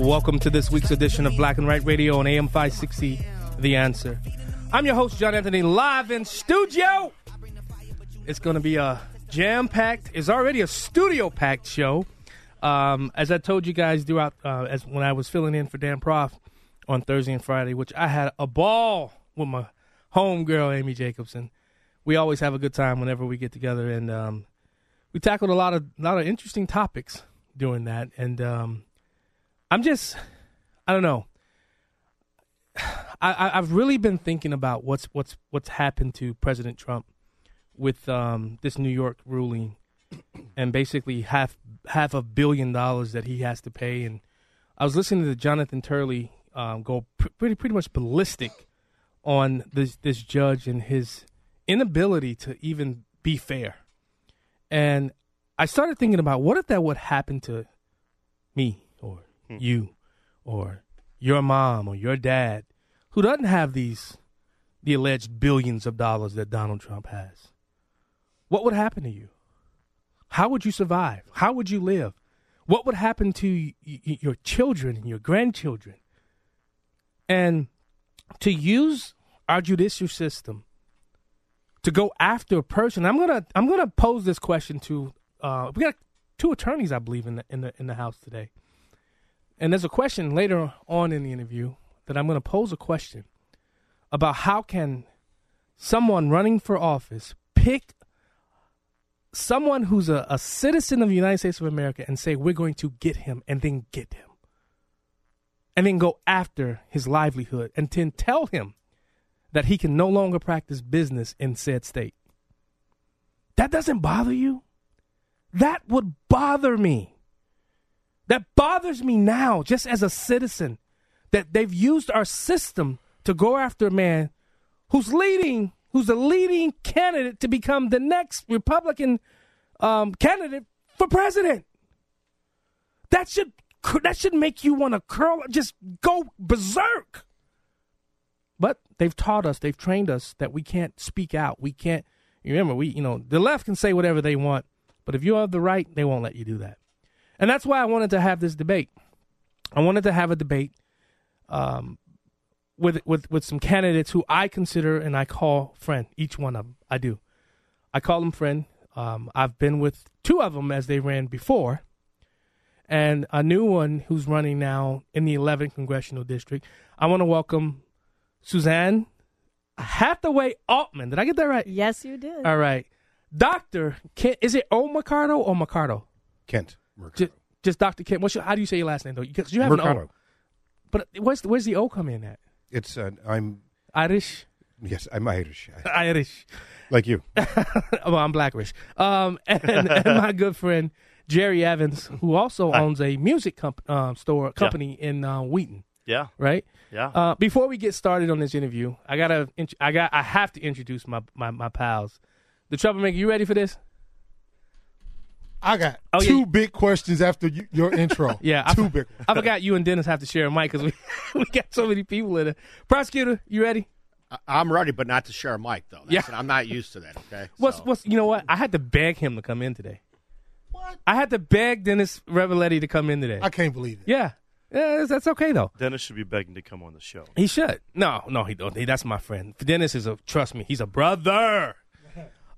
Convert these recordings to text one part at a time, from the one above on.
Welcome to this week's edition of Black and White Radio on AM 560, The Answer. I'm your host, John Anthony, live in studio. It's going to be a jam packed, it's already a studio packed show. Um, as I told you guys throughout, uh, as when I was filling in for Dan Proft on Thursday and Friday, which I had a ball with my homegirl, Amy Jacobson. We always have a good time whenever we get together, and um, we tackled a lot of lot of interesting topics doing that. And um, I'm just, I don't know. I, I've really been thinking about what's what's what's happened to President Trump with um, this New York ruling, and basically half half a billion dollars that he has to pay. And I was listening to Jonathan Turley um, go pr- pretty pretty much ballistic on this this judge and his inability to even be fair. And I started thinking about what if that would happen to me you or your mom or your dad who doesn't have these the alleged billions of dollars that Donald Trump has. What would happen to you? How would you survive? How would you live? What would happen to y- y- your children and your grandchildren? And to use our judicial system to go after a person, I'm gonna I'm gonna pose this question to uh, we got two attorneys I believe in the in the in the house today, and there's a question later on in the interview that I'm gonna pose a question about how can someone running for office pick someone who's a, a citizen of the United States of America and say we're going to get him and then get him and then go after his livelihood and then tell him that he can no longer practice business in said state. That doesn't bother you? That would bother me. That bothers me now, just as a citizen, that they've used our system to go after a man who's leading, who's a leading candidate to become the next Republican um, candidate for president. That should that should make you want to curl, just go berserk. But they've taught us, they've trained us that we can't speak out. We can't. Remember, we you know the left can say whatever they want, but if you have the right, they won't let you do that. And that's why I wanted to have this debate. I wanted to have a debate um, with with with some candidates who I consider and I call friend. Each one of them, I do. I call them friend. Um, I've been with two of them as they ran before, and a new one who's running now in the 11th congressional district. I want to welcome Suzanne Hathaway Altman. Did I get that right? Yes, you did. All right, Doctor. Kent, is it O Mercado or Mercado? Kent. Just, just Doctor Kent. What's your, how do you say your last name though? Because you have an O. But where's where's the O come in at? It's uh, I'm Irish. yes I'm Irish Irish. like you. well, I'm Blackrish. Um, and, and my good friend Jerry Evans, who also owns a music comp- um, store company in uh, Wheaton, Yeah, right? yeah. Uh, before we get started on this interview, I gotta, int- I got, I have to introduce my my, my pals. The troublemaker, you ready for this? I got Oh, yeah. two big questions after you, your intro. Yeah, I, two big. Ones. I forgot you and Dennis have to share a mic because we we got so many people in it. Prosecutor, you ready? I- I'm ready, but not to share a mic though. That's Yeah. I'm not used to that. Okay. What's So- what's you know what? I had to beg him to come in today. What? I had to beg Dennis Revelletti to come in today. I can't believe it. yeah. Yeah, that's- that's okay though. Dennis should be begging to come on the show. He should. No, no, he don't. He, that's my friend. Dennis is a trust me. He's a brother.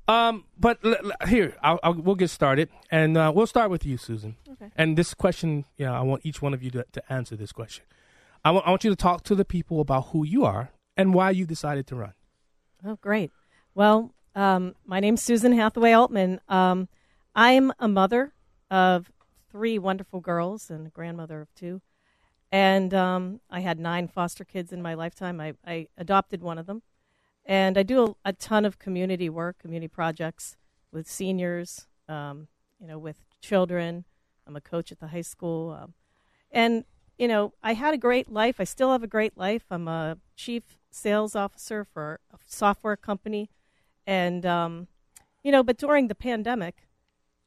Um, but l- l- here, I'll, I'll, we'll get started, and uh, we'll start with you, Susan. Okay. And this question, you know, I want each one of you to, to answer this question. I want, I want you to talk to the people about who you are and why you decided to run. Oh, great. Well, um, my name's Susan Hathaway Altman. Um, I'm a mother of three wonderful girls and a grandmother of two. And um, I had nine foster kids in my lifetime. I, I adopted one of them. And I do a, a ton of community work, community projects with seniors, um, you know, with children. I'm a coach at the high school. Um, and, you know, I had a great life. I still have a great life. I'm a chief sales officer for a software company. And, um, you know, but during the pandemic,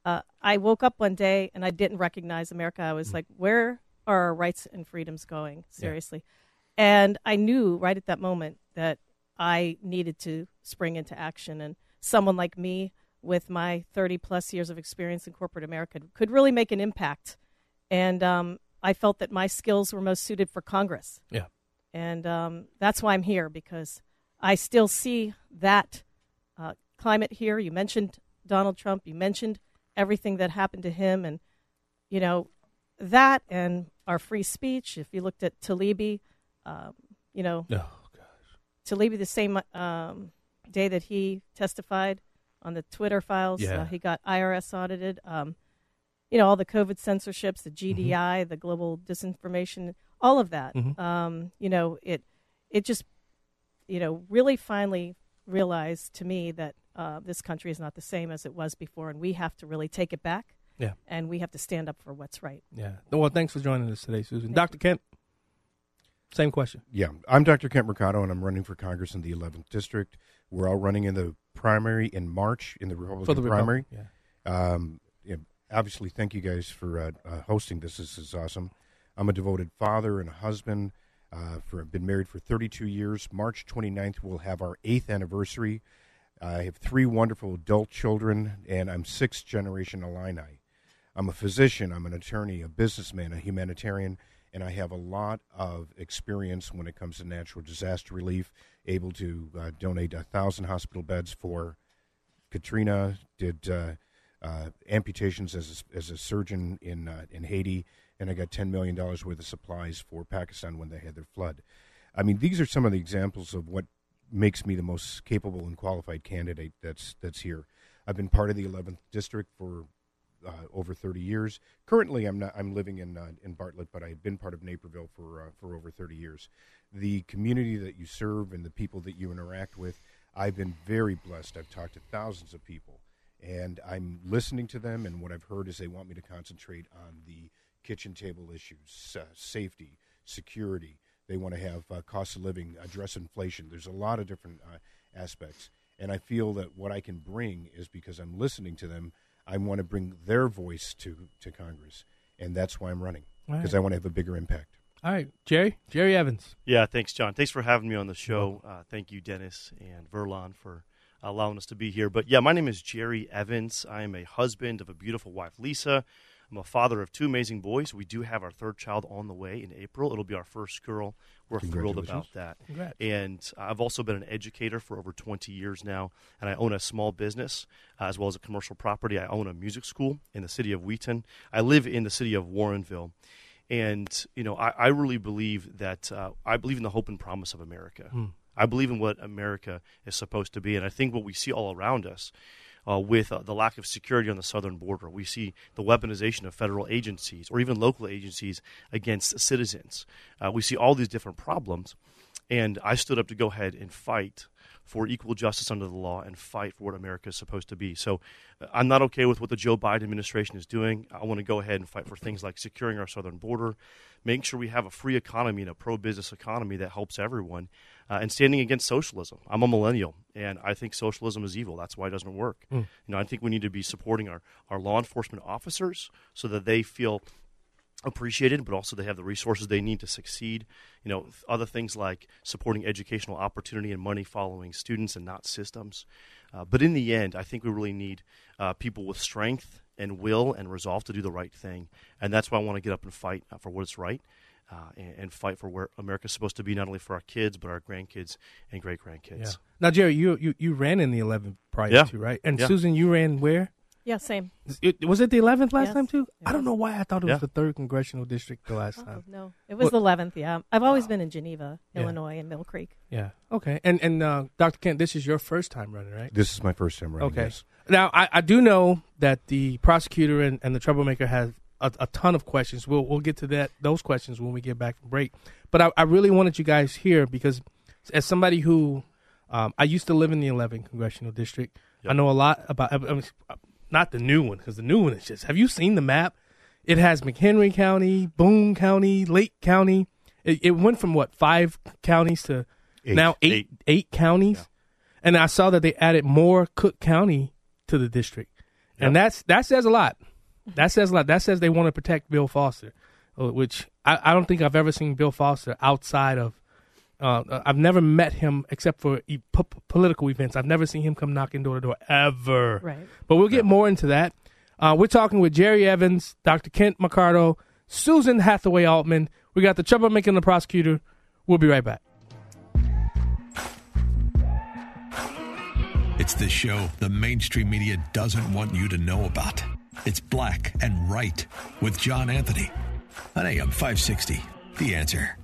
uh, I woke up one day and I didn't recognize America. I was like, where are our rights and freedoms going? Seriously. And I knew right at that moment that I needed to spring into action. And someone like me, with my 30 plus years of experience in corporate America, could really make an impact. And um, I felt that my skills were most suited for Congress. Yeah. And um, that's why I'm here because I still see that uh, climate here. You mentioned Donald Trump. You mentioned everything that happened to him, and you know that and our free speech. If you looked at Taibbi, um, you know, Oh, Taibbi the same um, day that he testified on the Twitter files, Yeah. uh, he got IRS audited. Um, you know, all the COVID censorships, the Mm-hmm. GDI, the global disinformation, all of that. Mhm. Um, you know, it it just, you know, really finally realized to me that uh, this country is not the same as it was before, and we have to really take it back. Yeah. And we have to stand up for what's right. Yeah. Well, thanks for joining us today, Susan. Dr. Kent, same question. Yeah, I'm Dr. Kent Mercado, and I'm running for Congress in the 11th district. We're all running in the primary in March in the Republican For the primary. Republic, Um, yeah, obviously, thank you guys for uh, uh, hosting this. This is awesome. I'm a devoted father and a husband. Uh, for I've been married for 32 years. March 29th, we'll have our eighth anniversary. I have three wonderful adult children, and I'm sixth generation Illini. I'm a physician, I'm an attorney, a businessman, a humanitarian, and I have a lot of experience when it comes to natural disaster relief. Able to uh, donate a thousand hospital beds for Katrina. Did uh, uh, amputations as a, as a surgeon in uh, in Haiti, and I got ten million dollars worth of supplies for Pakistan when they had their flood. I mean, these are some of the examples of what makes me the most capable and qualified candidate that's that's here. I've been part of the 11th district for uh, over 30 years. Currently, I'm not. I'm living in uh, in Bartlett, but I've been part of Naperville for uh, for over 30 years. The community that you serve and the people that you interact with, I've been very blessed. I've talked to thousands of people, and I'm listening to them. And what I've heard is they want me to concentrate on the kitchen table issues, safety, security. They want to have uh, cost of living, address inflation. There's a lot of different uh, aspects, and I feel that what I can bring is because I'm listening to them. I want to bring their voice to to Congress, and that's why I'm running because right. I want to have a bigger impact. All right, Jerry, Jerry Evans. Yeah, thanks, John. Thanks for having me on the show. Uh, thank you, Dennis and Verlon, for allowing us to be here. But yeah, my name is Jerry Evans. I am a husband of a beautiful wife, Lisa. I'm a father of two amazing boys. We do have our third child on the way in April. It'll be our first girl. We're thrilled about that. Congrats. And I've also been an educator for over 20 years now, and I own a small business uh, as well as a commercial property. I own a music school in the city of Wheaton. I live in the city of Warrenville. And, you know, I, I really believe that uh, I believe in the hope and promise of America. I believe in what America is supposed to be. And I think what we see all around us uh, with uh, the lack of security on the southern border, we see the weaponization of federal agencies or even local agencies against citizens. Uh, we see all these different problems. And I stood up to go ahead and fight for equal justice under the law and fight for what America is supposed to be. So uh, I'm not okay with what the Joe Biden administration is doing. I want to go ahead and fight for things like securing our southern border, making sure we have a free economy and a pro business economy that helps everyone, uh, and standing against socialism. I'm a millennial, and I think socialism is evil. That's why it doesn't work. You know, I think we need to be supporting our, our law enforcement officers so that they feel appreciated, but also they have the resources they need to succeed. You know, other things like supporting educational opportunity and money following students and not systems. Uh, but in the end, I think we really need uh, people with strength and will and resolve to do the right thing, and that's why I want to get up and fight uh, for what is right. Uh, and, and fight for where America's supposed to be, not only for our kids, but our grandkids and great grandkids. Yeah. Now, Jerry, you you, you ran in the 11th prior Yeah. to, right? And Yeah. Susan, you ran where? Yeah, same. It, was it the 11th last Yes, time too? it I don't know why I thought it was Yeah. the third congressional district the last Oh, time. no, it was Well- the 11th. Yeah, I've always been in Geneva, Yeah. Illinois, and Mill Creek. Yeah. Okay. And and uh, Dr. Kent, this is your first time running, right? This is my first time running. Okay. Yes. Now, I, I do know that the prosecutor and, and the troublemaker have a, a ton of questions. We'll we'll get to that those questions when we get back from break. But I, I really wanted you guys here because as somebody who um, I used to live in the 11th congressional district, I know a lot about. I mean, not the new one because the new one is just. Have you seen the map? It has McHenry County, Boone County, Lake County. It, it went from what five counties to Eight. now eight eight, Eight. counties, and I saw that they added more Cook County to the district, and that's that says a lot. That says a lot. That says they want to protect Bill Foster, uh, which I, I don't think I've ever seen Bill Foster outside of. Uh, I've never met him except for e- p- political events. I've never seen him come knocking door to door ever. Right. But we'll get more into that. Uh, we're talking with Jerry Evans, Dr. Kent Mercado, Susan Hathaway Altman. We got the troublemaker and the prosecutor. We'll be right back. It's the show the mainstream media doesn't want you to know about. It's Black and Right with John Anthony on AM 560. The answer.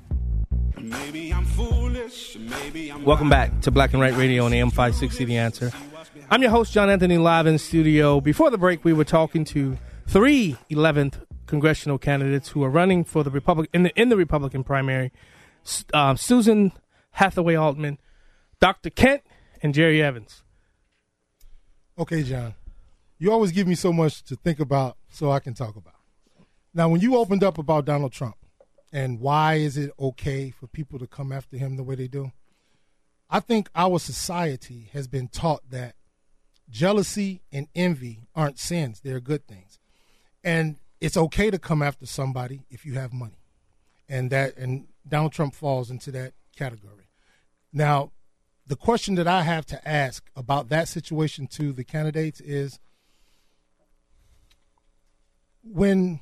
Welcome back to Black and White Radio on AM 560 The Answer. I'm your host, John Anthony, live in studio. Before the break, we were talking to three 11th congressional candidates who are running for the Republic in the, in the Republican primary S- um, Susan Hathaway Altman, Dr. Kent, and Jerry Evans. Okay, John. You always give me so much to think about so I can talk about. Now, when you opened up about Donald Trump and why is it okay for people to come after him the way they do, I think our society has been taught that jealousy and envy aren't sins, they're good things. And it's okay to come after somebody if you have money. And that and Donald Trump falls into that category. Now, the question that I have to ask about that situation to the candidates is when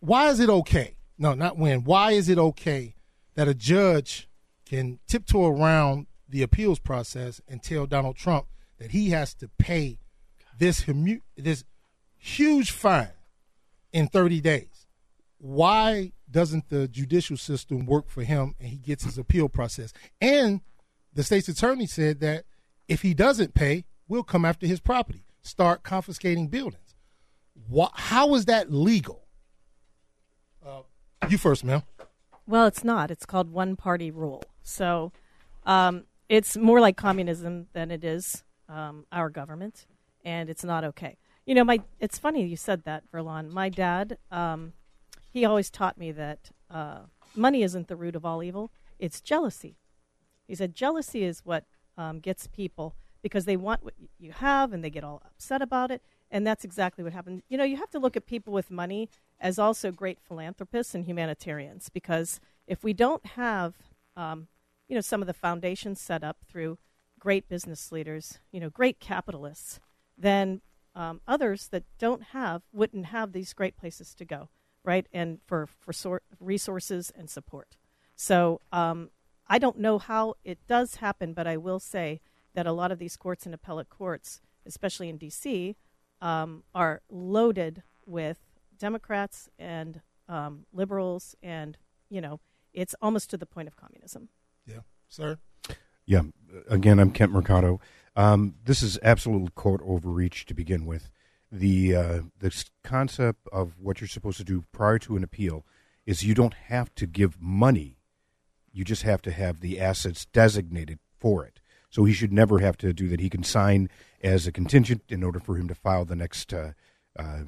why is it okay? No, not when. Why is it okay that a judge can tiptoe around the appeals process and tell Donald Trump that he has to pay this humu- this huge fine in 30 days? Why doesn't the judicial system work for him and he gets his appeal process? And the state's attorney said that if he doesn't pay, we'll come after his property, start confiscating buildings. How is that legal? You first, ma'am. Well, it's not. It's called one party rule. So um, it's more like communism than it is um, our government, and it's not okay. You know, my it's funny you said that, Verlon. My dad, um, he always taught me that uh, money isn't the root of all evil; it's jealousy. He said jealousy is what um, gets people because they want what you have and they get all upset about it. And that's exactly what happened. You know, you have to look at people with money as also great philanthropists and humanitarians because if we don't have, um, you know, some of the foundations set up through great business leaders, you know, great capitalists, then um, others that don't have wouldn't have these great places to go, right? And for for sor- resources and support. So um, I don't know how it does happen, but I will say that a lot of these courts and appellate courts, especially in D.C., um, are loaded with Democrats and um, liberals, and you know, it's almost to the point of communism. Yeah, sir. Yeah. Again, I'm Kent Mercado. Um, this is absolute court overreach to begin with. The uh, the concept of what you're supposed to do prior to an appeal is you don't have to give money. You just have to have the assets designated for it. So he should never have to do that. He can sign as a contingent in order for him to file the next uh, uh,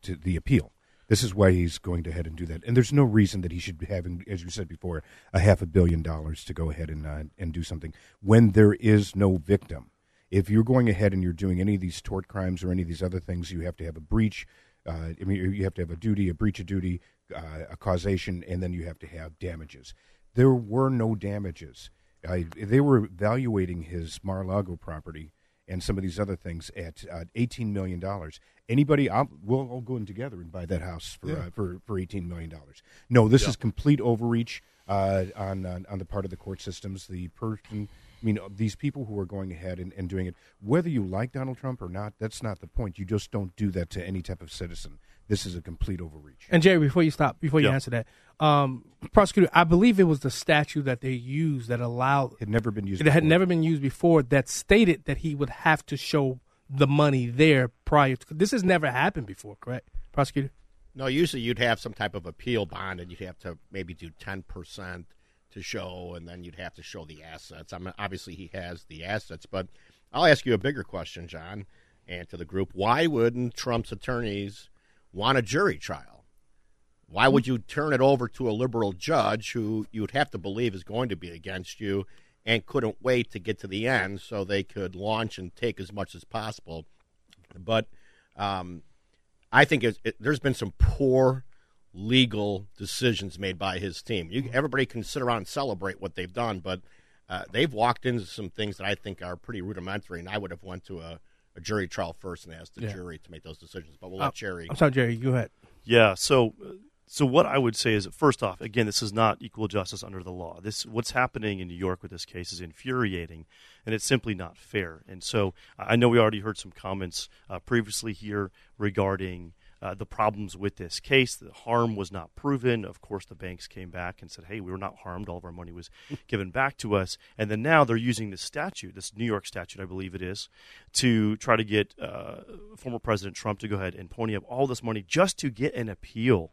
to the appeal. This is why he's going to ahead and do that. And there's no reason that he should be having, as you said before, a half a billion dollars to go ahead and uh, and do something when there is no victim. If you're going ahead and you're doing any of these tort crimes or any of these other things, you have to have a breach. Uh, I mean, you have to have a duty, a breach of duty, uh, a causation, and then you have to have damages. There were no damages. I, they were evaluating his Mar-a-Lago property and some of these other things at uh, eighteen million dollars. Anybody, I'll, we'll all go in together and buy that house for Yeah. uh, for for eighteen million dollars. No, this Yeah. is complete overreach uh, on, on on the part of the court systems. The person, I mean, uh, these people who are going ahead and, and doing it, whether you like Donald Trump or not, that's not the point. You just don't do that to any type of citizen. This is a complete overreach. And Jerry, before you stop, before you Yeah. answer that, um, prosecutor, I believe it was the statute that they used that allowed It had never been used. it had never been used before that stated that he would have to show the money there prior to this has never happened before correct prosecutor No, usually you'd have some type of appeal bond, and you'd have to maybe do ten percent to show, and then you'd have to show the assets. I mean, obviously he has the assets, but I'll ask you a bigger question, John, and to the group: Why wouldn't Trump's attorneys want a jury trial? Why would you turn it over to a liberal judge who you'd have to believe is going to be against you and couldn't wait to get to the end so they could launch and take as much as possible? But um, I think it, it, there's been some poor legal decisions made by his team. You, everybody can sit around and celebrate what they've done, but uh, they've walked into some things that I think are pretty rudimentary, and I would have went to a, a jury trial first and ask the Yeah. jury to make those decisions. But we'll Uh, let Jerry. I'm sorry, Jerry. Go ahead. Yeah. So, so what I would say is, first off, again, this is not equal justice under the law. This what's happening in New York with this case is infuriating, and it's simply not fair. And so, I know we already heard some comments uh, previously here regarding. Uh, the problems with this case, the harm was not proven. Of course, the banks came back and said, "Hey, we were not harmed. All of our money was given back to us." And then now they're using this statute, this New York statute, I believe it is, to try to get uh, former President Trump to go ahead and pony up all this money just to get an appeal.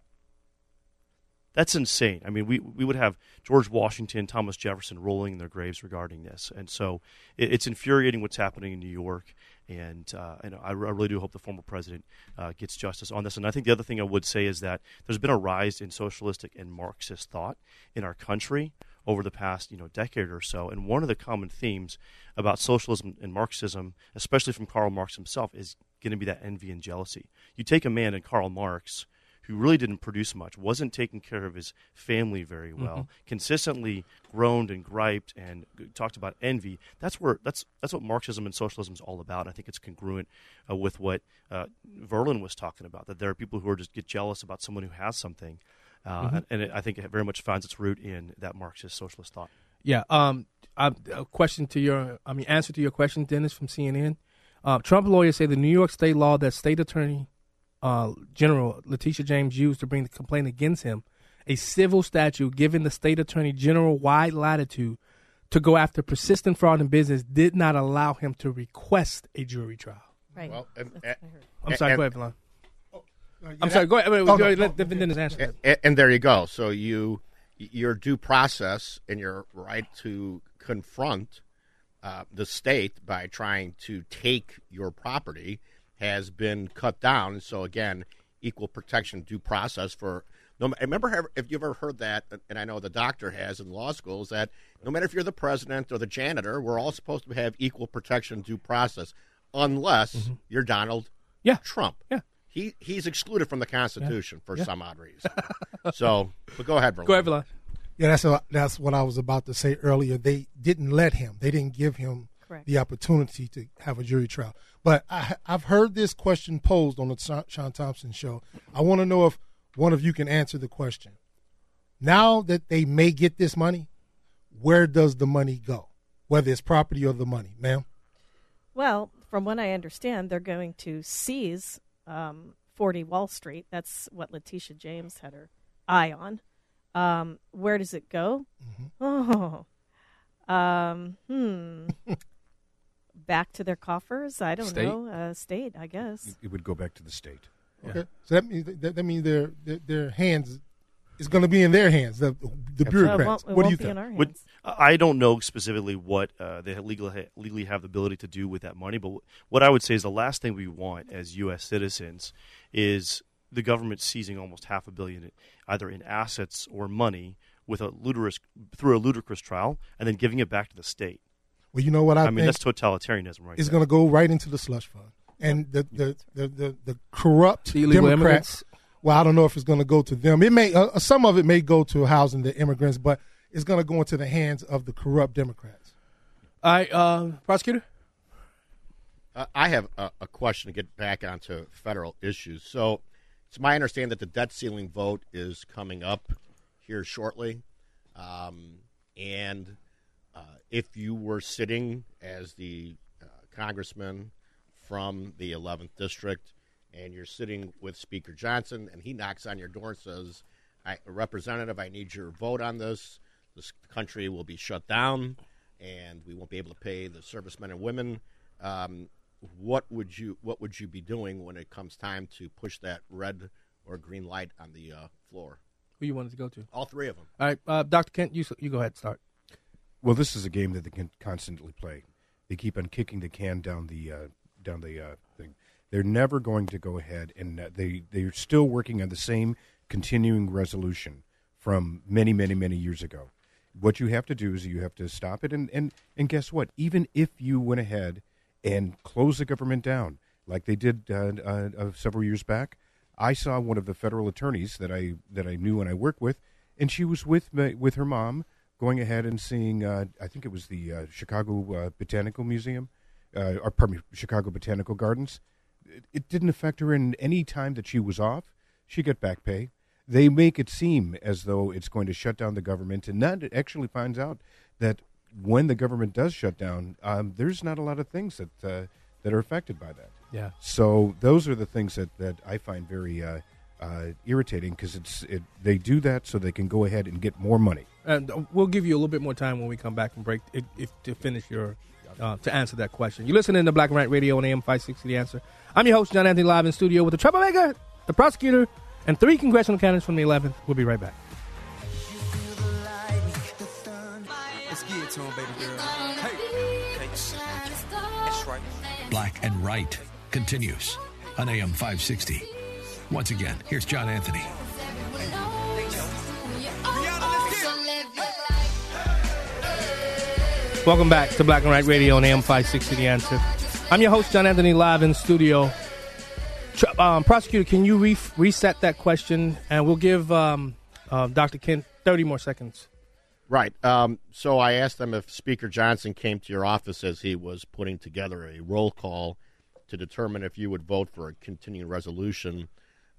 That's insane. I mean, we we would have George Washington, Thomas Jefferson rolling in their graves regarding this, and so it, it's infuriating what's happening in New York. And uh, and I, really do hope the former president uh, gets justice on this. And I think the other thing I would say is that there's been a rise in socialistic and Marxist thought in our country over the past you know decade or so. And one of the common themes about socialism and Marxism, especially from Karl Marx himself, is going to be that envy and jealousy. You take a man in Karl Marx who really didn't produce much, wasn't taking care of his family very well, consistently groaned and griped and talked about envy. That's where that's that's what Marxism and socialism is all about. I think it's congruent uh, with what uh, Verlin was talking about. That there are people who are just get jealous about someone who has something, uh, and, and it, I think it very much finds its root in that Marxist socialist thought. Yeah. Um. I, a question to your, I mean, answer to your question, Dennis from CNN. Uh, Trump lawyers say the New York State law that State Attorney uh, General Letitia James used to bring the complaint against him, a civil statute giving the State Attorney General wide latitude to go after persistent fraud in business, did not allow him to request a jury trial. Right. Well, and- That's what I heard. I'm sorry. And- go ahead, Bilal. Uh, I'm sorry. Go ahead. Wait, Oh, go ahead. no, Let let Dennis answer. and, and there you go. So you your due process and your right to confront uh, the state by trying to take your property has been cut down. So again, equal protection due process for. No, ma- remember have- if you've ever heard that, and I know the doctor has in law school, is that no matter if you're the president or the janitor, we're all supposed to have equal protection due process, unless mm-hmm. you're Donald Yeah. Trump. Yeah. He he's excluded from the Constitution for some odd reason. so, but go ahead, Verlin. Go ahead, Bilal. Yeah, that's what, that's what I was about to say earlier. They didn't let him. They didn't give him Correct. the opportunity to have a jury trial. But I, I've heard this question posed on the Sean- Thompson show. I want to know if one of you can answer the question. Now that they may get this money, where does the money go? Whether it's property or the money, ma'am. Well, from what I understand, they're going to seize um, 40 Wall Street. That's what Letitia James had her eye on. Um, where does it go? Oh, um, hmm. Back to their coffers? I don't State? know. Uh, state, I guess. It would go back to the state. Okay, so that means that, that means their their, their hands is going to be in their hands. The the bureaucrats. won't, what do you think? in our hands. Would, I don't know specifically what uh, they legally legally have the ability to do with that money, but what I would say is the last thing we want as U.S. citizens is the government seizing almost half a billion, either in assets or money, with a ludicrous through a ludicrous trial, and then giving it back to the state. Well, you know what I, I, think mean, that's totalitarianism, right? It's going to go right into the slush fund, and the the the, the, the corrupt The illegal Democrats. immigrants. Well, I don't know if it's going to go to them. It may uh, some of it may go to housing the immigrants, but it's going to go into the hands of the corrupt Democrats. All right, uh, prosecutor. Uh, I have a, a question to get back onto federal issues. So, it's my understanding that the debt ceiling vote is coming up here shortly. Um, and uh, if you were sitting as the uh, congressman from the 11th district and you're sitting with Speaker Johnson and he knocks on your door and says, I, Representative, I need your vote on this. This country will be shut down and we won't be able to pay the servicemen and women. Um, what would you what would you be doing when it comes time to push that red or green light on the uh, floor. Who you wanted to go to? All three of them. All right, uh, Dr. Kent, you, you go ahead. Start. Well, this is a game that they can constantly play. They keep on kicking the can down the uh, down the uh, thing. They're never going to go ahead, and uh, they they're still working on the same continuing resolution from many, many, many years ago. What you have to do is you have to stop it, and and and guess what? Even if you went ahead and closed the government down, like they did uh, uh, several years back, I saw one of the federal attorneys that I that I knew and I worked with, and she was with with her mom going ahead and seeing. Uh, I think it was the uh, Chicago uh, Botanical Museum, uh, or pardon me, Chicago Botanical Gardens. It, it didn't affect her in any time that she was off. She got back pay. They make it seem as though it's going to shut down the government, and that actually finds out that when the government does shut down, um, there's not a lot of things that uh, that are affected by that. Yeah. So those are the things that, that I find very uh, uh, irritating because it's it, they do that so they can go ahead and get more money. And we'll give you a little bit more time when we come back and break if, if to finish your uh, to answer that question. You're listening to Black and White Radio on AM 560 The Answer. I'm your host, John Anthony, live in studio with the troublemaker, the prosecutor, and three congressional candidates from the 11th. We'll be right back. Let's get it to him, baby girl. Hey. That's right. Black and Right continues on AM 560. Once again, here's John Anthony. Welcome back to Black and White Radio on AM 560 The Answer. I'm your host, John Anthony, live in studio. Um, prosecutor, can you re- reset that question? And we'll give um, uh, Dr. Kent 30 more seconds. Right. Um, so I asked them if Speaker Johnson came to your office as he was putting together a roll call to determine if you would vote for a continuing resolution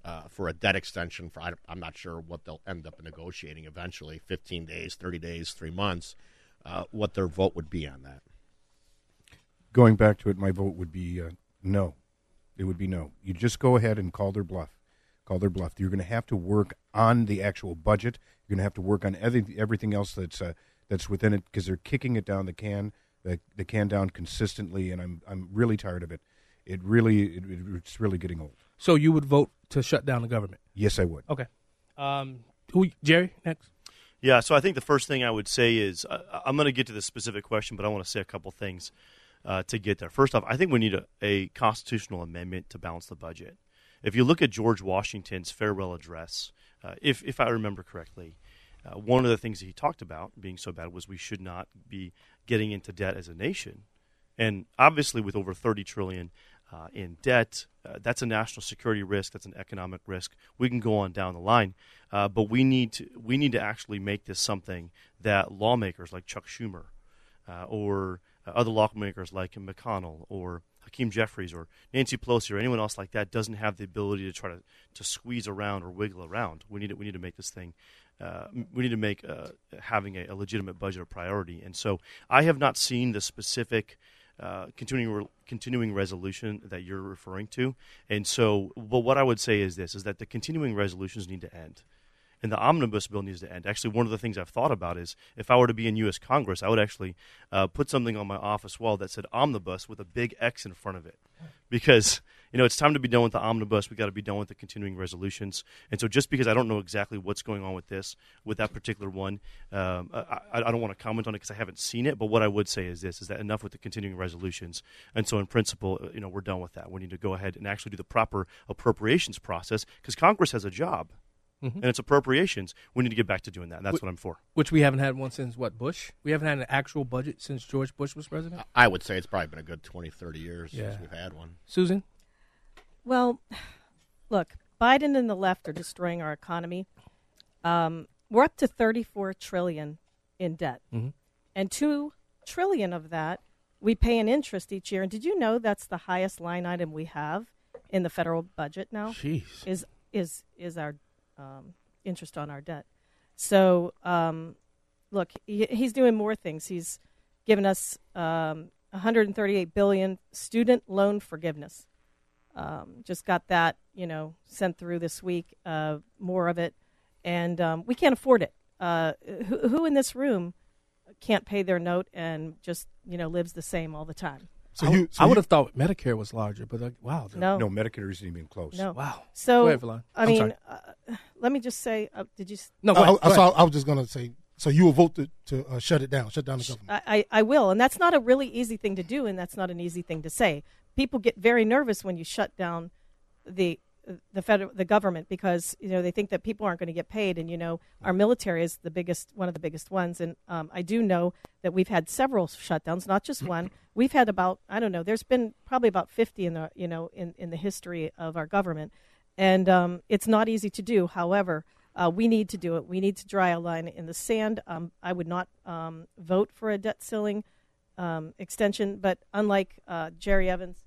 uh, for a debt extension. For I, I'm not sure what they'll end up negotiating eventually 15 days, 30 days, three months. Uh, what their vote would be on that. Going back to it, my vote would be uh, no. It would be no. You just go ahead and call their bluff. Call their bluff. You're going to have to work on the actual budget. You're going to have to work on every, everything else that's uh, that's within it because they're kicking it down the can, the, the can down consistently, and I'm I'm really tired of it. It really it, it's really getting old. So you would vote to shut down the government? Yes, I would. Okay. Um, who, Jerry, next? Yeah, so I think the first thing I would say is uh, I'm going to get to this specific question, but I want to say a couple things uh, to get there. First off, I think we need a, a constitutional amendment to balance the budget. If you look at George Washington's farewell address, uh, if if I remember correctly, uh, one of the things that he talked about being so bad was we should not be getting into debt as a nation, and obviously with over 30 trillion uh, in debt, uh, that's a national security risk. That's an economic risk. We can go on down the line, uh, but we need to we need to actually make this something that lawmakers like Chuck Schumer uh, or other lawmakers like McConnell or Hakeem Jeffries or Nancy Pelosi or anyone else like that doesn't have the ability to try to, to squeeze around or wiggle around. We need to, we need to make this thing. Uh, we need to make uh, having a, a legitimate budget a priority. And so I have not seen the specific uh, continuing re- continuing resolution that you're referring to. And so, but what I would say is this: is that the continuing resolutions need to end, and the omnibus bill needs to end. Actually, one of the things I've thought about is if I were to be in U.S. Congress, I would actually uh, put something on my office wall that said omnibus with a big X in front of it, because you know it's time to be done with the omnibus. We've got to be done with the continuing resolutions. And so, just because I don't know exactly what's going on with this, with that particular one, um, I, I don't want to comment on it because I haven't seen it. But what I would say is this: is that enough with the continuing resolutions. And so, in principle, you know, we're done with that. We need to go ahead and actually do the proper appropriations process because Congress has a job. And it's appropriations. We need to get back to doing that. And that's Wh- what I'm for. Which we haven't had one since what Bush. We haven't had an actual budget since George Bush was president. I would say it's probably been a good 20, 30 years Yeah. since we've had one. Susan, Well, look, Biden and the left are destroying our economy. Um, we're up to 34 trillion in debt, Mhm. and two trillion of that we pay in interest each year. And did you know that's the highest line item we have in the federal budget now? Jeez. is is is our um, interest on our debt. So um, look, he, he's doing more things. He's given us um, 138 billion student loan forgiveness. Um, just got that, you know, sent through this week. Uh, more of it, and um, we can't afford it. Uh, who, who in this room can't pay their note and just you know lives the same all the time? So I, you, so I would have thought Medicare was larger, but uh, wow. No. No, Medicare isn't even close. No. Wow. So Go ahead, I I'm mean, uh, let me just say, uh, did you? No, go I, ahead. I, Go so. I, I was just going to say. So you will vote to, to uh, shut it down, shut down the government. I, I I will, and that's not a really easy thing to do, and that's not an easy thing to say. People get very nervous when you shut down the the federal the government because you know they think that people aren't going to get paid, and you know our military is the biggest one of the biggest ones, and um, I do know that we've had several shutdowns, not just one. We've had about I don't know. There's been probably about fifty in the you know in in the history of our government, and um, it's not easy to do. However. Uh, we need to do it. We need to draw a line in the sand. Um, I would not um, vote for a debt ceiling um, extension, but unlike uh, Jerry Evans,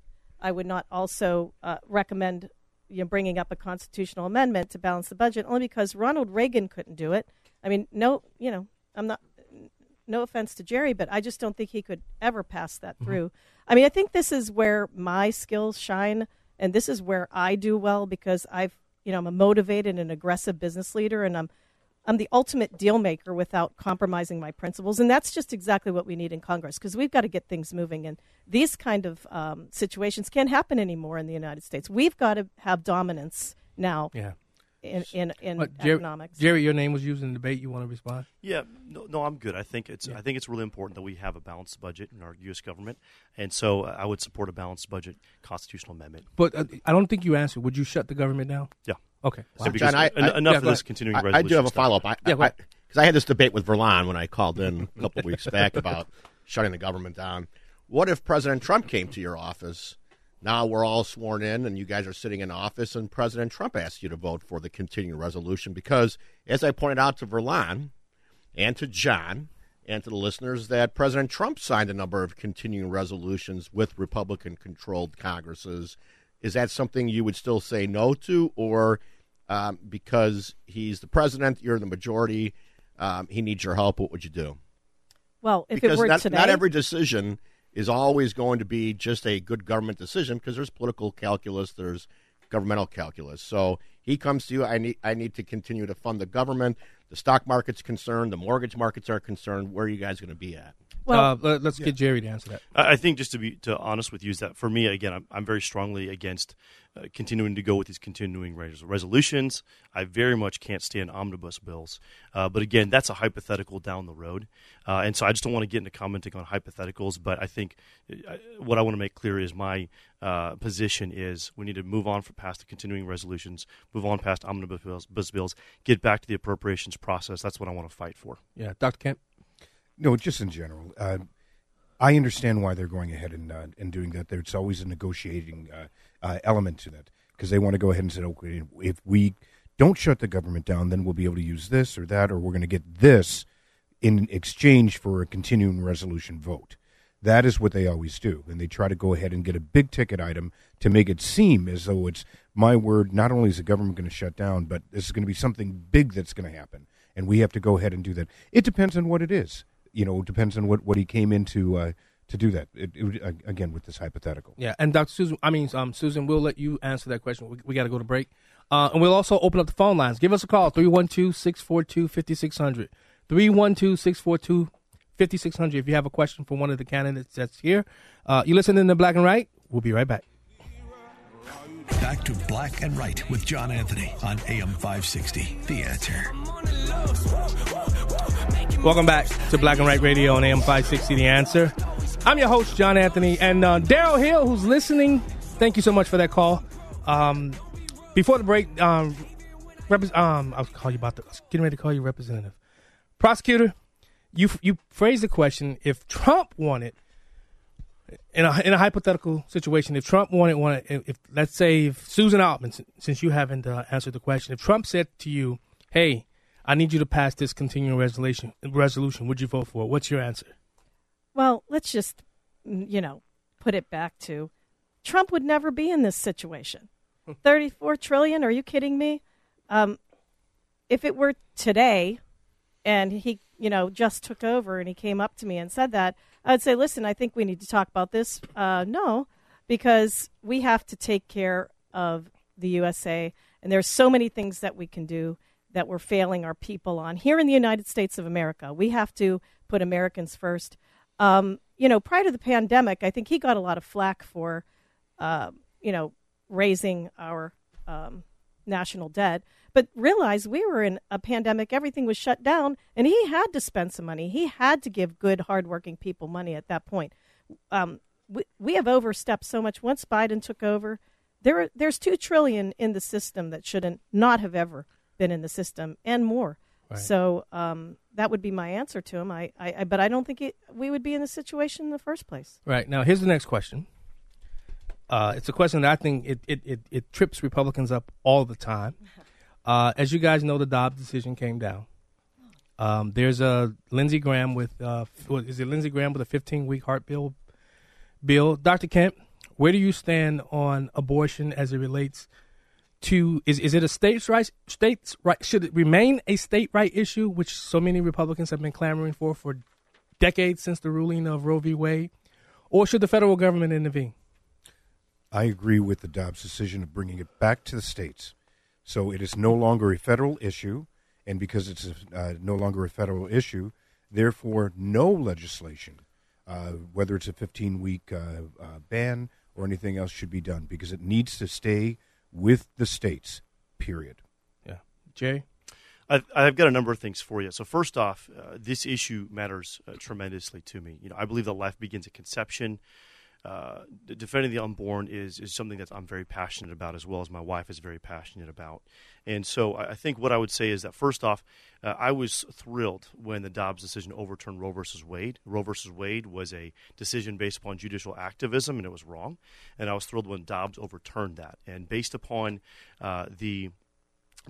I would not also uh, recommend you know, bringing up a constitutional amendment to balance the budget, only because Ronald Reagan couldn't do it. I mean, no, you know, I'm not. No offense to Jerry, but I just don't think he could ever pass that through. I mean, I think this is where my skills shine, and this is where I do well because I've, you know, I'm a motivated and aggressive business leader, and I'm I'm the ultimate deal maker without compromising my principles, and that's just exactly what we need in Congress because we've got to get things moving. And these kind of um, situations can't happen anymore in the United States. We've got to have dominance now Yeah. In in, in But Jerry, economics. Jerry, your name was used in the debate. You want to respond? Yeah, no, no, I'm good. I think it's I think it's really important that we have a balanced budget in our U.S. government, and so uh, I would support a balanced budget constitutional amendment. But uh, I don't think you answered. Would you shut the government down? Yeah. Okay. So John, I- en- I- enough yeah, of this ahead. continuing I, resolution. I do have a follow up. I, Yeah, go I, because I had this debate with Verlon when I called in a couple weeks back about shutting the government down. What if President Trump came to your office? Now we're all sworn in, and you guys are sitting in office, and President Trump asked you to vote for the continuing resolution because, as I pointed out to Verlon and to John and to the listeners, that President Trump signed a number of continuing resolutions with Republican-controlled Congresses. Is that something you would still say no to, or um, because he's the president, you're the majority, um, he needs your help? What would you do? well, if because it were not, today, not every decision is always going to be just a good government decision because there's political calculus, there's governmental calculus. So he comes to you. I need I need to continue to fund the government. The stock market's concerned. The mortgage markets are concerned. Where are you guys going to be at? Well, uh, let, us get Jerry to answer that. I I think just to be to honest with you is that for me again I'm, I'm very strongly against uh, continuing to go with these continuing res- resolutions. I very much can't stand omnibus bills, uh, but again that's a hypothetical down the road, uh, and so I just don't want to get into commenting on hypotheticals. But I think uh, what I want to make clear is my uh, position is we need to move on for past the continuing resolutions, move on past omnibus bills, bills, get back to the appropriations process. That's what I want to fight for. Yeah, Dr. Kent. No, just in general. Uh, I understand why they're going ahead and uh, and doing that. There's always a negotiating uh, uh, element to that because they want to go ahead and say, okay, if we don't shut the government down, then we'll be able to use this or that, or we're going to get this in exchange for a continuing resolution vote. That is what they always do, and they try to go ahead and get a big ticket item to make it seem as though it's my word. Not only is the government going to shut down, but this is going to be something big that's going to happen, and we have to go ahead and do that. It depends on what it is you know, it depends on what, what he came into uh, to do that. It, it, uh, again, with this hypothetical. Yeah, and Dr. Susan, I mean, um, Susan, we'll let you answer that question. We, we got to go to break. Uh, and we'll also open up the phone lines. Give us a call, 312 642 5600. 312 642 5600 if you have a question for one of the candidates that's here. Uh, you listening to Black and Right? We'll be right back. Back to Black and Right with John Anthony on AM 560. The answer. Welcome back to Black and White Radio on AM 560 The Answer. I'm your host, John Anthony, and uh, Daryl Hill, who's listening. Thank you so much for that call. Um, before the break, um, repre- um, I was call you about the, getting ready to call you representative. Prosecutor, you you phrased the question: If Trump wanted, in a in a hypothetical situation, if Trump wanted wanted, if, let's say if Susan Altman, since- since you haven't uh, answered the question, if Trump said to you, "Hey, I need you to pass this continuing resolution," resolution, would you vote for it? What's your answer? Well, let's just, mm, you know, put it back to Trump would never be in this situation. 34 trillion? Are you kidding me? Um, if it were today and he, you know, just took over and he came up to me and said that, I'd say, listen, I think we need to talk about this. Uh, no, because we have to take care of the USA, and there's so many things that we can do that we're failing our people on here in the United States of America. We have to put Americans first. Um, you know, prior to the pandemic, I think he got a lot of flack for, uh, you know, raising our um, national debt. But realize we were in a pandemic, everything was shut down, and he had to spend some money. He had to give good, hardworking people money at that point. Um, we, we have overstepped so much. Once Biden took over, there there's two trillion in the system that shouldn't not have ever been in the system, and more. Right. So um, that would be my answer to him. I, I, I but I don't think it, we would be in this situation in the first place. Right now, here's the next question. Uh, it's a question that I think it, it, it, it trips Republicans up all the time. Uh, as you guys know, the Dobbs decision came down. Um, there's a Lindsey Graham with uh, is it Lindsey Graham with a 15 week heart bill? Bill, Dr. Kent, where do you stand on abortion as it relates to is is it a states right states right should it remain a state right issue which so many Republicans have been clamoring for for decades since the ruling of Roe v. Wade, or should the federal government intervene? I agree with the Dobbs decision of bringing it back to the states. So it is no longer a federal issue, and because it's a, uh, no longer a federal issue, therefore no legislation, uh, whether it's a 15 week uh, uh, ban or anything else, should be done because it needs to stay with the states, period. Yeah. Jay? I've, I've got a number of things for you. So first off, uh, this issue matters uh, tremendously to me. You know, I believe that life begins at conception. Uh, defending the unborn is is something that I'm very passionate about, as well as my wife is very passionate about. And so I think what I would say is that first off, uh, I was thrilled when the Dobbs decision overturned Roe versus Wade. Roe versus Wade was a decision based upon judicial activism, and it was wrong. And I was thrilled when Dobbs overturned that. And based upon uh, the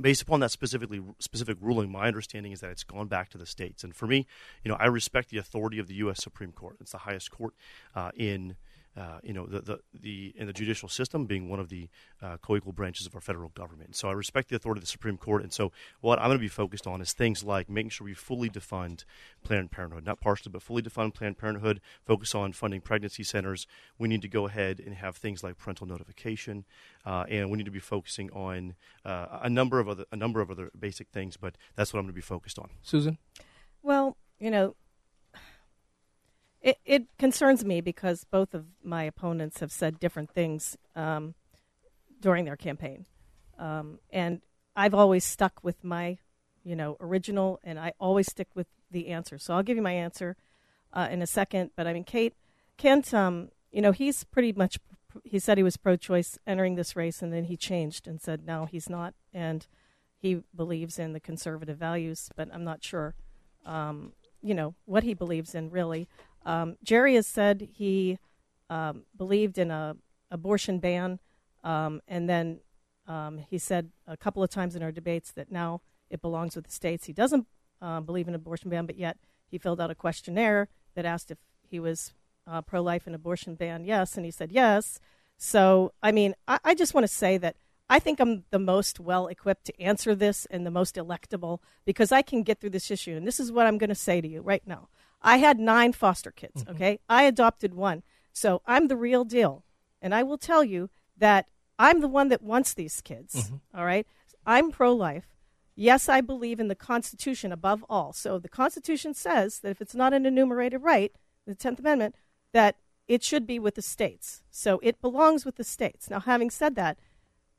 based upon that specifically specific ruling, my understanding is that it's gone back to the states. And for me, you know, I respect the authority of the U.S. Supreme Court. It's the highest court uh, in. Uh, you know the, the the in the judicial system being one of the uh, co-equal branches of our federal government. So I respect the authority of the Supreme Court, and so what I'm going to be focused on is things like making sure we fully defund Planned Parenthood, not partially, but fully defund Planned Parenthood. Focus on funding pregnancy centers. We need to go ahead and have things like parental notification, uh, and we need to be focusing on uh, a number of other a number of other basic things. But that's what I'm going to be focused on. Susan? Well, you know, it, it concerns me because both of my opponents have said different things um, during their campaign. Um, and I've always stuck with my, you know, original, and I always stick with the answer. So I'll give you my answer uh, in a second. But I mean, Kate, Kent, um, you know, he's pretty much, he said he was pro choice entering this race, and then he changed and said, no, he's not. And he believes in the conservative values, but I'm not sure, um, you know, what he believes in really. Um, Jerry has said he um, believed in a abortion ban, um, and then um, he said a couple of times in our debates that now it belongs with the states. He doesn't uh, believe in abortion ban, but yet he filled out a questionnaire that asked if he was uh, pro-life and abortion ban. Yes, and he said yes. So, I mean, I, I just want to say that I think I'm the most well equipped to answer this and the most electable because I can get through this issue. And this is what I'm going to say to you right now. I had nine foster kids, okay? I adopted one. So I'm the real deal. And I will tell you that I'm the one that wants these kids, all right? I'm pro life. Yes, I believe in the Constitution above all. So the Constitution says that if it's not an enumerated right, the 10th Amendment, that it should be with the states. So it belongs with the states. Now, having said that,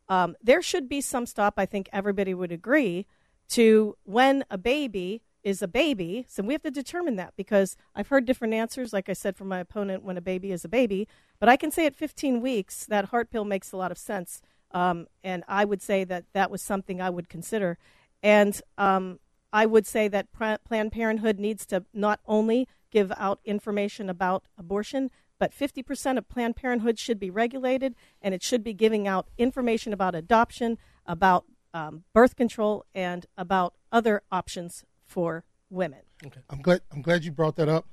um, there should be some stop, I think everybody would agree, to when a baby is a baby. So we have to determine that because I've heard different answers, like I said from my opponent, when a baby is a baby. But I can say at 15 weeks, that heart pill makes a lot of sense. Um, and I would say that that was something I would consider. And um, I would say that Pla- Planned Parenthood needs to not only give out information about abortion, but 50% of Planned Parenthood should be regulated, and it should be giving out information about adoption, about um, birth control, and about other options for women. Okay. I'm glad I'm glad you brought that up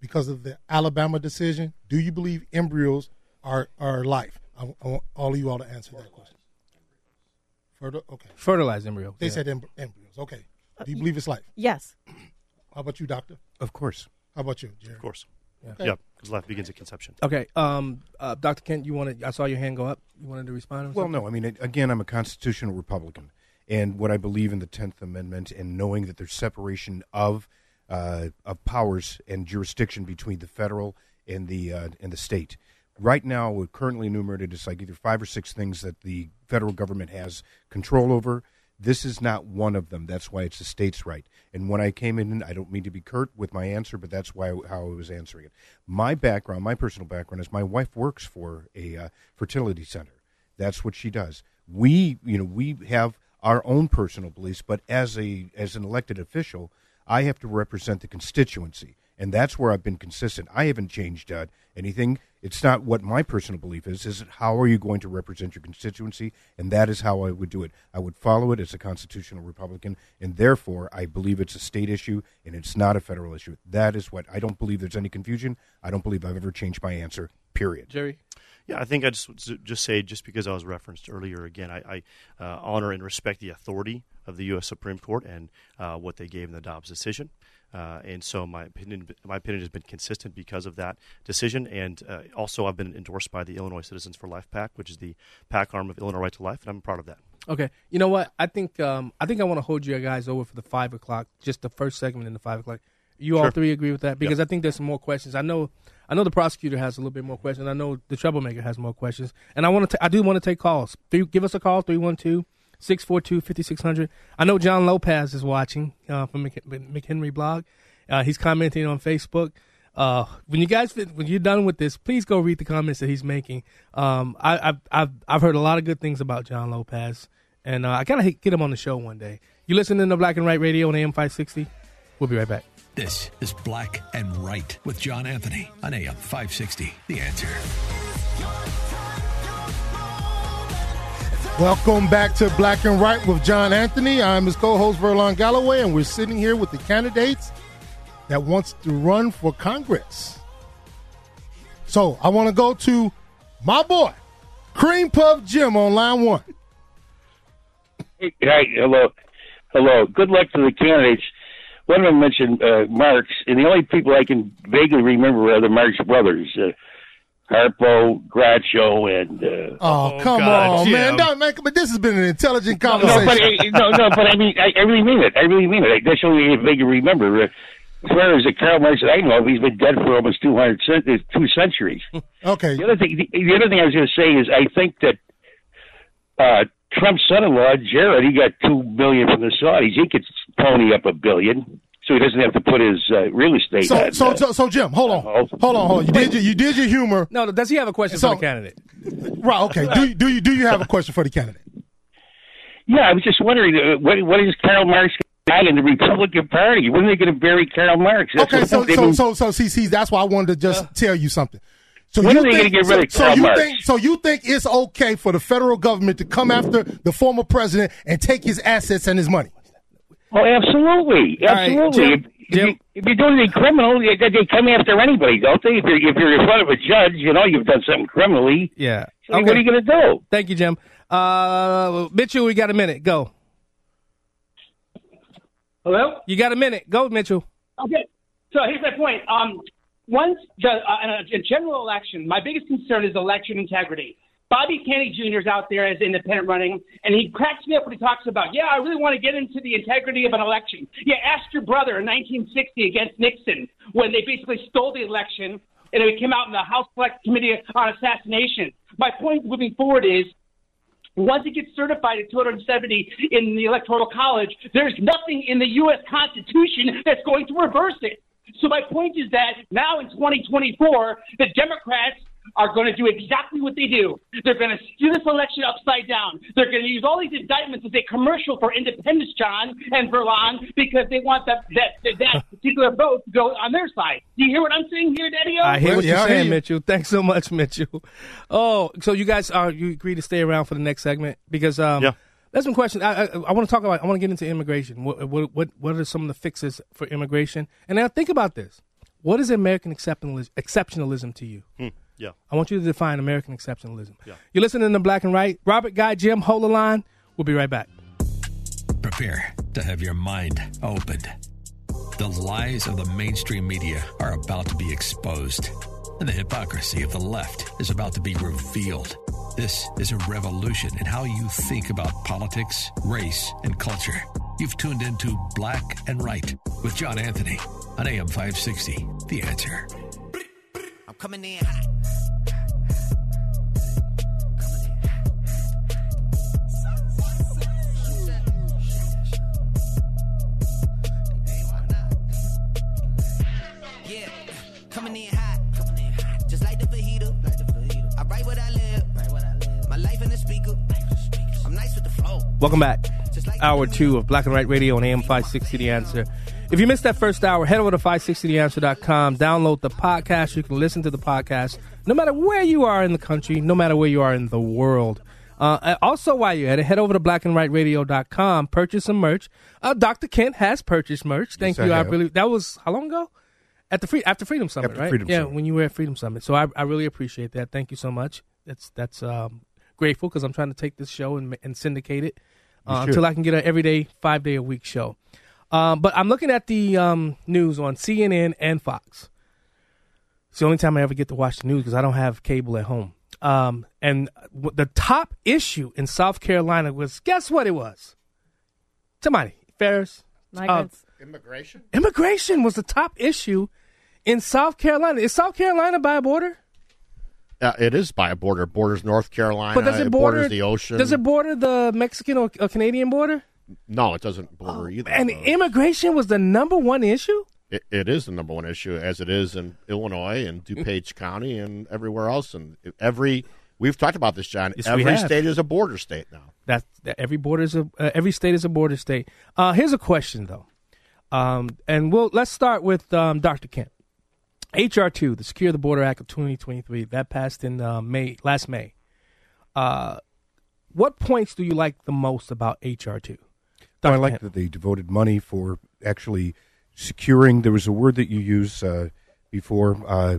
because of the Alabama decision. Do you believe embryos are are life? I, I want all of you all to answer that question. Fertil- okay. Fertilized embryos. They yeah. said em- embryos. Okay. Do you believe it's life? Yes. How about you, doctor? Of course. How about you, Jerry? Of course. Okay. Yeah, because life begins at conception. Okay, um, uh, Dr. Kent, you wanted? I saw your hand go up. You wanted to respond? Well, something? no. I mean, it- again, I'm a constitutional Republican, and what I believe in the Tenth Amendment, and knowing that there's separation of uh, of powers and jurisdiction between the federal and the uh, and the state. Right now, we're currently enumerated as like either five or six things that the federal government has control over. This is not one of them. That's why it's the state's right. And when I came in, I don't mean to be curt with my answer, but that's why how I was answering it. My background, my personal background, is my wife works for a uh, fertility center. That's what she does. We, you know, we have our own personal beliefs, but as a as an elected official, I have to represent the constituency, and that's where I've been consistent. I haven't changed uh, anything. It's not what my personal belief is. Is how are you going to represent your constituency, and that is how I would do it. I would follow it as a constitutional Republican, and therefore I believe it's a state issue and it's not a federal issue. That is what I don't believe. There's any confusion. I don't believe I've ever changed my answer. Period. Jerry. Yeah, I think I just just say just because I was referenced earlier again, I, I uh, honor and respect the authority of the U.S. Supreme Court and uh, what they gave in the Dobbs decision. Uh, and so my opinion, my opinion has been consistent because of that decision. And uh, also, I've been endorsed by the Illinois Citizens for Life PAC, which is the PAC arm of Illinois Right to Life, and I'm proud of that. Okay, you know what? I think um, I think I want to hold you guys over for the five o'clock, just the first segment in the five o'clock. You Sure. all three agree with that because Yep. I think there's some more questions. I know, I know the prosecutor has a little bit more questions. I know the troublemaker has more questions, and I want to. I do want to take calls. Three, give us a call 312-642-5600. I know John Lopez is watching uh, from Mc, McHenry blog. Uh, he's commenting on Facebook. Uh, when you guys when you're done with this, please go read the comments that he's making. Um, I, I've I've I've heard a lot of good things about John Lopez, and uh, I kind of get him on the show one day. You listening to Black and White Radio on AM 560? We'll be right back. This is Black and Right with John Anthony on AM 560. The answer. Welcome back to Black and White with John Anthony. I'm his co-host Verlon Galloway, and we're sitting here with the candidates that wants to run for Congress. So I want to go to my boy, Cream Puff Jim on line one. Hey, hi, hello, hello. Good luck to the candidates. One of them mentioned uh, Marx, and the only people I can vaguely remember are the Marx brothers, uh, Harpo, Groucho, and. Uh, Oh, come God, on, Jim. man! Don't make, but this has been an intelligent no, conversation. but I, no, no, but I mean, I, I really mean it. I really mean it. That's the only thing I vaguely remember. Uh, as far as the Karl Marx that I know of, he's been dead for almost 200 cent- uh, two centuries. okay. The other thing, the, the other thing I was going to say is, I think that uh, Trump's son-in-law Jared, he got two billion from the Saudis. He could pony up a billion, so he doesn't have to put his uh, real estate. So, on, so, uh, so, so, Jim, hold on, hold on, hold on. You did your, you did your humor. No, does he have a question So- for the candidate? Right. Okay. Do you, do you do you have a question for the candidate? yeah, I was just wondering uh, what what is Karl Marx got in the Republican Party? When are they going to bury Karl Marx? That's Okay. what So, so, so, so, see, see, that's why I wanted to just tell you something. So When you are they think, gonna get so, rid of so Karl you Marx? think so you think it's okay for the federal government to come after the former president and take his assets and his money? Oh, absolutely, All right, absolutely. Jim- if, if, you, if you're doing anything criminal, they, they come after anybody, don't they? If you're if you're in front of a judge, you know you've done something criminally. Yeah. So What are you going to do? Thank you, Jim. Uh, Mitchell, we got a minute. Go. Hello? You got a minute. Go, Mitchell. Okay. So here's my point. Um, once the, uh, in a, a general election, my biggest concern is election integrity. Bobby Kennedy Jr. is out there as independent running, and he cracks me up when he talks about, yeah, I really want to get into the integrity of an election. Yeah, ask your brother in 1960 against Nixon when they basically stole the election, and it came out in the House Select Committee on Assassination. My point moving forward is once it gets certified at 270 in the Electoral College, there's nothing in the U.S. Constitution that's going to reverse it. So my point is that now in 2024, the Democrats are going to do exactly what they do. They're going to skew this election upside down. They're going to use all these indictments as a commercial for independence, John and Verlon, because they want that that that particular vote to go on their side. Do you hear what I'm saying here, Daddy? I hear what you're saying, Mitchell. Thanks so much, Mitchell. Oh, so you guys are you agree to stay around for the next segment because um, Yeah. There's some questions. I, I, I want to talk about. I want to get into immigration. What, what what what are some of the fixes for immigration? And now think about this. What is American exceptionalism, exceptionalism to you? Hmm. Yeah. I want you to define American exceptionalism. Yeah. You're listening to Black and Right. Robert Guy, Jim, hold the line. We'll be right back. Prepare to have your mind opened. The lies of the mainstream media are about to be exposed, and the hypocrisy of the left is about to be revealed. This is a revolution in how you think about politics, race, and culture. You've tuned into Black and Right with John Anthony on AM 560. The answer. Coming in hot. Yeah, coming in hot. Just like the fajita. I write what I live. My life in the speaker. I'm nice with the flow. Welcome back. Hour two of Black and White Radio on AM 560 The Answer. If you missed that first hour, head over to 560theanswer.com, download the podcast. You can listen to the podcast no matter where you are in the country, no matter where you are in the world. Uh, also, while you're at it, head over to blackandwhiteradio.com, purchase some merch. Uh, Dr. Kent has purchased merch. Thank Yes, you. I I, really that was how long ago? At the free after Freedom Summit, After right? Freedom yeah, Summit. when you were at Freedom Summit. So I, I really appreciate that. Thank you so much. That's that's um, grateful because I'm trying to take this show and, and syndicate it uh, until I can get an everyday five day a week show. Um, but I'm looking at the um, news on CNN and Fox. It's the only time I ever get to watch the news because I don't have cable at home. Um, and w- the top issue in South Carolina was guess what it was? Somebody, Ferris. Migrants. Immigration? Immigration was the top issue in South Carolina. Is South Carolina by a border? Uh, it is by a border. Borders North Carolina. But does it border borders the ocean? Does it border the Mexican or, or Canadian border? No, it doesn't border either. And immigration was the number one issue. It, it is the number one issue, as it is in Illinois and DuPage County and everywhere else. And every we've talked about this, John. Yes, every state is a border state now. That, that every border is a uh, every state is a border state. Uh, here's a question though, um, and we'll let's start with um, Dr. Kent. HR two, the Secure the Border Act of 2023, that passed in uh, May last May. Uh, what points do you like the most about HR two? Well, I like that they devoted money for actually securing. There was a word that you used uh, before, uh,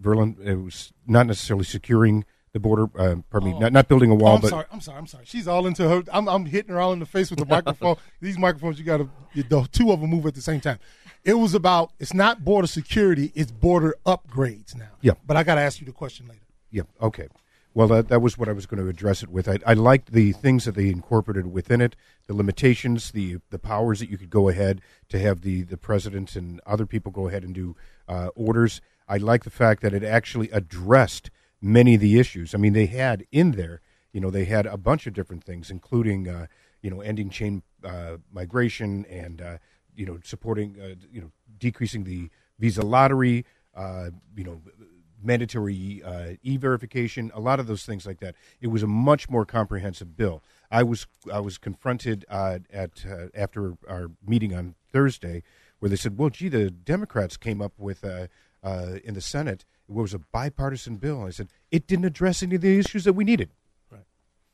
Verlon. It was not necessarily securing the border. Uh, pardon me, not not building a Oh, wall, I'm but sorry. I'm sorry. I'm sorry. She's all into her. I'm, I'm hitting her all in the face with the microphone. These microphones, you got to the two of them move at the same time. It was about. It's not border security. It's border upgrades now. Yeah. But I got to ask you the question later. Yeah. Okay. Well, that, that was what I was going to address it with. I, I liked the things that they incorporated within it, the limitations, the the powers that you could go ahead to have the the president and other people go ahead and do uh, orders. I like the fact that it actually addressed many of the issues. I mean, they had in there, you know, they had a bunch of different things, including, uh, you know, ending chain uh, migration and, uh, you know, supporting, uh, you know, decreasing the visa lottery, uh, you know, mandatory uh, e-verification, a lot of those things like that. It was a much more comprehensive bill. I was I was confronted uh, at uh, after our meeting on Thursday, where they said, "Well, gee, the Democrats came up with uh, uh, in the Senate it was a bipartisan bill." And I said, "It didn't address any of the issues that we needed."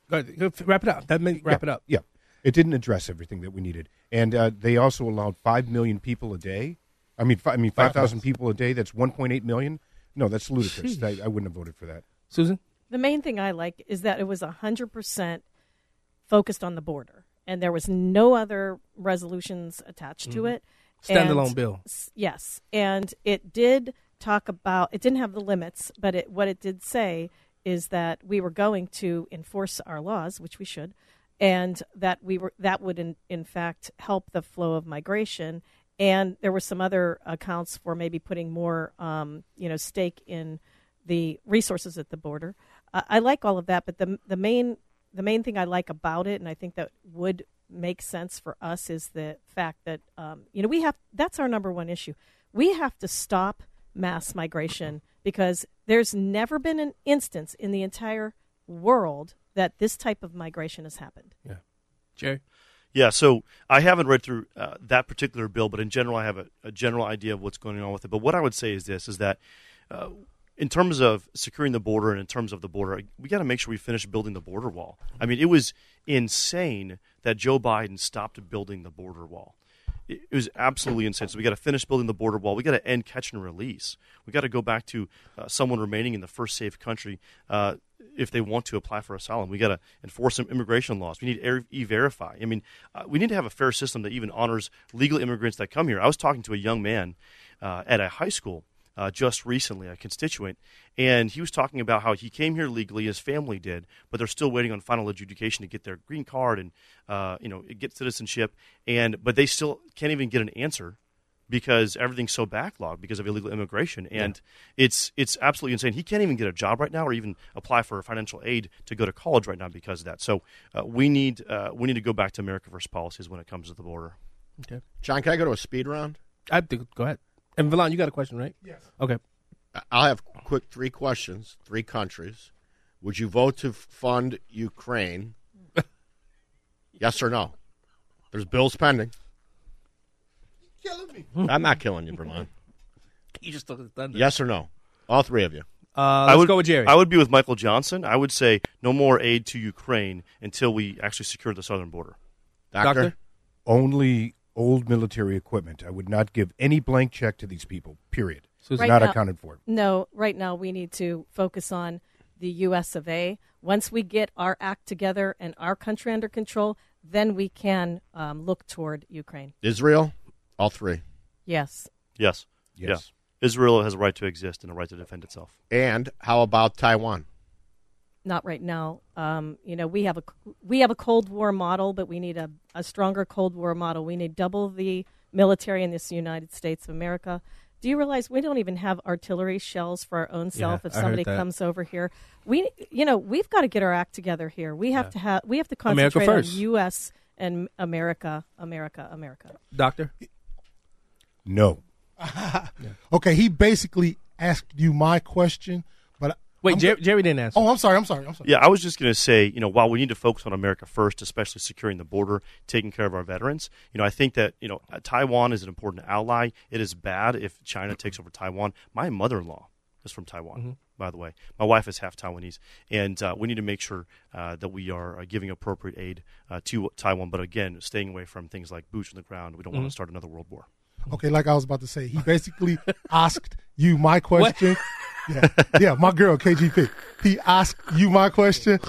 Go ahead, wrap it up. That may, wrap Yeah, it up. Yeah, it didn't address everything that we needed, and uh, they also allowed five million people a day. I mean, fi- I mean, five thousand people a day. That's one point eight million. No, that's ludicrous. I, I wouldn't have voted for that. Susan, The main thing I like is that it was 100% focused on the border, and there was no other resolutions attached to Mhm. it. Standalone And- bill. Yes, and it did talk about. It didn't have the limits, but it, what it did say is that we were going to enforce our laws, which we should, and that we were that would in, in fact help the flow of migration. And there were some other accounts for maybe putting more, um, you know, stake in the resources at the border. Uh, I like all of that, but the the main the main thing I like about it, and I think that would make sense for us, is the fact that um, you know we have that's our number one issue. We have to stop mass migration because there's never been an instance in the entire world that this type of migration has happened. Yeah, Jerry. Yeah, so I haven't read through uh, that particular bill, but in general, I have a, a general idea of what's going on with it. But what I would say is this: is that uh, in terms of securing the border and in terms of the border, we got to make sure we finish building the border wall. I mean, it was insane that Joe Biden stopped building the border wall. It was absolutely insane. So we got to finish building the border wall. We got to end catch and release. We got to go back to uh, someone remaining in the first safe country uh, if they want to apply for asylum. We got to enforce some immigration laws. We need to e-verify. I mean, uh, we need to have a fair system that even honors legal immigrants that come here. I was talking to a young man uh, at a high school uh, just recently, a constituent, and he was talking about how he came here legally, his family did, but they're still waiting on final adjudication to get their green card and uh, you know get citizenship, and but they still can't even get an answer because everything's so backlogged because of illegal immigration, and it's it's absolutely insane. He can't even get a job right now, or even apply for financial aid to go to college right now because of that. So uh, we need uh, we need to go back to America First policies when it comes to the border. Okay. John, can I go to a speed round? I think, go ahead. And Verlon, you got a question, right? Yes. Okay. I- I'll have quick three questions, three countries. Would you vote to fund Ukraine? yes or no? There's bills pending. You're killing me. I'm not killing you, Vermont. You just took his thunder. Yes or no? All three of you. Uh, I let's would go with Jerry. I would be with Michael Johnson. I would say no more aid to Ukraine until we actually secure the southern border. Doctor? Doctor? Only old military equipment. I would not give any blank check to these people. Period. So it's Right not now- accounted for. No, right now we need to focus on the U.S. of A. Once we get our act together and our country under control, then we can um, look toward Ukraine. Israel? All three. Yes. Yes. Yes. Yeah. Israel has a right to exist and a right to defend itself. And how about Taiwan? Not right now. Um, you know, we have a we have a Cold War model, but we need a, a stronger Cold War model. We need double the military in this United States of America. Do you realize we don't even have artillery shells for our own self Yeah, if somebody comes over here? We, you know, we've got to get our act together here. We have to have we have to concentrate on. U.S. and America, America, America. Doctor? No. Okay, he basically asked you my question, but Wait, I'm Jerry, Jerry didn't answer. Oh, I'm sorry. I'm sorry. I'm sorry. Yeah, I was just going to say, you know, while we need to focus on America first, especially securing the border, taking care of our veterans, you know, I think that, you know, uh, Taiwan is an important ally. It is bad if China takes over Taiwan. My mother in law is from Taiwan, by the way. My wife is half Taiwanese. And uh, we need to make sure uh, that we are uh, giving appropriate aid uh, to Taiwan, but again, staying away from things like boots on the ground. We don't want to start another world war. Okay, like I was about to say, he basically asked you my question. Yeah, yeah, my girl KGP. He asked you my question,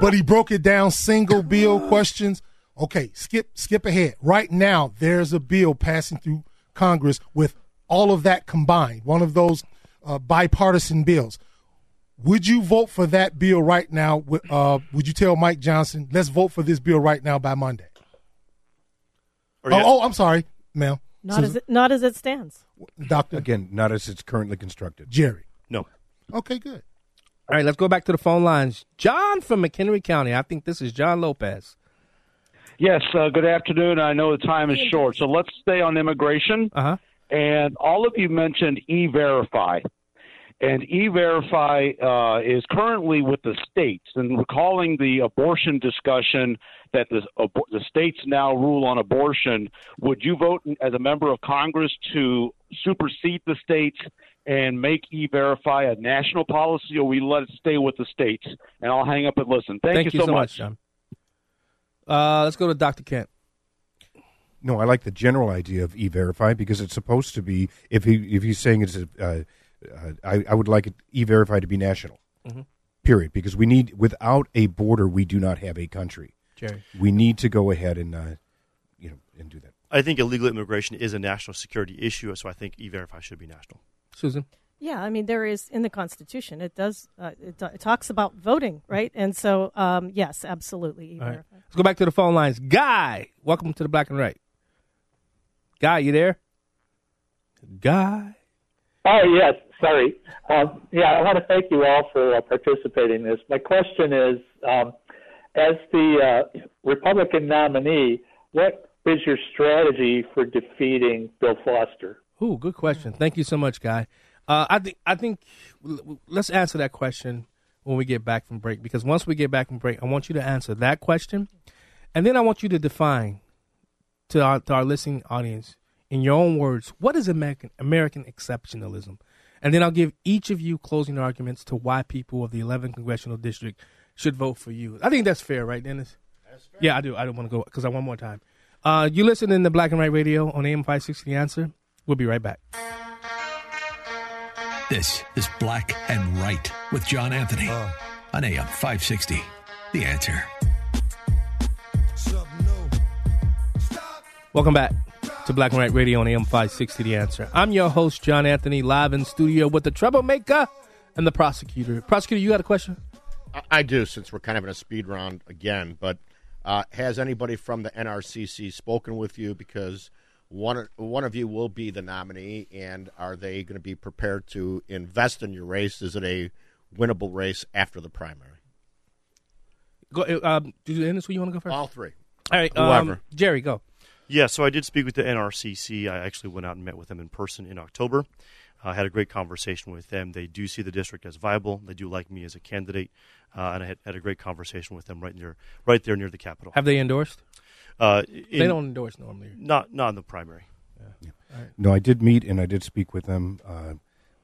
but he broke it down single bill questions. Okay, skip skip ahead. Right now, there's a bill passing through Congress with all of that combined. One of those uh, bipartisan bills. Would you vote for that bill right now? Uh, would you tell Mike Johnson, let's vote for this bill right now by Monday? Oh, yeah- oh, I'm sorry, ma'am. Not as it, not as it stands. Doctor Again, not as it's currently constructed. Jerry. no. Okay, good. All right, let's go back to the phone lines. John from McHenry County. I think this is John Lopez. Yes, uh, good afternoon. I know the time is short, so let's stay on immigration. Uh huh. And all of you mentioned e-verify. And e-verify uh, is currently with the states. And recalling the abortion discussion that the, abo- the states now rule on abortion, would you vote as a member of Congress to supersede the states and make e-verify a national policy, or we let it stay with the states? And I'll hang up and listen. Thank, you so much, John. Uh, let's go to Dr. Kent. No, I like the general idea of e-verify because it's supposed to be. If he if he's saying it's, a, uh, uh, I, I would like it e-verify to be national. Mhm. Period. Because we need without a border, we do not have a country. Jerry. We need to go ahead and uh, you know and do that. I think illegal immigration is a national security issue, so I think e-verify should be national. Susan. Yeah, I mean there is in the Constitution. It does. Uh, it, it talks about voting, right? And so, um, yes, absolutely. All right. E-verify. Let's go back to the phone lines. Guy, welcome to the Black and Right. Guy, you there? Guy. Oh, yes. Sorry. Um, yeah, I want to thank you all for uh, participating in this. My question is um, as the uh, Republican nominee, what is your strategy for defeating Bill Foster? Ooh, good question. Thank you so much, Guy. Uh, I think I think let's answer that question when we get back from break because once we get back from break, I want you to answer that question, and then I want you to define to our to our listening audience in your own words what is American American exceptionalism, and then I'll give each of you closing arguments to why people of the 11th congressional district should vote for you. I think that's fair, right, Dennis? Yeah, I do. I don't want to go because I want more time. Uh, you listen in the Black and White Radio on AM 560 The Answer. We'll be right back. This is Black and Right with John Anthony on AM 560. The answer. Welcome back to Black and White Radio on AM 560 The Answer. I'm your host, John Anthony, live in studio with the troublemaker and the prosecutor. Prosecutor, you got a question? I, I do, since we're kind of in a speed round again. But uh, has anybody from the NRCC spoken with you? Because one one of you will be the nominee, and are they going to be prepared to invest in your race? Is it a winnable race after the primary? Go, uh, um, do you, Ennis, who you want to go first? All three. All right, Whoever. um, Jerry, go. Yeah, so I did speak with the NRCC. I actually went out and met with them in person in October. I had a great conversation with them. They do see the district as viable. They do like me as a candidate, uh, and I had, had a great conversation with them right near, right there near the Capitol. Have they endorsed? Uh, They don't endorse normally. Not not in the primary. No, I did meet and I did speak with them, uh,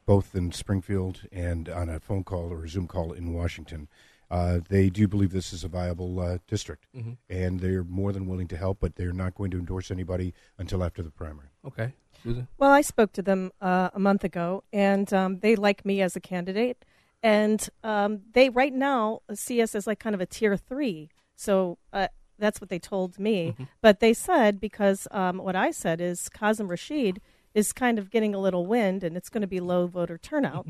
both in Springfield and on a phone call or a Zoom call in Washington. Uh, they do believe this is a viable uh, district, Mhm. and they're more than willing to help, but they're not going to endorse anybody until after the primary. Okay, Susan. Well, I spoke to them uh, a month ago, and um, they like me as a candidate. And um, they right now see us as like kind of a tier three. So uh, that's what they told me. But they said because um, what I said is Qasim Rashid is kind of getting a little wind, and it's going to be low voter turnout.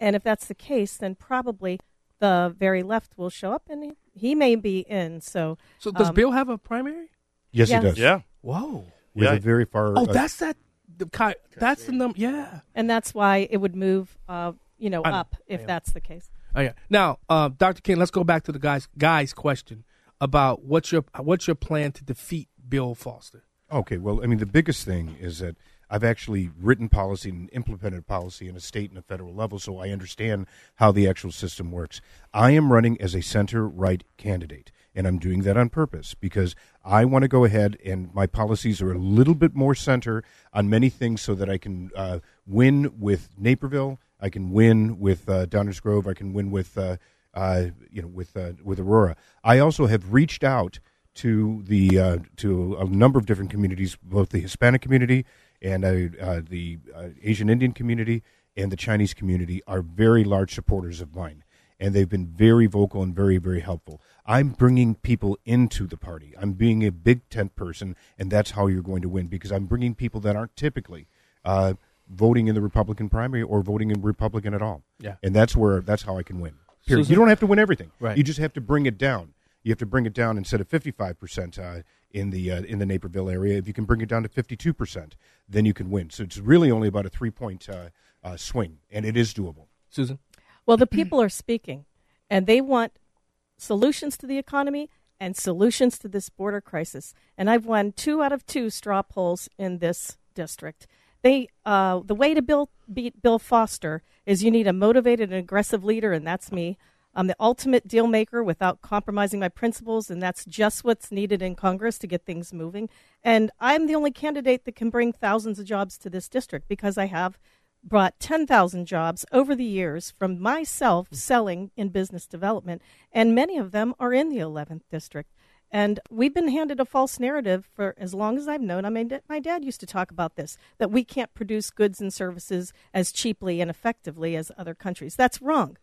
And if that's the case, then probably the very left will show up, and he, he may be in. So, So does um, Bill have a primary? Yes, Yes. he does. Yeah. Whoa. With Yeah. a very far. Oh, uh, that's that. The ki- that's the number. Yeah. and that's why it would move, uh, you know, I know. up if know. that's the case. Oh yeah. Now, uh, Dr. King, let's go back to the guys guy's question about what's your what's your plan to defeat Bill Foster? Okay, well, I mean, the biggest thing is that I've actually written policy and implemented policy in a state and a federal level, so I understand how the actual system works. I am running as a center right candidate, and I'm doing that on purpose because I want to go ahead and my policies are a little bit more center on many things so that I can uh, win with Naperville, I can win with uh, Downers Grove, I can win with. Uh, uh, you know, with uh, with Aurora, I also have reached out to the uh, to a number of different communities, both the Hispanic community and the Asian Indian community and the Chinese community are very large supporters of mine, and they've been very vocal and very very helpful. I'm bringing people into the party. I'm being a big tent person, and that's how you're going to win because I'm bringing people that aren't typically. Uh, voting in the Republican primary or voting in Republican at all, Yeah. and that's where that's how I can win. Period. Susan? You don't have to win everything. Right. You just have to bring it down. You have to bring it down instead of 55 percent uh, in the uh, in the Naperville area. If you can bring it down to 52 percent, then you can win. So it's really only about a three point uh, uh, swing, and it is doable. Susan. Well, the people are speaking, and they want solutions to the economy and solutions to this border crisis. And I've won two out of two straw polls in this district. They, uh, the way to Bill, beat Bill Foster is you need a motivated and aggressive leader, and that's me. I'm the ultimate deal maker without compromising my principles, and that's just what's needed in Congress to get things moving. And I'm the only candidate that can bring thousands of jobs to this district because I have brought 10,000 jobs over the years from myself selling in business development, and many of them are in the 11th district. And we've been handed a false narrative for as long as I've known. I mean, my dad used to talk about this that we can't produce goods and services as cheaply and effectively as other countries. That's wrong.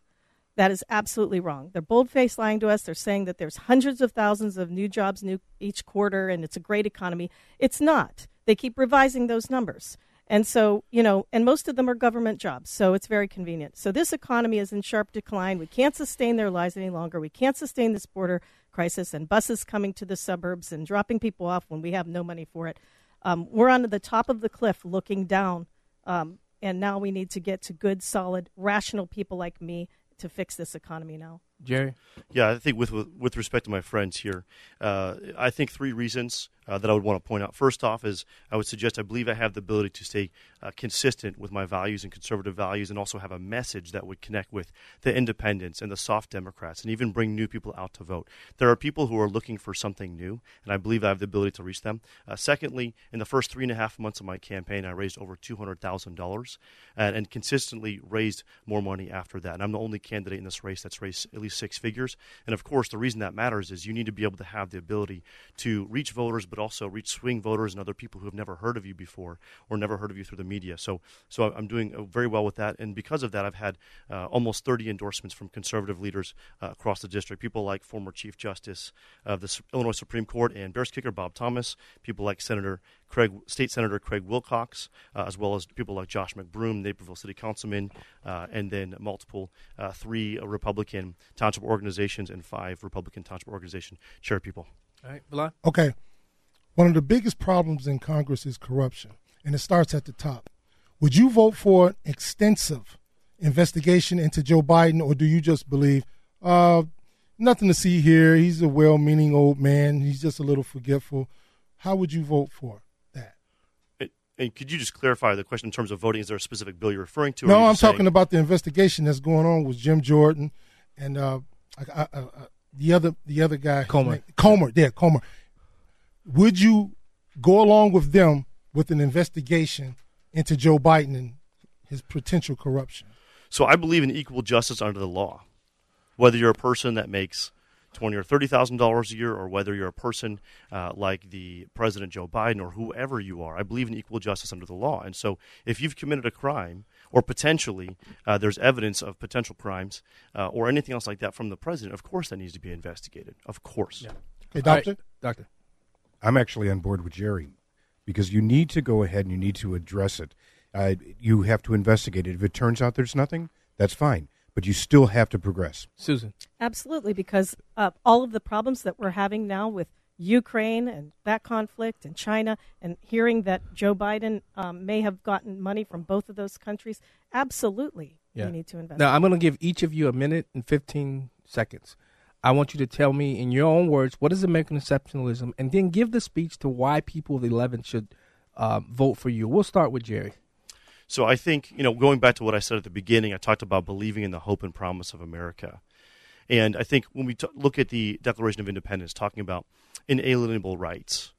That is absolutely wrong. They're bold faced lying to us. They're saying that there's hundreds of thousands of new jobs new each quarter and it's a great economy. It's not. They keep revising those numbers. And so, you know, and most of them are government jobs, so it's very convenient. So this economy is in sharp decline. We can't sustain their lives any longer. We can't sustain this border crisis and buses coming to the suburbs and dropping people off when we have no money for it. Um, we're on the top of the cliff looking down, um, and now we need to get to good, solid, rational people like me to fix this economy now. Jerry. Yeah, I think with with respect to my friends here, uh, I think three reasons uh, that I would want to point out. First off, is I would suggest I believe I have the ability to stay uh, consistent with my values and conservative values, and also have a message that would connect with the independents and the soft Democrats, and even bring new people out to vote. There are people who are looking for something new, and I believe I have the ability to reach them. Uh, secondly, in the first three and a half months of my campaign, I raised over two hundred thousand dollars, and consistently raised more money after that. And I'm the only candidate in this race that's raised at least six figures. And of course, the reason that matters is you need to be able to have the ability to reach voters, but also reach swing voters and other people who have never heard of you before or never heard of you through the media. So, so I'm doing uh, very well with that. And because of that, I've had uh, almost 30 endorsements from conservative leaders uh, across the district. People like former Chief Justice of the Illinois Supreme Court and Bears kicker Bob Thomas. People like Senator Craig, State Senator Craig Wilcox, uh, as well as people like Josh McBroom, Naperville City Councilman, uh, and then multiple uh, three Republican township organizations and five Republican township organization chair people. All right, Bilal. Okay. One of the biggest problems in Congress is corruption, and it starts at the top. Would you vote for an extensive investigation into Joe Biden, or do you just believe uh, nothing to see here? He's a well-meaning old man. He's just a little forgetful. How would you vote for that? And, and could you just clarify the question in terms of voting? Is there a specific bill you're referring to? No, I'm saying- talking about the investigation that's going on with Jim Jordan and uh, I, I, I, the other the other guy Comer. Comer, yeah, Comer. Would you go along with them with an investigation into Joe Biden and his potential corruption? So I believe in equal justice under the law. Whether you're a person that makes twenty or thirty thousand dollars a year, or whether you're a person uh, like the President Joe Biden or whoever you are, I believe in equal justice under the law. And so, if you've committed a crime, or potentially uh, there's evidence of potential crimes, uh, or anything else like that from the president, of course that needs to be investigated. Of course. Hey, doctor. doctor. I'm actually on board with Jerry because you need to go ahead and you need to address it. Uh, you have to investigate it. If it turns out there's nothing, that's fine, but you still have to progress. Susan. Absolutely, because uh, all of the problems that we're having now with Ukraine and that conflict and China, and hearing that Joe Biden um, may have gotten money from both of those countries, absolutely, Yeah. we need to invest. Now I'm going to give each of you a minute and 15 seconds. I want you to tell me in your own words what is American exceptionalism, and then give the speech to why people of the 11 should uh, vote for you. We'll start with Jerry. So I think, you know, going back to what I said at the beginning, I talked about believing in the hope and promise of America. And I think when we t- look at the Declaration of Independence, talking about inalienable rights,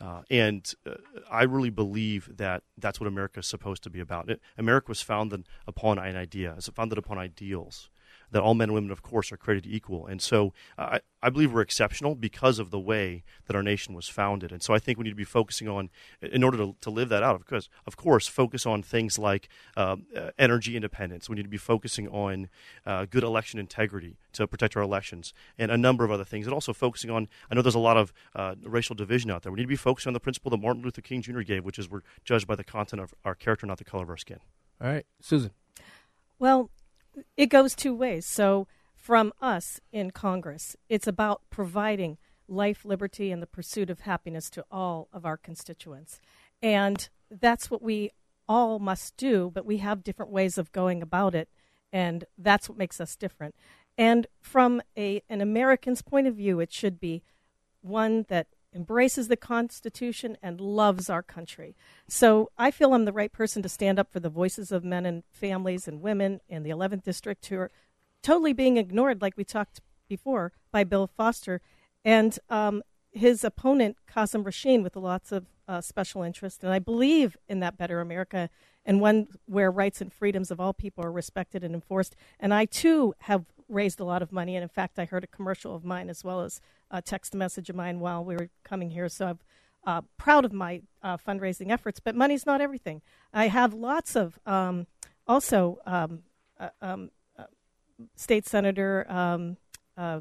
uh, and uh, I really believe that that's what America is supposed to be about. It, America was founded upon an idea, it's founded upon ideals that all men and women, of course, are created equal. And so I, I believe we're exceptional because of the way that our nation was founded. And so I think we need to be focusing on, in order to, to live that out, of course, of course, focus on things like um, uh, energy independence. We need to be focusing on uh, good election integrity to protect our elections and a number of other things. And also focusing on, I know there's a lot of uh, racial division out there. We need to be focusing on the principle that Martin Luther King Jr. gave, which is we're judged by the content of our character, not the color of our skin. All right, Susan. Well, it goes two ways. So, from us in Congress, it's about providing life, liberty, and the pursuit of happiness to all of our constituents. And that's what we all must do, but we have different ways of going about it, and that's what makes us different. And from a, an American's point of view, it should be one that embraces the Constitution and loves our country. So I feel I'm the right person to stand up for the voices of men and families and women in the 11th District who are totally being ignored, like we talked before, by Bill Foster and um, his opponent, Qasim Rasheen, with lots of uh, special interest. And I believe in that better America and one where rights and freedoms of all people are respected and enforced. And I, too, have raised a lot of money. And in fact, I heard a commercial of mine as well as a text message of mine while we were coming here. So I'm uh, proud of my uh, fundraising efforts. But money's not everything. I have lots of um, also um, uh, um, uh, State Senator um, uh,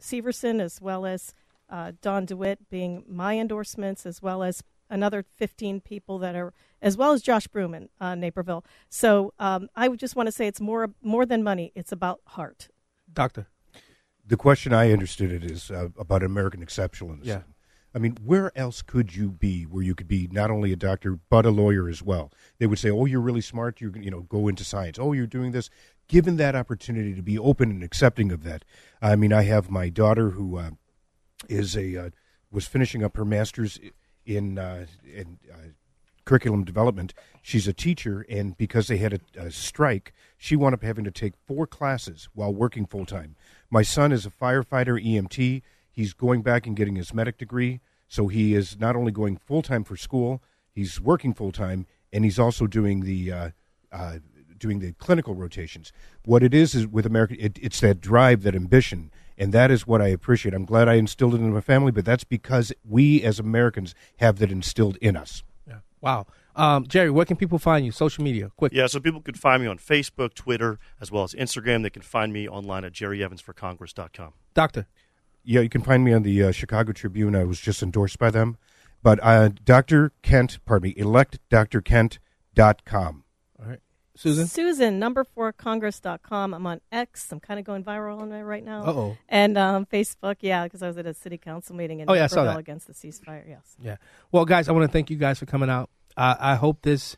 Syverson as well as uh, Don DeWitt being my endorsements, as well as another 15 people that are, as well as Josh Broom uh, Naperville. So um, I would just want to say it's more more than money. It's about heart. Doctor. The question I understood it is uh, about American exceptionalism. Yeah. I mean, where else could you be where you could be not only a doctor but a lawyer as well? They would say, "Oh, you're really smart. You you know, go into science. Oh, you're doing this." Given that opportunity to be open and accepting of that, I mean, I have my daughter who uh, is a uh, was finishing up her master's in uh, in uh, curriculum development. She's a teacher, and because they had a, a strike, she wound up having to take four classes while working full time. My son is a firefighter EMT. He's going back and getting his medic degree, so he is not only going full time for school, he's working full time, and he's also doing the uh, uh, doing the clinical rotations. What it is is with America, it, it's that drive, that ambition, and that is what I appreciate. I'm glad I instilled it in my family, but that's because we as Americans have that instilled in us. Yeah. Wow. Um, Jerry, where can people find you? Social media, quick. Yeah, so people can find me on Facebook, Twitter, as well as Instagram. They can find me online at jerryevansforcongress.com. Doctor. Yeah, you can find me on the uh, Chicago Tribune. I was just endorsed by them. But uh, Dr. Kent, pardon me, electdrkent.com. Susan? Susan, number four congress.com. I'm on X. I'm kind of going viral on there right now. Uh-oh. And um, Facebook, yeah, because I was at a city council meeting in Oh, yeah, I saw that. against the ceasefire. Yes. Yeah. Well, guys, I want to thank you guys for coming out. I I hope this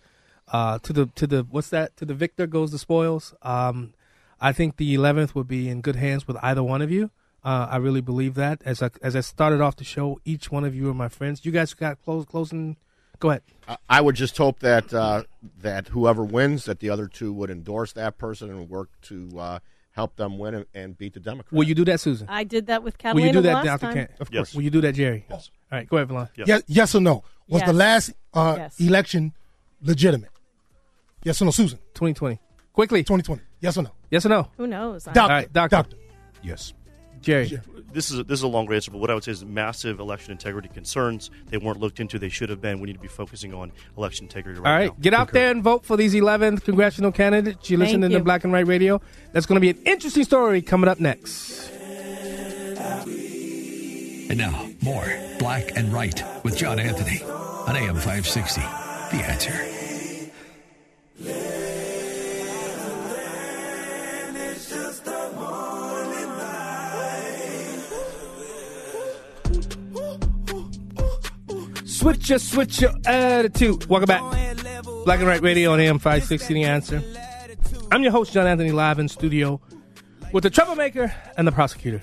uh, to the to the what's that to the victor goes the spoils. Um, I think the 11th would be in good hands with either one of you. Uh, I really believe that. As I as I started off the show, each one of you are my friends. You guys got close closing. Go ahead. I- I would just hope that uh, that whoever wins, that the other two would endorse that person and work to uh, help them win and, and beat the Democrats. Will you do that, Susan? I did that with Will you do that, Dr. time. Kent? Of course. Will you do that, Jerry? Yes. All right, go ahead, Verlon. Yes. yes or no? Was the last uh, Yes. election legitimate? Yes or no, Susan? 2020. Quickly. 2020. Yes or no? Yes or no? Who knows? Doctor. All right, doctor. Doctor. Yes. Jerry. This is a, this is a longer answer, but what I would say is massive election integrity concerns. They weren't looked into. They should have been. We need to be focusing on election integrity right now. All right, now. get out there and vote for these 11 congressional candidates. You're Thank listening you. to Black and Right Radio. That's going to be an interesting story coming up next. And now, more Black and Right with John Anthony on AM 560. The answer. Switch your, switch your attitude. Welcome back. Black and Right Radio on AM 560 The Answer. I'm your host, John Anthony, live in studio with the troublemaker and the prosecutor.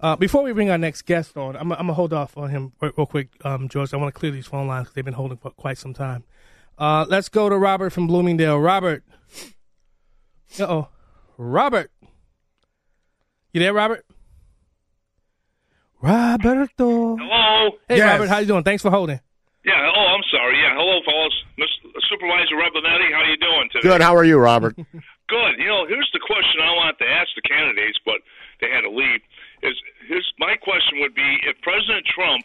Uh, before we bring our next guest on, I'm, I'm going to hold off on him real, real quick, um, George. I want to clear these phone lines because they've been holding for quite some time. Uh, let's go to Robert from Bloomingdale. Robert. Uh oh. Robert. You there, Robert? Roberto. Hello. Hey, Robert, how you doing? Thanks for holding. Yeah. Oh, I'm sorry. Yeah. Hello, fellas. Mr. Supervisor Reboletti, how are you doing today? Good. How are you, Robert? Good. You know, here's the question I wanted to ask the candidates, but they had to leave. Is here's my question would be if President Trump,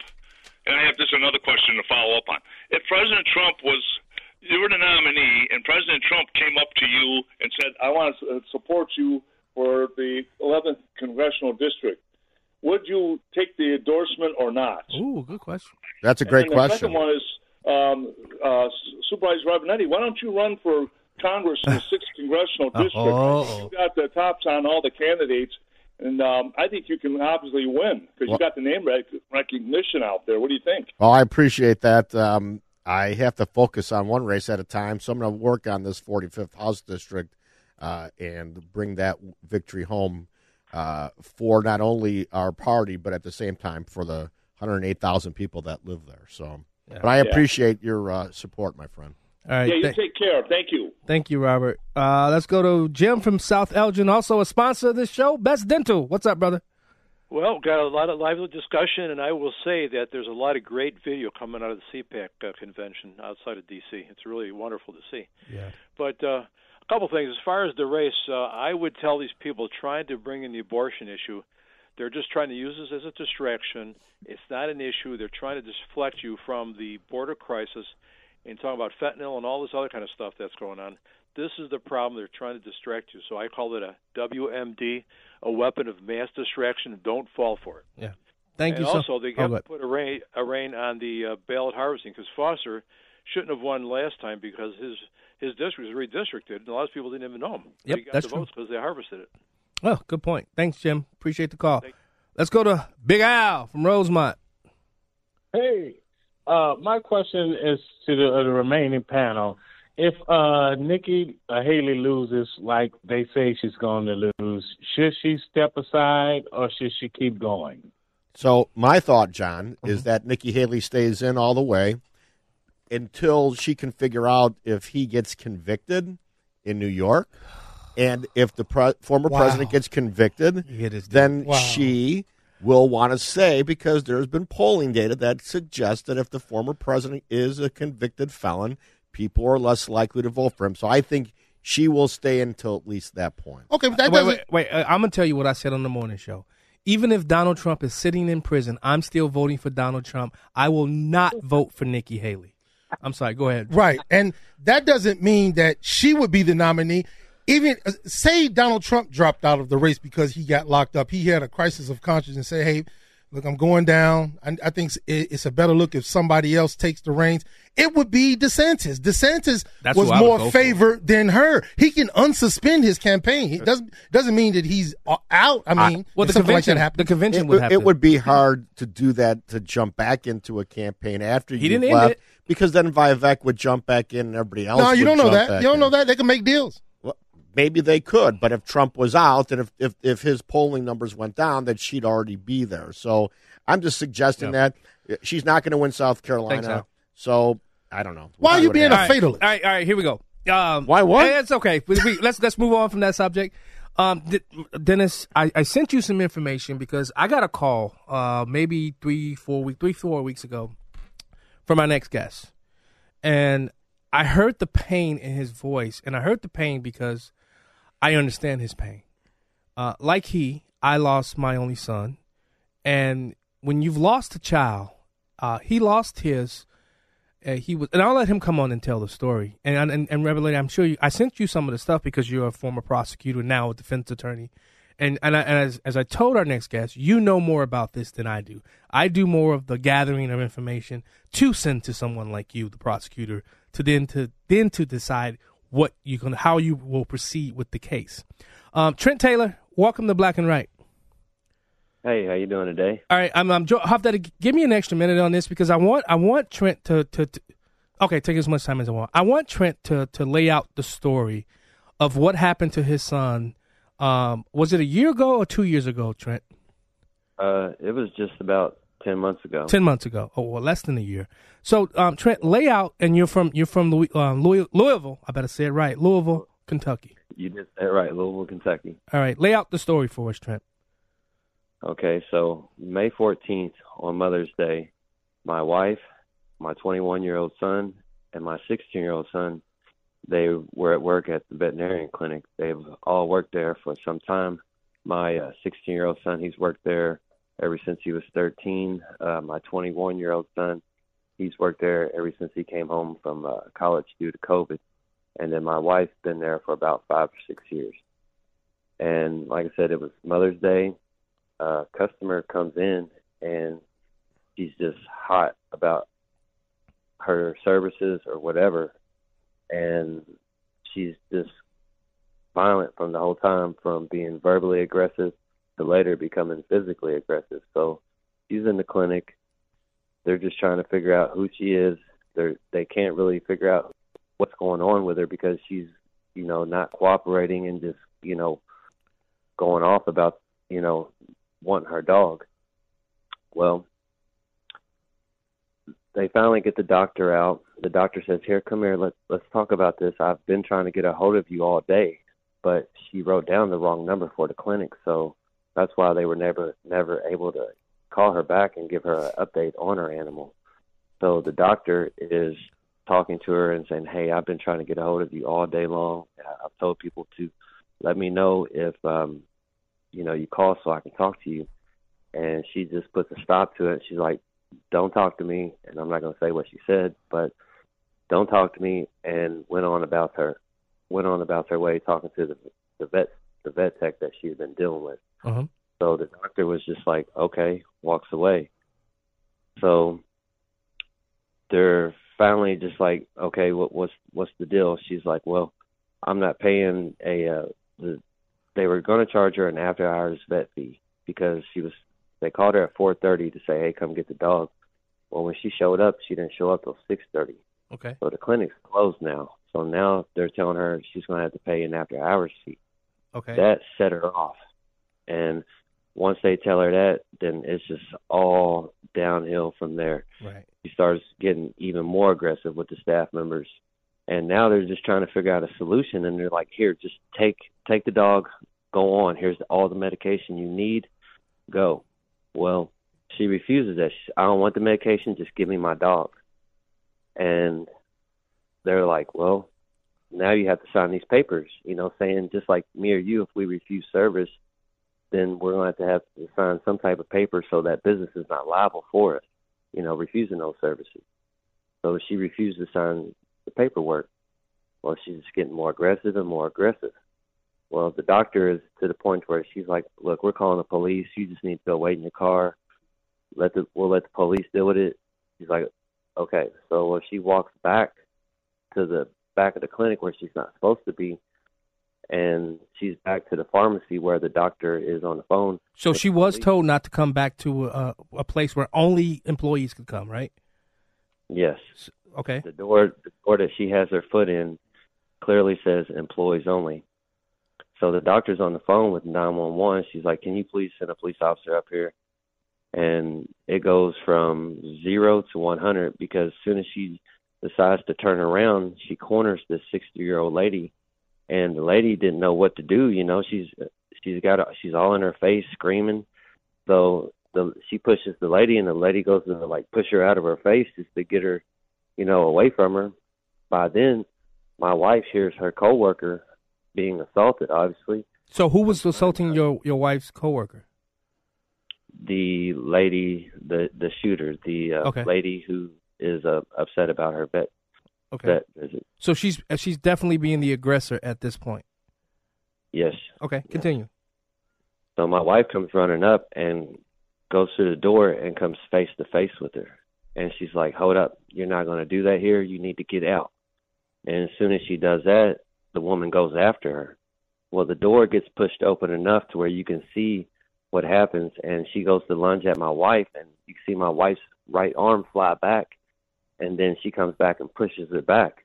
and I have this another question to follow up on. If President Trump was you were the nominee, and President Trump came up to you and said, "I want to support you for the 11th congressional district," would you take the endorsement or not? Ooh, good question. That's a great and the second one is um, uh, Supervisor Reboletti. Why don't you run for Congress in the sixth congressional district? Oh. You got the tops on all the candidates, and um, I think you can obviously win because Well- you got the name rec- recognition out there. What do you think? Well, I appreciate that. Um, I have to focus on one race at a time, so I'm going to work on this 45th House district uh, and bring that victory home uh, for not only our party, but at the same time for the 108,000 people that live there. So, but I Yeah. appreciate your uh, support, my friend. All right. yeah, you th- take care. Thank you. Thank you, Robert. Uh, let's go to Jim from South Elgin, also a sponsor of this show, Best Dental. What's up, brother? Well, got a lot of lively discussion, and I will say that there's a lot of great video coming out of the CPAC uh, convention outside of D.C. It's really wonderful to see. Yeah. But uh, a couple things. As far as the race, uh, I would tell these people trying to bring in the abortion issue, they're just trying to use this as a distraction. It's not an issue. They're trying to deflect you from the border crisis and talking about fentanyl and all this other kind of stuff that's going on. This is the problem. They're trying to distract you. So I call it a WMD, a weapon of mass distraction. Don't fall for it. Yeah. Thank and you so also, they Oh, to put a rein, a rein on the uh, ballot harvesting because Foster shouldn't have won last time because his his district was redistricted, and a lot of people didn't even know him. Yep, he got that's the true. votes because they harvested it. Oh, good point. Thanks, Jim. Appreciate the call. Let's go to Big Al from Rosemont. Hey, uh, my question is to the, uh, the remaining panel. If uh, Nikki uh, Haley loses, like they say she's going to lose, should she step aside or should she keep going? So my thought, John, is that Nikki Haley stays in all the way until she can figure out if he gets convicted in New York, and if the pre- former Wow. president gets convicted, then Wow. she will want to say because there's been polling data that suggests that if the former president is a convicted felon, people are less likely to vote for him. So I think she will stay until at least that point. Okay, but that wait, doesn't. wait, wait. Uh, I'm gonna tell you what I said on the morning show. Even if Donald Trump is sitting in prison, I'm still voting for Donald Trump. I will not vote for Nikki Haley. I'm sorry. Go ahead. Right. And that doesn't mean that she would be the nominee. Even uh, say Donald Trump dropped out of the race because he got locked up. He had a crisis of conscience and said, hey, look, I'm going down. I, I think it's, it's a better look if somebody else takes the reins. It would be DeSantis. DeSantis That's was who I would more go for. favored than her. He can unsuspend his campaign. It doesn't doesn't mean that he's uh, out. I mean, if something like that happened, convention it, it would be hard to do that to jump back into a campaign after He you didn't end it. Because then Vivek would jump back in and everybody else. No, you would don't know that. You don't in. know that. They can make deals. Well, maybe they could, but if Trump was out and if, if, if his polling numbers went down, then she'd already be there. So I'm just suggesting that she's not going to win South Carolina. Al. So I don't know. Why are you what being a happens. fatalist? All right, all right, here we go. Um, Why what? eh, It's okay. We, we, let's let's move on from that subject. Um, D- Dennis, I, I sent you some information because I got a call, uh, maybe three, four week, three, four weeks ago, from our next guest, and I heard the pain in his voice, and I heard the pain because I understand his pain. Uh, like he, I lost my only son, and when you've lost a child, uh, he lost his. Uh, he was, and I'll let him come on and tell the story. And and and Reboletti, I'm sure you, I sent you some of the stuff because you're a former prosecutor now a defense attorney, and and, I, and as as I told our next guest, you know more about this than I do. I do more of the gathering of information to send to someone like you, the prosecutor, to then to then to decide what you can how you will proceed with the case. Um, Trent Taylor, welcome to Black and Right. Hey, how you doing today? All right, I'm, I'm that. Give me an extra minute on this because I want I want Trent to, to, to okay take as much time as I want. I want Trent to to lay out the story of what happened to his son. Um, was it a year ago or two years ago, Trent? Uh, it was just about ten months ago. Ten months ago. Oh, well, less than a year. So, um, Trent, lay out, and you're from you're from Louis, um, Louis, Louisville. I better say it right. Louisville, Kentucky. You did that right, Louisville, Kentucky. All right, lay out the story for us, Trent. Okay, so May 14th on Mother's Day, my wife, my 21 year old son, and my 16 year old son, they were at work at the veterinarian clinic. They've all worked there for some time. My 16 year old son, he's worked there ever since he was 13. Uh, my 21 year old son, he's worked there ever since he came home from uh, college due to COVID. And then my wife's been there for about five or six years. And like I said, it was Mother's Day uh, customer comes in and she's just hot about her services or whatever, and she's just violent from the whole time, from being verbally aggressive to later becoming physically aggressive. So she's in the clinic. They're just trying to figure out who she is. They they can't really figure out what's going on with her because she's you know not cooperating and just you know going off about you know wanting her dog. Well, they finally get the doctor out. The doctor says, "Here, come here. Let's let's talk about this. I've been trying to get a hold of you all day, but she wrote down the wrong number for the clinic, so that's why they were never never able to call her back and give her an update on her animal. So the doctor is talking to her and saying, "Hey, I've been trying to get a hold of you all day long. I've told people to let me know if um you know, you call so I can talk to you. And she just puts a stop to it. She's like, don't talk to me. And I'm not going to say what she said, but don't talk to me. And went on about her, went on about her way talking to the, the vet, the vet tech that she's been dealing with. Uh-huh. So the doctor was just like, okay, walks away. So they're finally just like, okay, what, what's what's the deal? She's like, well, I'm not paying a. Uh, the, they were going to charge her an after hours vet fee because she was. They called her at 4:30 to say, hey, come get the dog. Well, when she showed up, she didn't show up till 6:30. Okay. So the clinic's closed now. So now they're telling her she's going to have to pay an after hours fee. Okay. That set her off. And once they tell her that, then it's just all downhill from there. Right. She starts getting even more aggressive with the staff members. And now they're just trying to figure out a solution and they're like, Here, just take take the dog, go on. Here's all the medication you need. Go. Well, she refuses that. She, I don't want the medication, just give me my dog. And they're like, Well, now you have to sign these papers, you know, saying just like me or you, if we refuse service, then we're going to have to have to sign some type of paper so that business is not liable for it, you know, refusing those services. So she refused to sign the paperwork. Well, she's just getting more aggressive and more aggressive. Well, the doctor is to the point where she's like, "Look, we're calling the police. You just need to go wait in your car. let the we'll let the police deal with it. She's like, okay. So when she walks back to the back of the clinic where she's not supposed to be, and she's back to the pharmacy where the doctor is on the phone. So she was told not to come back to a, a place where only employees could come, right? Yes. Okay. The door, the door that she has her foot in, clearly says employees only. So the doctor's on the phone with 911. She's like, "Can you please send a police officer up here?" And it goes from zero to 100 because as soon as she decides to turn around, she corners this 60-year-old lady, and the lady didn't know what to do. You know, she's she's got she's all in her face screaming. So the she pushes the lady, and the lady goes to like push her out of her face just to get her, you know, away from her. By then, my wife hears her coworker being assaulted. Obviously, So who was assaulting your your wife's coworker? the lady, the the shooter, the uh, Okay. lady who is uh, upset about her vet Okay. vet visit. So she's uh, she's definitely being the aggressor at this point. Yes. Okay, continue. So my wife comes running up and goes through the door and comes face to face with her. And she's like, Hold up, you're not going to do that here. You need to get out. And as soon as she does that, the woman goes after her. Well, the door gets pushed open enough to where you can see what happens. And she goes to lunge at my wife, and you see my wife's right arm fly back. And then she comes back and pushes her back.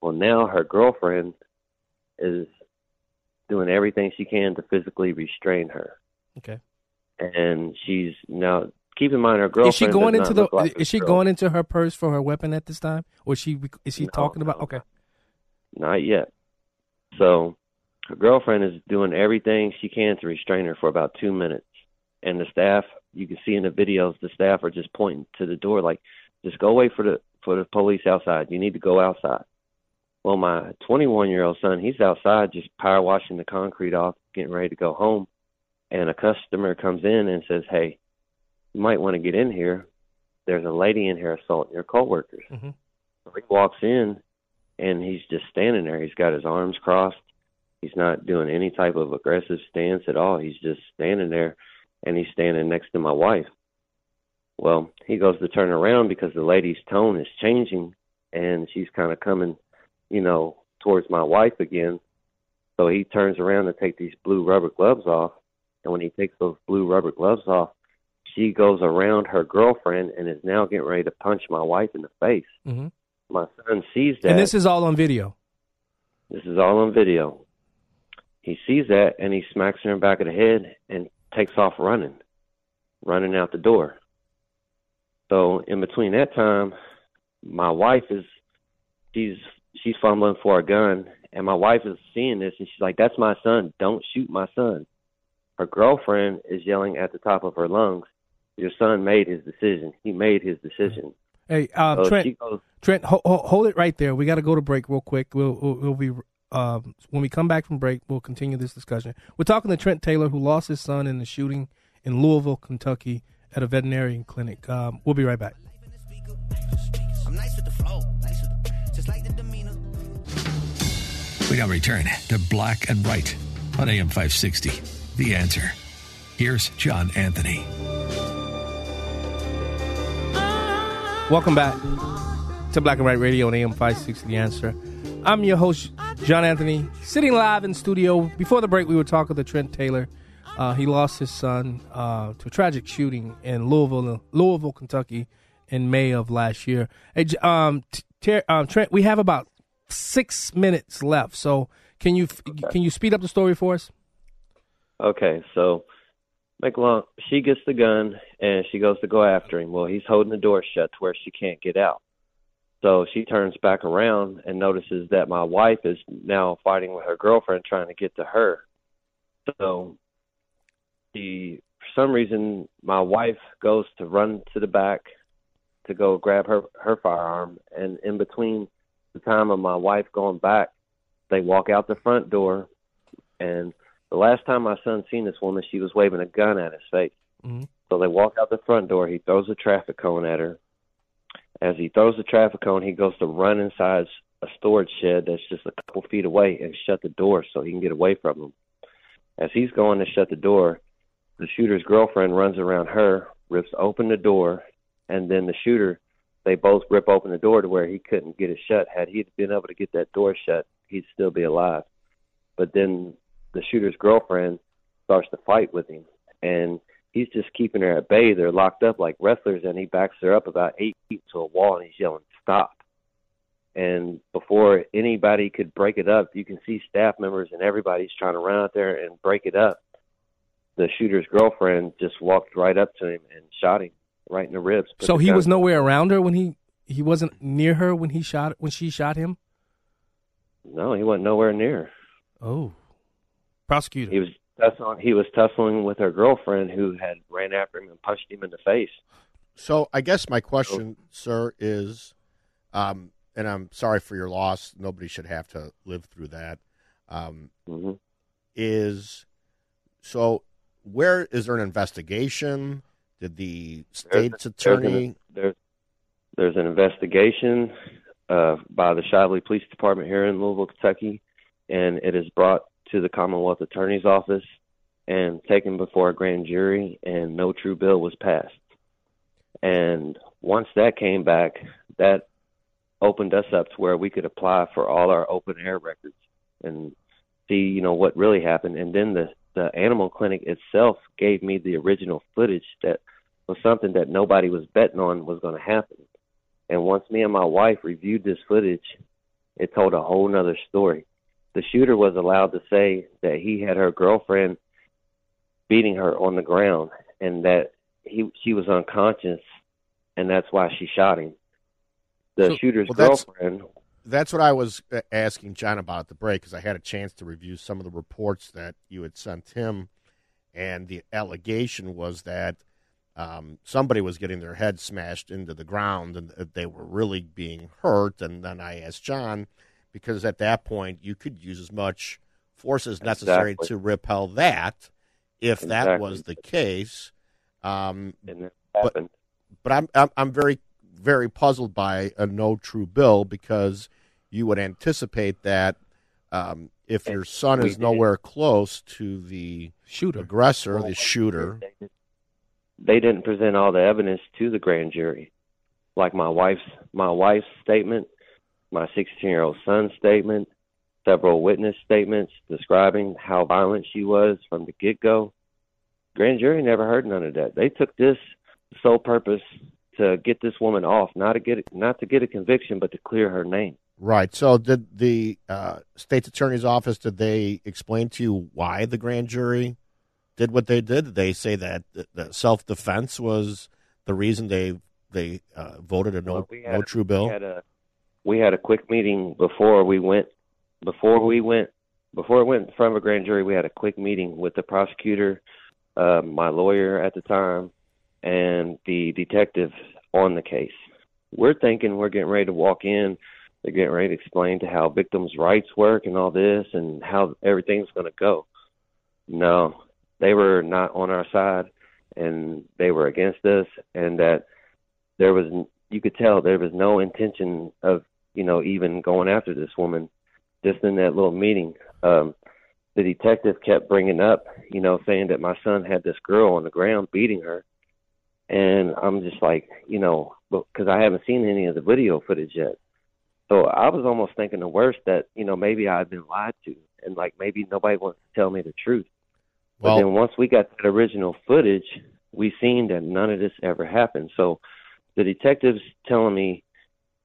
Well, now her girlfriend is doing everything she can to physically restrain her Okay. and she's now keep in mind her girlfriend Is she going into the? like is she her going into her purse for her weapon at this time, or is she is she talking about? Okay. Not yet. So her girlfriend is doing everything she can to restrain her for about two minutes. And the staff you can see in the videos the staff are just pointing to the door like just go away for the for the police outside. You need to go outside. Well my 21 year old son he's outside just power washing the concrete off getting ready to go home. And a customer comes in and says hey you might want to get in here. There's a lady in here assaulting your coworkers. Mm-hmm. so he walks in and he's just standing there. He's got his arms crossed. He's not doing any type of aggressive stance at all. He's just standing there and he's standing next to my wife. Well, he goes to turn around because the lady's tone is changing and she's kind of coming, you know, towards my wife again. So he turns around to take these blue rubber gloves off. And when he takes those blue rubber gloves off, she goes around her girlfriend and is now getting ready to punch my wife in the face. hmm My son sees that. And this is all on video. This is all on video. He sees that and he smacks her in the back of the head and takes off running, running out the door. So in between that time, my wife is she's she's fumbling for a gun and my wife is seeing this and she's like, That's my son, don't shoot my son. Her girlfriend is yelling at the top of her lungs, Your son made his decision. He made his decision. Hey, uh, So Trent. she goes- Trent, ho- ho- hold it right there. We got to go to break real quick. We'll we'll, we'll be um, when we come back from break. We'll continue this discussion. We're talking to Trent Taylor, who lost his son in the shooting in Louisville, Kentucky, at a veterinarian clinic. Um, we'll be right back. I'm nice with the flow, nice with the, just like the demeanor. We now return to Black and Right on AM 560. The answer. Here's John Anthony. Welcome back to Black and Right Radio on AM 560 The Answer. I'm your host, John Anthony, sitting live in studio. Before the break, we were talking to Trent Taylor. Uh, he lost his son uh, to a tragic shooting in Louisville, Louisville, Kentucky, in May of last year. Hey, um, Ter- um, Trent, we have about six minutes left, so can you can you speed up the story for us? Okay, so a long she gets the gun and she goes to go after him. Well, he's holding the door shut to where she can't get out. So she turns back around and notices that my wife is now fighting with her girlfriend trying to get to her. So the for some reason my wife goes to run to the back to go grab her her firearm and in between the time of my wife going back they walk out the front door and the last time my son seen this woman she was waving a gun at his face Mhm. So they walk out the front door he throws a traffic cone at her as he throws the traffic cone he goes to run inside a storage shed that's just a couple feet away and shut the door so he can get away from them as he's going to shut the door the shooter's girlfriend runs around her rips open the door, and then the shooter, they both rip open the door to where he couldn't get it shut. Had he been able to get that door shut, he'd still be alive. But then the shooter's girlfriend starts to fight with him, and he's just keeping her at bay. They're locked up like wrestlers, and he backs her up about eight feet to a wall, and he's yelling, "Stop!" And before anybody could break it up, you can see staff members and everybody's trying to run out there and break it up. The shooter's girlfriend just walked right up to him and shot him right in the ribs. So he was nowhere around her when he he wasn't near her when he shot when she shot him. No, he wasn't nowhere near. Oh, prosecutor. He was tussling. He was tussling with her girlfriend, who had ran after him and punched him in the face. So I guess my question, sir, is, um, and I'm sorry for your loss. Nobody should have to live through that. Um, Mm-hmm. Is so where is there an investigation? Did the There's- state's attorney? There's, an, there's, there's an investigation uh, by the Shively Police Department here in Louisville, Kentucky, and it is brought to the Commonwealth Attorney's Office and taken before a grand jury, and no true bill was passed. And once that came back, that opened us up to where we could apply for all our open air records and see, you know, what really happened. And then the the animal clinic itself gave me the original footage that was something that nobody was betting on was going to happen. And once me and my wife reviewed this footage, it told a whole nother story. The shooter was allowed to say that he had her girlfriend beating her on the ground and that he she was unconscious and that's why she shot him. The So- shooter's well, girlfriend That's what I was uh, asking John about at the break because I had a chance to review some of the reports that you had sent him, and the allegation was that um, somebody was getting their head smashed into the ground and they were really being hurt. And then I asked John because at that point you could use as much force as necessary Exactly. to repel that if that was the case. Um, and that but, happened. but I'm, I'm I'm very very puzzled by a no true bill because you would anticipate that um, if your son we is did. nowhere close to the shooter aggressor, the shooter, they didn't present all the evidence to the grand jury like my wife's my wife's statement my 16 year old son's statement several witness statements describing how violent she was from the get go grand jury never heard none of that they took this sole purpose to get this woman off not to get not to get a conviction but to clear her name right? So did the uh, state's attorney's office did they explain to you why the grand jury did what they did? Did they say that, that self defense was the reason they they uh, voted a no Well, we no true bill? We had a we had a quick meeting before we went before we went before it went in front of a grand jury. We had a quick meeting with the prosecutor, uh, my lawyer at the time, and the detective on the case. We're thinking we're getting ready to walk in. They're getting ready to explain to how victims' rights work and all this, and how everything's going to go. No, they were not on our side, and they were against us, and that there was you could tell there was no intention of you know even going after this woman. Just in that little meeting um the detective kept bringing up you know saying that my son had this girl on the ground beating her. And i'm just like you know because i haven't seen any of the video footage yet. So i was almost thinking the worst that you know maybe i've been lied to and like maybe nobody wants to tell me the truth. Well- but then once we got that original footage we seen that none of this ever happened. So the detective's telling me,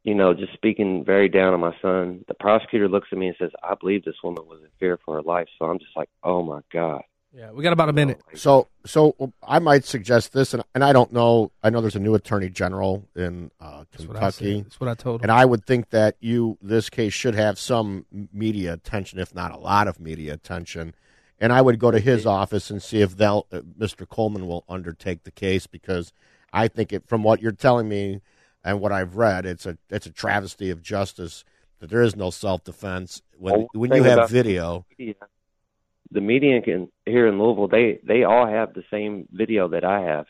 you know, just speaking very down on my son. The prosecutor looks at me and says, I believe this woman was in fear for her life. So I'm just like, oh my God. Yeah, we got about a minute. So, so I might suggest this, and, and I don't know. I know there's a new attorney general in uh, what I Kentucky. That's what I told him. And I would think that you, this case, should have some media attention, if not a lot of media attention. And I would go to his office and see if they'll, uh, Mr. Coleman will undertake the case because I think it, from what you're telling me and what I've read, it's a it's a travesty of justice that there is no self defense when Well, when you have video. The media, the media can, here in Louisville, they, they all have the same video that I have,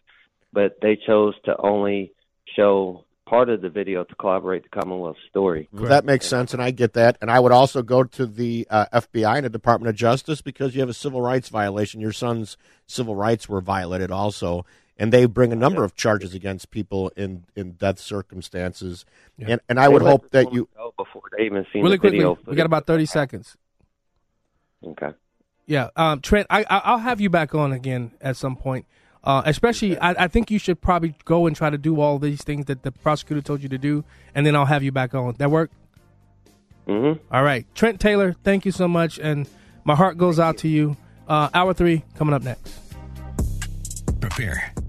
but they chose to only show part of the video to corroborate the Commonwealth story. Well, that makes sense, and I get that. And I would also go to the uh, FBI and the Department of Justice because you have a civil rights violation. Your son's civil rights were violated also and they bring a number of charges against people in in death circumstances. Yeah. And and I would They let hope that you go before they even seen Really the quickly, video. we got about thirty seconds. Okay. Yeah, um, Trent, I, I I'll have you back on again at some point. Uh, especially, I, I think you should probably go and try to do all these things that the prosecutor told you to do, and then I'll have you back on. That work? Mm-hmm. All right, Trent Taylor, thank you so much, and my heart goes out to you. Uh, hour three coming up next. Prepare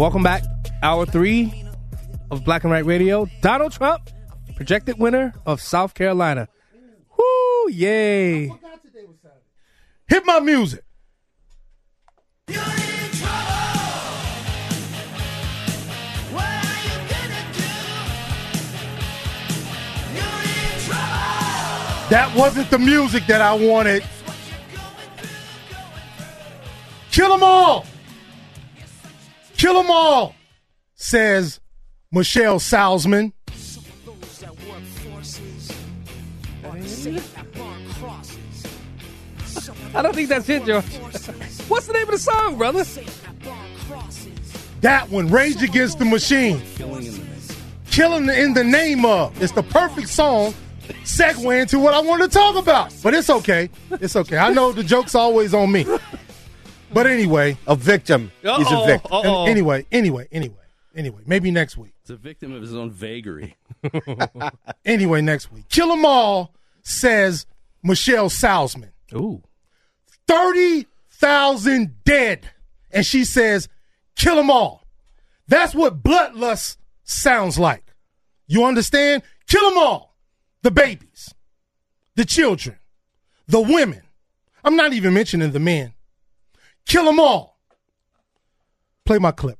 Welcome back, hour three of Black and Right Radio. Donald Trump, projected winner of South Carolina. Woo! Yay! Hit my music. That wasn't the music that I wanted. Kill them all. Kill them all, says Michelle Salzman. I don't think that's it, George. What's the name of the song, brother? That one, Rage Against the Machine. Killing in the name of. It's the perfect song segue into what I wanted to talk about. But it's okay. It's okay. I know the joke's always on me. But anyway. A victim. He's a Uh-oh, victim. uh-oh. Anyway, anyway, anyway, anyway. Maybe next week. It's a victim of his own vagary. Anyway, next week. Kill 'em all, says Michelle Salzman. Ooh. 30,000 dead. And she says, kill them all. That's what bloodlust sounds like. You understand? Kill them all. The babies, the children, the women. I'm not even mentioning the men. Kill them all. Play my clip.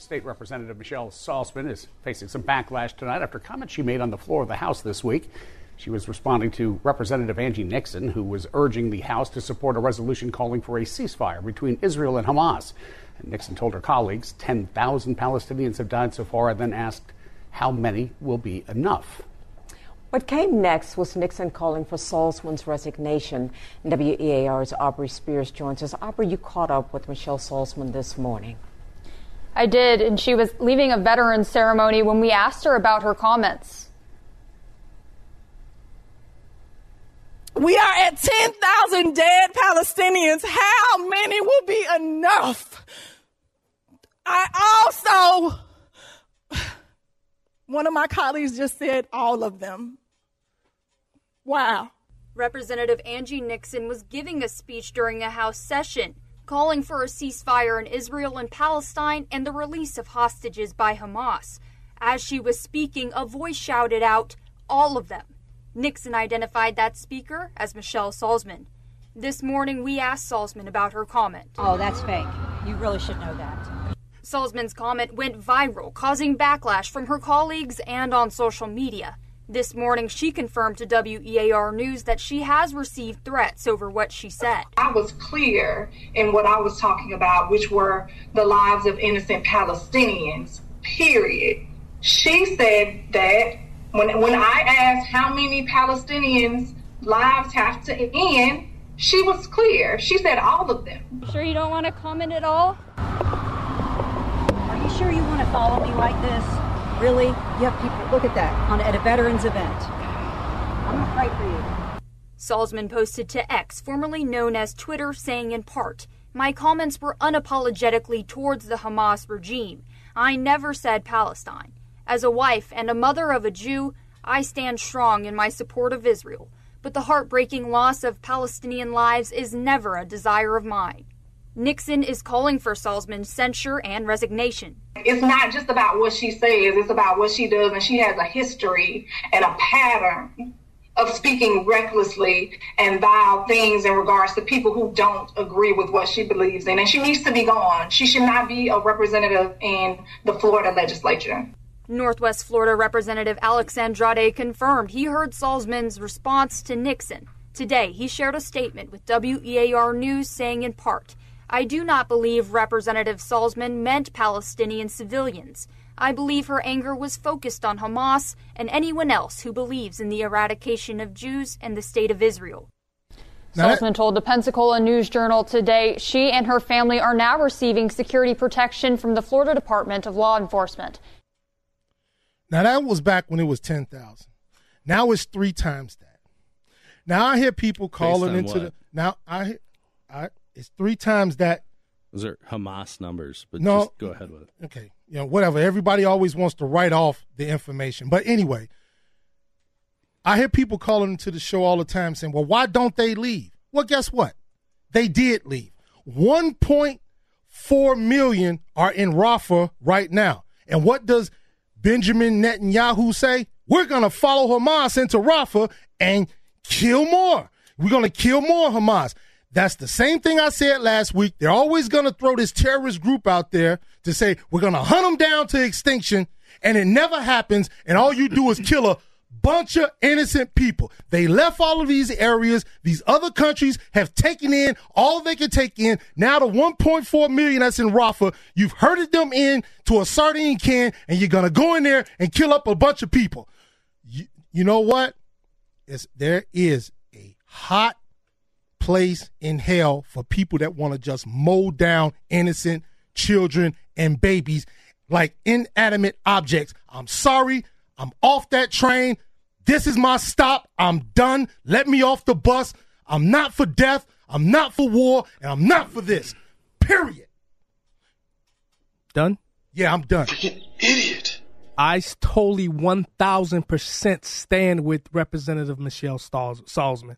State Representative Michelle Salzman is facing some backlash tonight after comments she made on the floor of the House this week. She was responding to Representative Angie Nixon, who was urging the House to support a resolution calling for a ceasefire between Israel and Hamas. And Nixon told her colleagues 10,000 Palestinians have died so far, and then asked how many will be enough. What came next was Nixon calling for Salzman's resignation. WEAR's Aubrey Spears joins us. Aubrey, you caught up with Michelle Salzman this morning. I did, and she was leaving a veterans ceremony when we asked her about her comments. We are at 10,000 dead Palestinians. How many will be enough? I also, one of my colleagues just said all of them. Wow. Representative Angie Nixon was giving a speech during a House session, calling for a ceasefire in Israel and Palestine and the release of hostages by Hamas. As she was speaking, a voice shouted out, All of them. Nixon identified that speaker as Michelle Salzman. This morning, we asked Salzman about her comment. Oh, that's fake. You really should know that. Salzman's comment went viral, causing backlash from her colleagues and on social media. This morning, she confirmed to WEAR News that she has received threats over what she said. I was clear in what I was talking about, which were the lives of innocent Palestinians, period. She said that when, when I asked how many Palestinians' lives have to end, she was clear. She said all of them. Sure, you don't want to comment at all? Are you sure you want to follow me like this? Really? You have people, look at that, on, at a veterans event. I'm going to pray for you. Salzman posted to X, formerly known as Twitter, saying in part, My comments were unapologetically towards the Hamas regime. I never said Palestine. As a wife and a mother of a Jew, I stand strong in my support of Israel, but the heartbreaking loss of Palestinian lives is never a desire of mine. Nixon is calling for Salzman's censure and resignation. It's not just about what she says, it's about what she does, and she has a history and a pattern of speaking recklessly and vile things in regards to people who don't agree with what she believes in. And she needs to be gone. She should not be a representative in the Florida legislature. Northwest Florida Representative Alex Andrade confirmed he heard Salzman's response to Nixon. Today, he shared a statement with WEAR News saying, in part, I do not believe Representative Salzman meant Palestinian civilians. I believe her anger was focused on Hamas and anyone else who believes in the eradication of Jews and the state of Israel. Salzman told the Pensacola News Journal today she and her family are now receiving security protection from the Florida Department of Law Enforcement. Now that was back when it was ten thousand. Now it's three times that. Now I hear people calling into what? the now I I it's three times that Those are Hamas numbers, but No. just go ahead with it. okay, you know, whatever. Everybody always wants to write off the information. But anyway, I hear people calling into the show all the time saying, well, why don't they leave? Well, guess what? They did leave. 1.4 million are in Rafah right now. And what does Benjamin Netanyahu say? We're going to follow Hamas into Rafah and kill more. We're going to kill more Hamas. That's the same thing I said last week. They're always going to throw this terrorist group out there to say, we're going to hunt them down to extinction, and it never happens, and all you do is kill a bunch of innocent people. They left all of these areas. These other countries have taken in all they can take in. Now the 1.4 million that's in Rafah, you've herded them in to a sardine can, and you're going to go in there and kill up a bunch of people. You, you know what? It's, there is a hot place in hell for people that want to just mow down innocent children and babies like inanimate objects. I'm sorry. I'm off that train. This is my stop. I'm done. Let me off the bus. I'm not for death. I'm not for war. And I'm not for this. Period. Done? Yeah, I'm done. idiot. I totally 1000% stand with Representative Michelle Stalz- Salzman.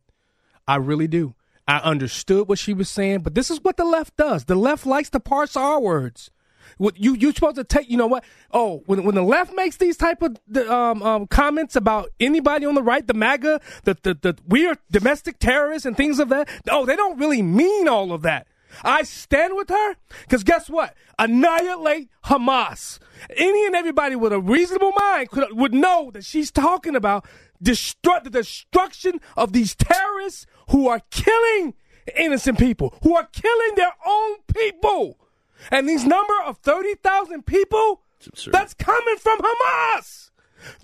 I really do. I understood what she was saying, but this is what the left does. The left likes to parse our words. What you you're supposed to take? You know what? Oh, when when the left makes these type of um, um, comments about anybody on the right, the MAGA, the, the the we are domestic terrorists and things of that. Oh, they don't really mean all of that. I stand with her because guess what? Annihilate Hamas. Any and everybody with a reasonable mind could, would know that she's talking about destruct the destruction of these terrorists who are killing innocent people, who are killing their own people. And these number of 30,000 people, that's coming from Hamas.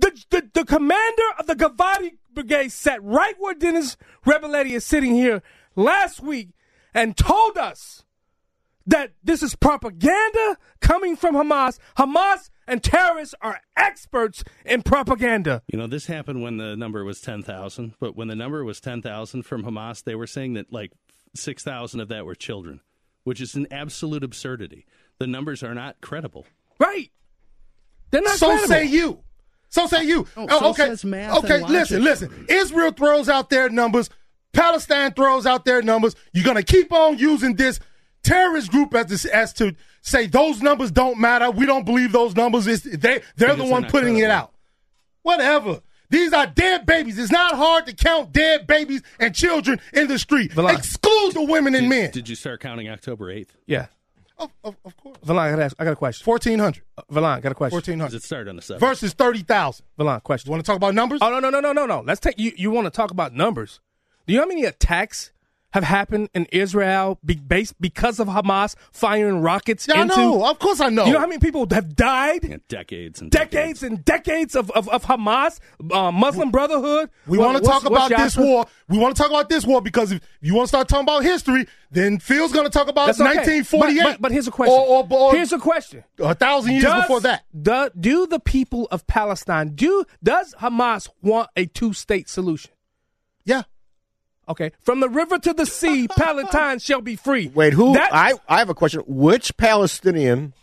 The, the, the commander of the Givati Brigade sat right where Dennis Reboletti is sitting here last week and told us that this is propaganda coming from Hamas. Hamas and terrorists are experts in propaganda. You know, this happened when the number was 10,000, but when the number was 10,000 from Hamas, they were saying that like 6,000 of that were children, which is an absolute absurdity. The numbers are not credible. Right. They're not so credible. say you. So say you. Oh, Oh, so okay. says math okay, and logic. listen, listen. Israel throws out their numbers. Palestine throws out their numbers. You're going to keep on using this terrorist group as, this, as to say those numbers don't matter. We don't believe those numbers. It's, they, they're Because the one not putting it out. Whatever. These are dead babies. It's not hard to count dead babies and children in the street. Exclude the women and men. Did you start counting October 8th? Yeah. Of, of, of course. Verlon, I got, to ask, I got a question. 1,400. Uh, Verlon, got a question. 1,400. It started on the 7th. Versus 30,000. Verlon, question. You want to talk about numbers? Oh, no, no, no, no, no, no. Let's take, you, you want to talk about numbers. Do you know how many attacks have happened in Israel be, based because of Hamas firing rockets Yeah, I know. Of course I know. You know how many people have died? Yeah, decades and decades and decades of, of, of Hamas, uh, Muslim Brotherhood. We What- want to talk about this Yasser? war. We want to talk about this war because if you want to start talking about history, then Phil's going to talk about That's okay. 1948. But, but, but here's a question. Or, or, or here's a question. a thousand years Does- before that. Do, do the people of Palestine do does Hamas want a two state solution? Yeah. Okay. From the river to the sea, Palestine shall be free. Wait, who? That- I, I have a question. Which Palestinian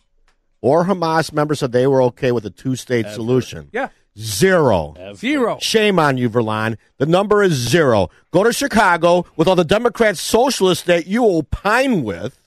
or Hamas member said they were okay with a two state solution? Yeah. Zero. Zero. Shame on you, Verlon. The number is zero. Go to Chicago with all the Democrat socialists that you opine with.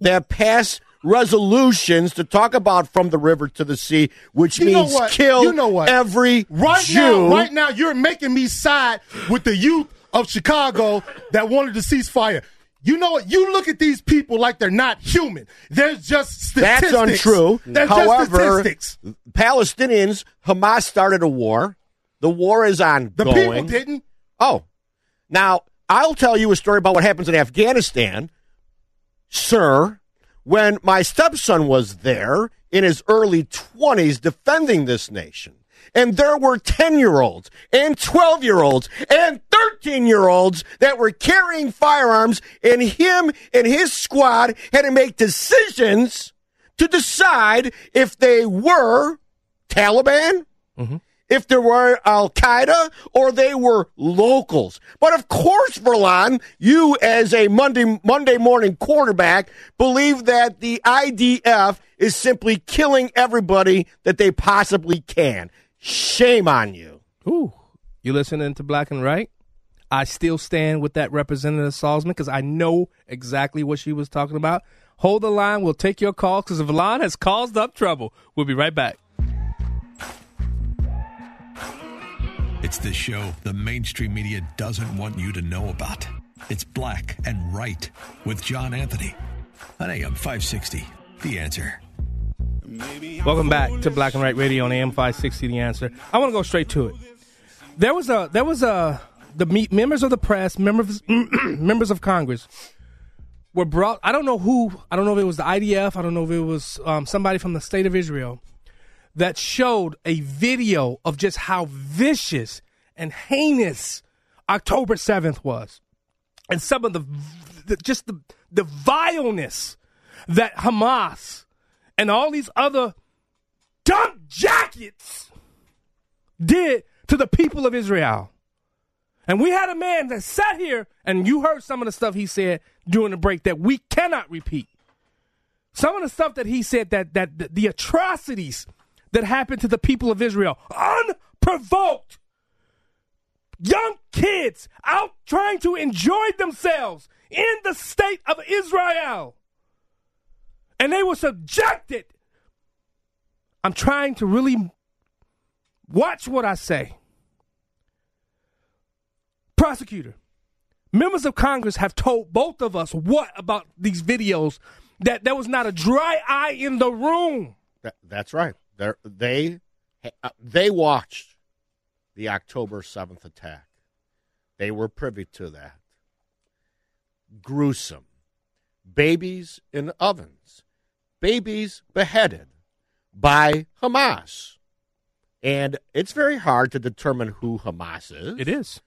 that pass resolutions to talk about from the river to the sea, which You know means what? kill You know what? every Right Jew. now, right now, you're making me side with the youth of Chicago that wanted to ceasefire. You know what? You look at these people like they're not human. They're just statistics. That's untrue. They're just However, statistics. Palestinians, Hamas started a war. The war is ongoing. The people didn't. Oh, now I'll tell you a story about what happens in Afghanistan, sir. When my stepson was there in his early 20s defending this nation, and there were 10 year olds and 12 year olds and 13 year olds that were carrying firearms, and him and his squad had to make decisions to decide if they were Taliban mm-hmm. if they were Al Qaeda or they were locals. But of course, Verlon, you as a Monday Monday morning quarterback believe that the IDF is simply killing everybody that they possibly can. Shame on you. Ooh, you listening to Black and Right? I still stand with that Representative Salzman because I know exactly what she was talking about. Hold the line. We'll take your call because Verlon has caused up trouble. We'll be right back. It's the show the mainstream media doesn't want you to know about. It's Black and Right with John Anthony on AM 560. The answer. Welcome back to Black and Right Radio on AM 560 The Answer. I want to go straight to it. There was a there was a the me- members of the press, members members of Congress were brought I don't know who, I don't know if it was the IDF, I don't know if it was um, somebody from the state of Israel that showed a video of just how vicious and heinous October 7th was. And some of the, the just the the vileness that Hamas and all these other dumb jackets did to the people of Israel. And we had a man that sat here, and you heard some of the stuff he said during the break that we cannot repeat. Some of the stuff that he said that that the, the atrocities that happened to the people of Israel, unprovoked. Young kids out trying to enjoy themselves in the state of Israel. And they were subjected. I'm trying to really watch what I say. Prosecutor, members of Congress have told both of us what about these videos that there was not a dry eye in the room. That, that's right. They're, they uh, they watched the October seventh attack. They were privy to that. Gruesome. Babies in ovens. Babies beheaded by Hamas. And it's very hard to determine who Hamas is. It is.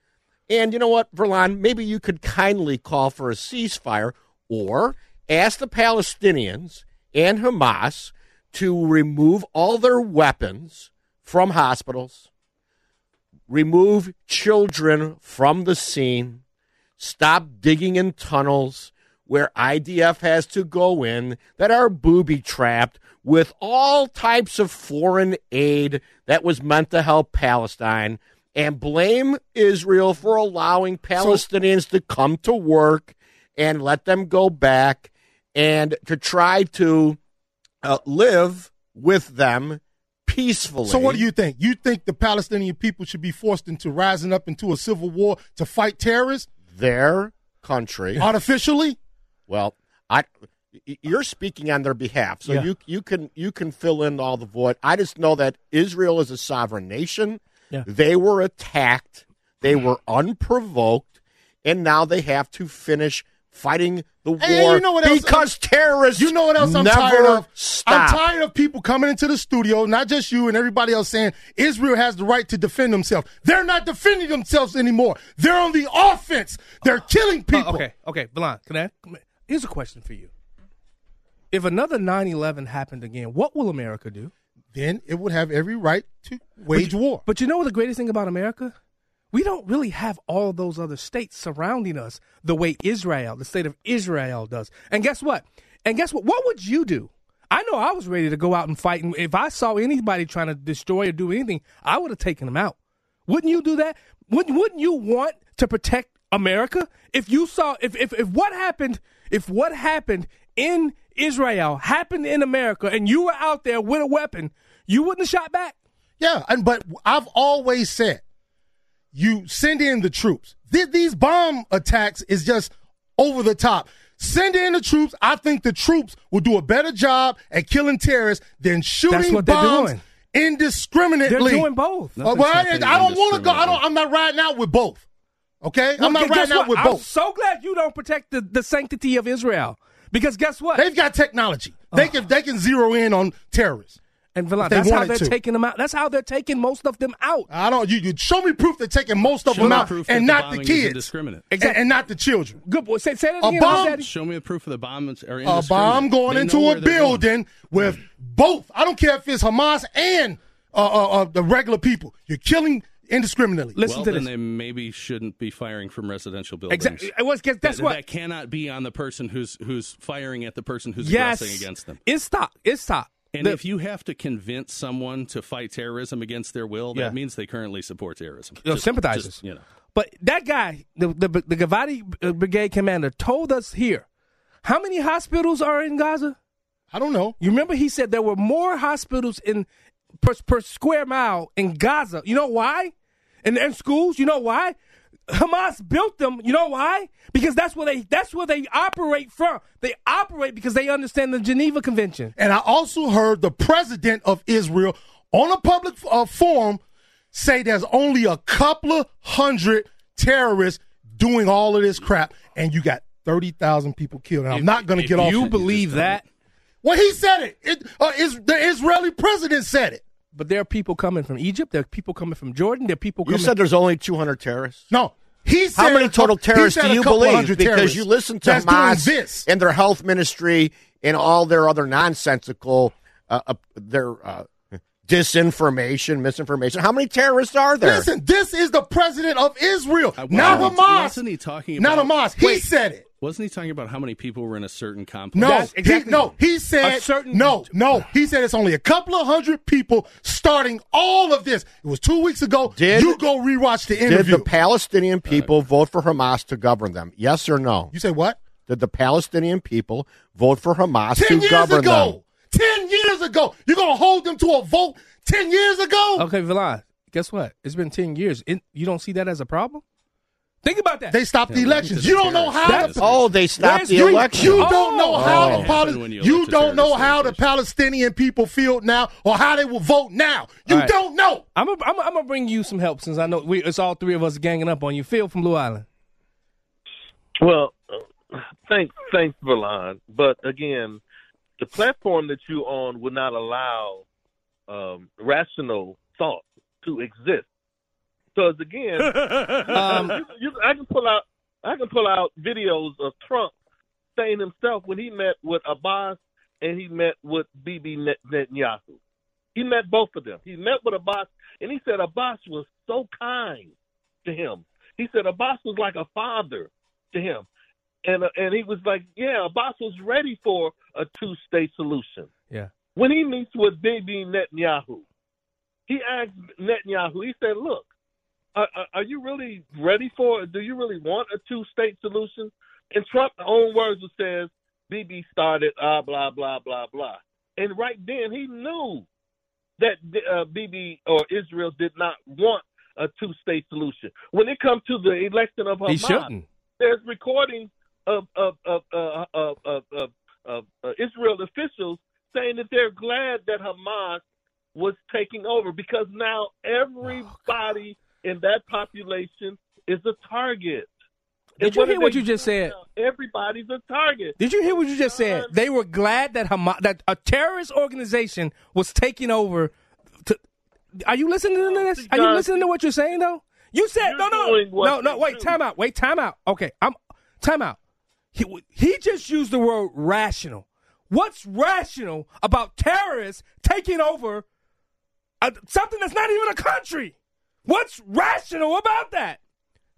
And you know what, Verlon? Maybe you could kindly call for a ceasefire or ask the Palestinians and Hamas to remove all their weapons from hospitals, remove children from the scene, stop digging in tunnels where IDF has to go in that are booby trapped with all types of foreign aid that was meant to help Palestine and blame Israel for allowing Palestinians to come to work and let them go back and to try to uh, live with them peacefully. So what do you think? You think the Palestinian people should be forced into rising up into a civil war to fight terrorists? Their country artificially? Well, I you're speaking on their behalf, so Yeah. you you can you can fill in all the void. I just know that Israel is a sovereign nation. Yeah. They were attacked. They mm-hmm. were unprovoked, and now they have to finish fighting the war you know what else? because terrorists. You know what else I'm tired of? Stop. I'm tired of people coming into the studio, not just you and everybody else saying Israel has the right to defend themselves. They're not defending themselves anymore. They're on the offense. They're uh, killing uh, people. Oh, okay, okay, Blanc, can I? Here's a question for you. If another 9/11 happened again, what will America do? Then it would have every right to wage war. But you know what the greatest thing about America? We don't really have all those other states surrounding us the way Israel, the state of Israel, does. And guess what? And guess what? What would you do? I know I was ready to go out and fight, and if I saw anybody trying to destroy or do anything, I would have taken them out. Wouldn't you do that? Wouldn't Wouldn't you want to protect America? If you saw, if, if, if what happened, if what happened in Israel happened in America and you were out there with a weapon, you wouldn't have shot back? Yeah, and but I've always said, you send in the troops. Th- These bomb attacks is just over the top. Send in the troops. I think the troops will do a better job at killing terrorists than shooting That's what they're bombs doing. indiscriminately. They're doing both. Uh, well, I, I don't want to go. I don't. I'm not riding out with both. Okay, I'm not Well, guess riding out what? with I'm both. so glad you don't protect the, the sanctity of Israel. Because guess what? They've got technology. They can they can zero in on terrorists. And Verlon, they that's how they're to. taking them out. That's how they're taking most of them out. I don't. You, you show me proof they're taking most of Show them out, proof and that the not the bombing is kids, indiscriminate. and, and not the children. Good boy. Say, say that A again, bomb- Daddy. Show me the proof of the bombs are A indiscriminate. bomb going They into know a where they're going. building with both. I don't care if it's Hamas and uh, uh, uh, the regular people. You're killing indiscriminately. well, then they maybe shouldn't be firing from residential buildings. Exactly. It was- 'cause that's that, what- that cannot be on the person who's who's firing at the person who's Yes. aggressing against them. It's stop. It's stop. And The- if you have to convince someone to fight terrorism against their will, that Yeah. means they currently support terrorism. Yo, Just- sympathizers. just, you know. But that guy, the the, the Givati uh, brigade commander, told us here how many hospitals are in Gaza. I don't know. You remember he said there were more hospitals in per, per square mile in Gaza. You know why? And and schools. You know why? Hamas built them. You know why? Because that's where they that's where they operate from. They operate because they understand the Geneva Convention. And I also heard the president of Israel on a public uh, forum say there's only a couple of hundred terrorists doing all of this crap, and you got thirty thousand people killed. And I'm not going to get off. you believe that- Well, he said it. it uh, is, the Israeli president said it. But there are people coming from Egypt. There are people coming from Jordan. There are people coming from You coming. said there's only 200 terrorists. No, he said How many total he terrorists do you believe? hundred Because terrorists you listen to that's Hamas this. and their health ministry and all their other nonsensical, uh, uh, their uh, disinformation, misinformation. How many terrorists are there? Listen, this is the president of Israel, Uh, not wasn't- Hamas. Wasn't he talking Not? Hamas. He said it. Wasn't he talking about how many people were in a certain complex? No, he, no, he said certain. no, no. He said it's only a couple of hundred people starting all of this. It was two weeks ago. Did- you go rewatch the interview? Did the Palestinian people vote for Hamas to govern them? Yes or no? You say what? Did the Palestinian people vote for Hamas ten to years govern ago. them? Ten years ago. You're gonna hold them to a vote ten years ago? Okay, Verlon, guess what? It's been 10 years. It, you don't see that as a problem? Think about that. They stopped the elections. You don't know how. That's- the- Oh, they stopped the you, election. You don't know Oh. how Oh. the Pal- you you elect a don't know how the Palestinian people feel now, or how they will vote now. You All right. don't know. I'm gonna I'm I'm bring you some help since I know we, it's all three of us ganging up on you. Phil from Blue Island. Well, uh, thanks, thanks, Verlon. But again, the platform that you on would not allow um, rational thought to exist. Because again, Um, you, you, I can pull out, I can pull out videos of Trump saying himself when he met with Abbas and he met with Bibi Net- Netanyahu. He met both of them. He met with Abbas, and he said Abbas was so kind to him. He said Abbas was like a father to him, and uh, and he was like, yeah, Abbas was ready for a two-state solution. Yeah. When he meets with Bibi Netanyahu, he asked Netanyahu. He said, "Look, are, are- you really ready for? It? Do you really want a two-state solution?" In Trump's own words, says, "Bibi started ah blah blah blah blah," and right then he knew that uh, Bibi or Israel did not want a two-state solution. When it comes to the election of Hamas, He shouldn't. there's recordings of of of, uh, of, of, of, of uh, Israel officials saying that they're glad that Hamas was taking over because now everybody in that population is a target. Did And you hear what you just said? now? Everybody's a target. Did you hear what you just said? They were glad that Hamas, that a terrorist organization was taking over. To, are you listening to this? Are you listening to what you're saying though? You said no, no, no, no. Wait, do. time out. Wait, time out. Okay, I'm time out. He he just used the word rational. What's rational about terrorists taking over uh, something that's not even a country? What's rational about that?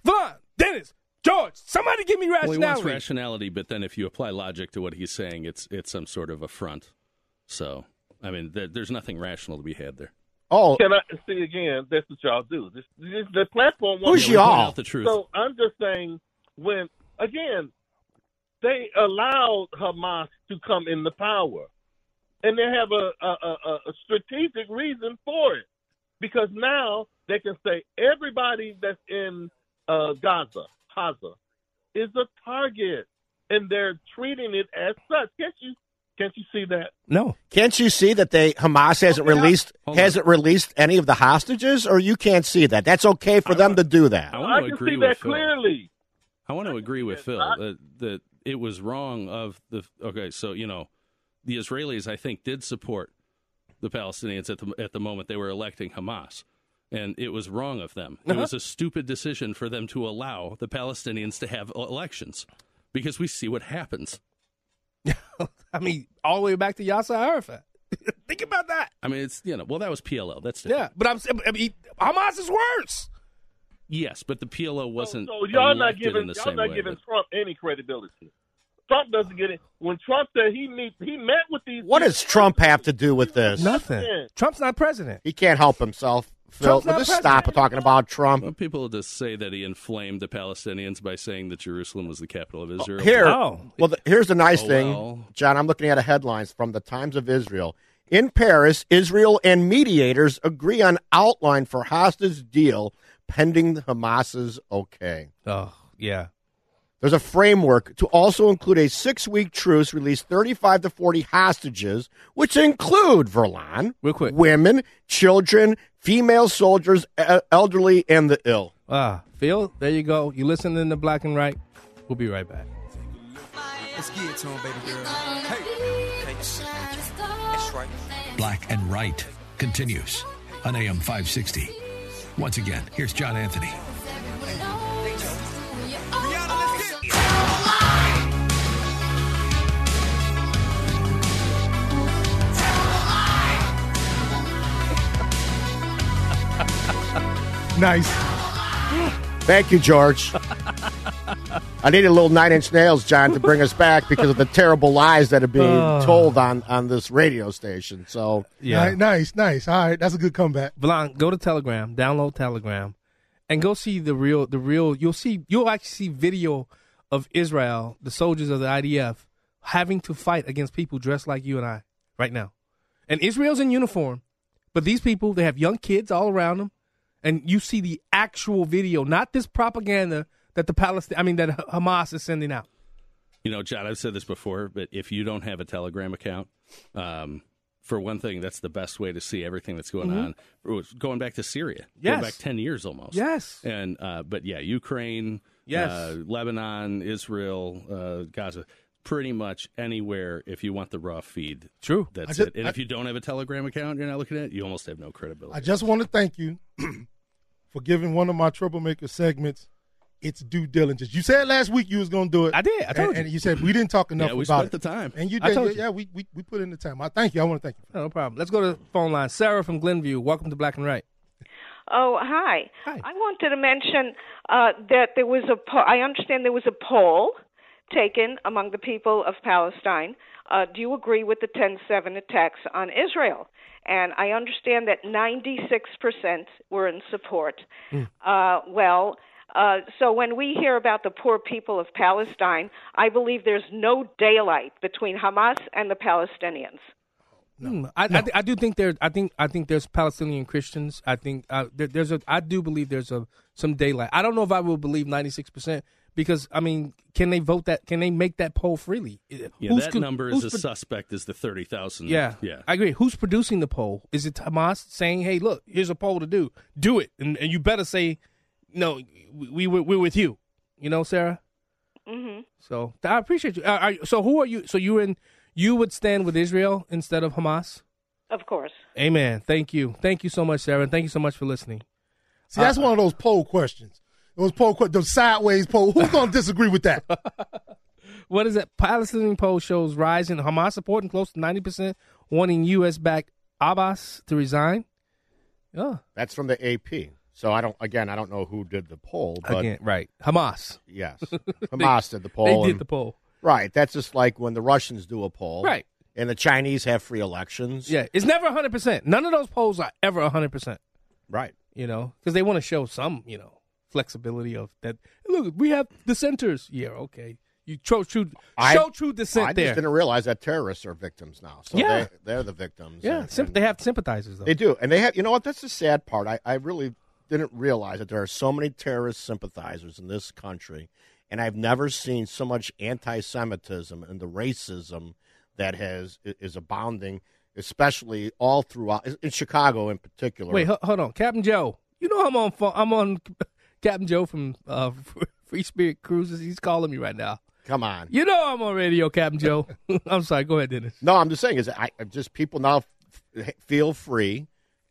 Vaughn, Dennis, George, somebody give me Well, he wants rationality. rationality, but then if you apply logic to what he's saying, it's it's some sort of affront. So, I mean, there, there's nothing rational to be had there. Oh. can I see again? That's what y'all do. This, this the platform. Who's wants- y'all? the truth. So I'm just saying, when again, they allowed Hamas to come into power, and they have a a, a, a strategic reason for it, because now they can say everybody that's in uh, Gaza, Gaza, is a target, and they're treating it as such. Can't you? Can't you see that? No. Can't you see that they Hamas hasn't Okay, released Hold hasn't released any of the hostages, or you can't see that? That's okay for them to do that. I I want to can agree see with that Phil. clearly. I want to agree with Phil that, that it was wrong of the. Okay, so you know, the Israelis I think did support the Palestinians at the at the moment they were electing Hamas, and it was wrong of them. It Uh-huh. was a stupid decision for them to allow the Palestinians to have elections because we see what happens. I mean, all the way back to Yasser Arafat. Think about that. I mean, it's you know, well, that was PLO. That's Yeah, but I'm I mean, Hamas is worse. yes, but the PLO wasn't. So y'all not giving y'all not way giving that- Trump any credibility. Trump doesn't get it. When Trump said he meet he met with these. What does Trump have to do with this? Nothing. Trump's not president. He can't help himself. Phil, Trump's will not just president. stop talking about Trump. Well, people just say that he inflamed the Palestinians by saying that Jerusalem was the capital of Israel. Oh, here, Oh. well, the, here's the nice Oh, thing, well. John. I'm looking at a headlines from the Times of Israel. In Paris, Israel and mediators agree on outline for hostage deal pending Hamas's okay. Oh, yeah. There's a framework to also include a six week truce, release 35 to 40 hostages, which include Verlon, Real quick. women, children, female soldiers, elderly, and the ill. Ah, Phil, there you go. You listen in the black and right. We'll be right back. Let's get it to him, baby girl. Hey. That's right. Black and Right continues on AM 560. Once again, here's John Anthony. Nice. Thank you, George. I needed a little nine inch nails, John, to bring us back because of the terrible lies that are being Oh. told on, on this radio station. So, Yeah. Ni- Nice, nice. All right, that's a good comeback. Verlon, go to Telegram, download Telegram, and go see the real, the real. You'll see, you'll actually see video of Israel, the soldiers of the IDF, having to fight against people dressed like you and I right now. And Israel's in uniform, but these people, they have young kids all around them, and you see the actual video, not this propaganda that the Palestine, I mean, that Hamas is sending out. You know, John, I've said this before, but if you don't have a Telegram account, um, for one thing, that's the best way to see everything that's going Mhm. on. Going back to Syria, Yes. going back ten years almost. Yes. and uh, but yeah, Ukraine, Yes. uh, Lebanon, Israel, uh, Gaza, pretty much anywhere. If you want the raw feed, true. That's just- it. And if you don't have a Telegram account, you're not looking at it. You almost have no credibility. I just want to thank you for giving one of my troublemaker segments its due diligence. You said last week you was going to do it. I did. I told and, you. and you said we didn't talk enough Yeah, we about spent it. the time. And you I did. told yeah, you. yeah, we, we we put in the time. I thank you. I want to thank you. No problem. Let's go to the phone line. Sarah from Glenview. Welcome to Black and Right. Oh, hi. I wanted to mention uh, that there was a. Po- I understand there was a poll taken among the people of Palestine. Uh, do you agree with the 10/7 attacks on Israel? And I understand that 96% were in support. Uh, well, uh, so when we hear about the poor people of Palestine, I believe there's no daylight between Hamas and the Palestinians. Hmm, I, I, I do think there. I think I think there's Palestinian Christians. I think uh, there, there's a. I do believe there's a some daylight. I don't know if I will believe 96 percent because I mean, can they vote that? Can they make that poll freely? yeah, Who's that co- number is a pro- suspect. Is the thirty thousand? Yeah, yeah. I agree. Who's producing the poll? Is it Hamas saying, "Hey, look, here's a poll to do. Do it," and, and you better say, "No, we, we we're, we're with you." You know, Sarah. hmm So I appreciate you. Uh, are, so who are you? So you in? You would stand with Israel instead of Hamas? Of course. Amen. Thank you. Thank you so much, Sarah. And thank you so much for listening. See, that's one of those poll questions. Those poll, que- those sideways poll. Who's going to disagree with that? What is it? Palestinian poll shows rise in Hamas supporting close to 90%, wanting U.S. backed Abbas to resign. Yeah. That's from the AP. So I don't. Again, I don't know who did the poll, but Again, right. Hamas. Yes, They- Hamas did the poll. They did and- the poll. Right. That's just like when the Russians do a poll. Right. and the Chinese have free elections. Yeah, it's never 100%. None of those polls are ever 100%. Right. You know, because they want to show some, you know, flexibility of that. Look, we have dissenters. Yeah, okay. You show true, show true dissent I there. just didn't realize that terrorists are victims now. So Yeah. they, they're the victims. yeah, And- symp- they have sympathizers, though. They do, and they have. You know what? That's the sad part. I, I really didn't realize that there are so many terrorist sympathizers in this country, and I've never seen so much anti-Semitism and the racism that has is abounding, especially all throughout in Chicago in particular. Wait, ho- hold on, Captain Joe. You know I'm on. Phone, I'm on Captain Joe from uh, Free Spirit Cruises. He's calling me right now. Come on. You know I'm on radio, Captain Joe. I'm sorry. Go ahead, Dennis. No, I'm just saying is I just people now f- feel free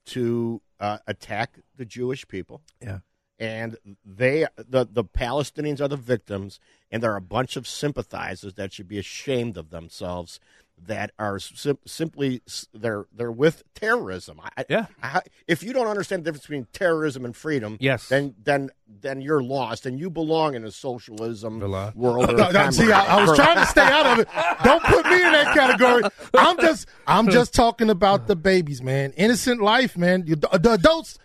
to uh, attack the Jewish people. Yeah. And they the the Palestinians are the victims and there are a bunch of sympathizers that should be ashamed of themselves that are sim- simply they're they're with terrorism. I, yeah. I, if you don't understand the difference between terrorism and freedom, yes, then then then you're lost and you belong in a socialism world. or No, no, see, I, I was trying to stay out of it. Don't put me in that category. I'm just, I'm just talking about the babies, man. Innocent life, man. You, the adults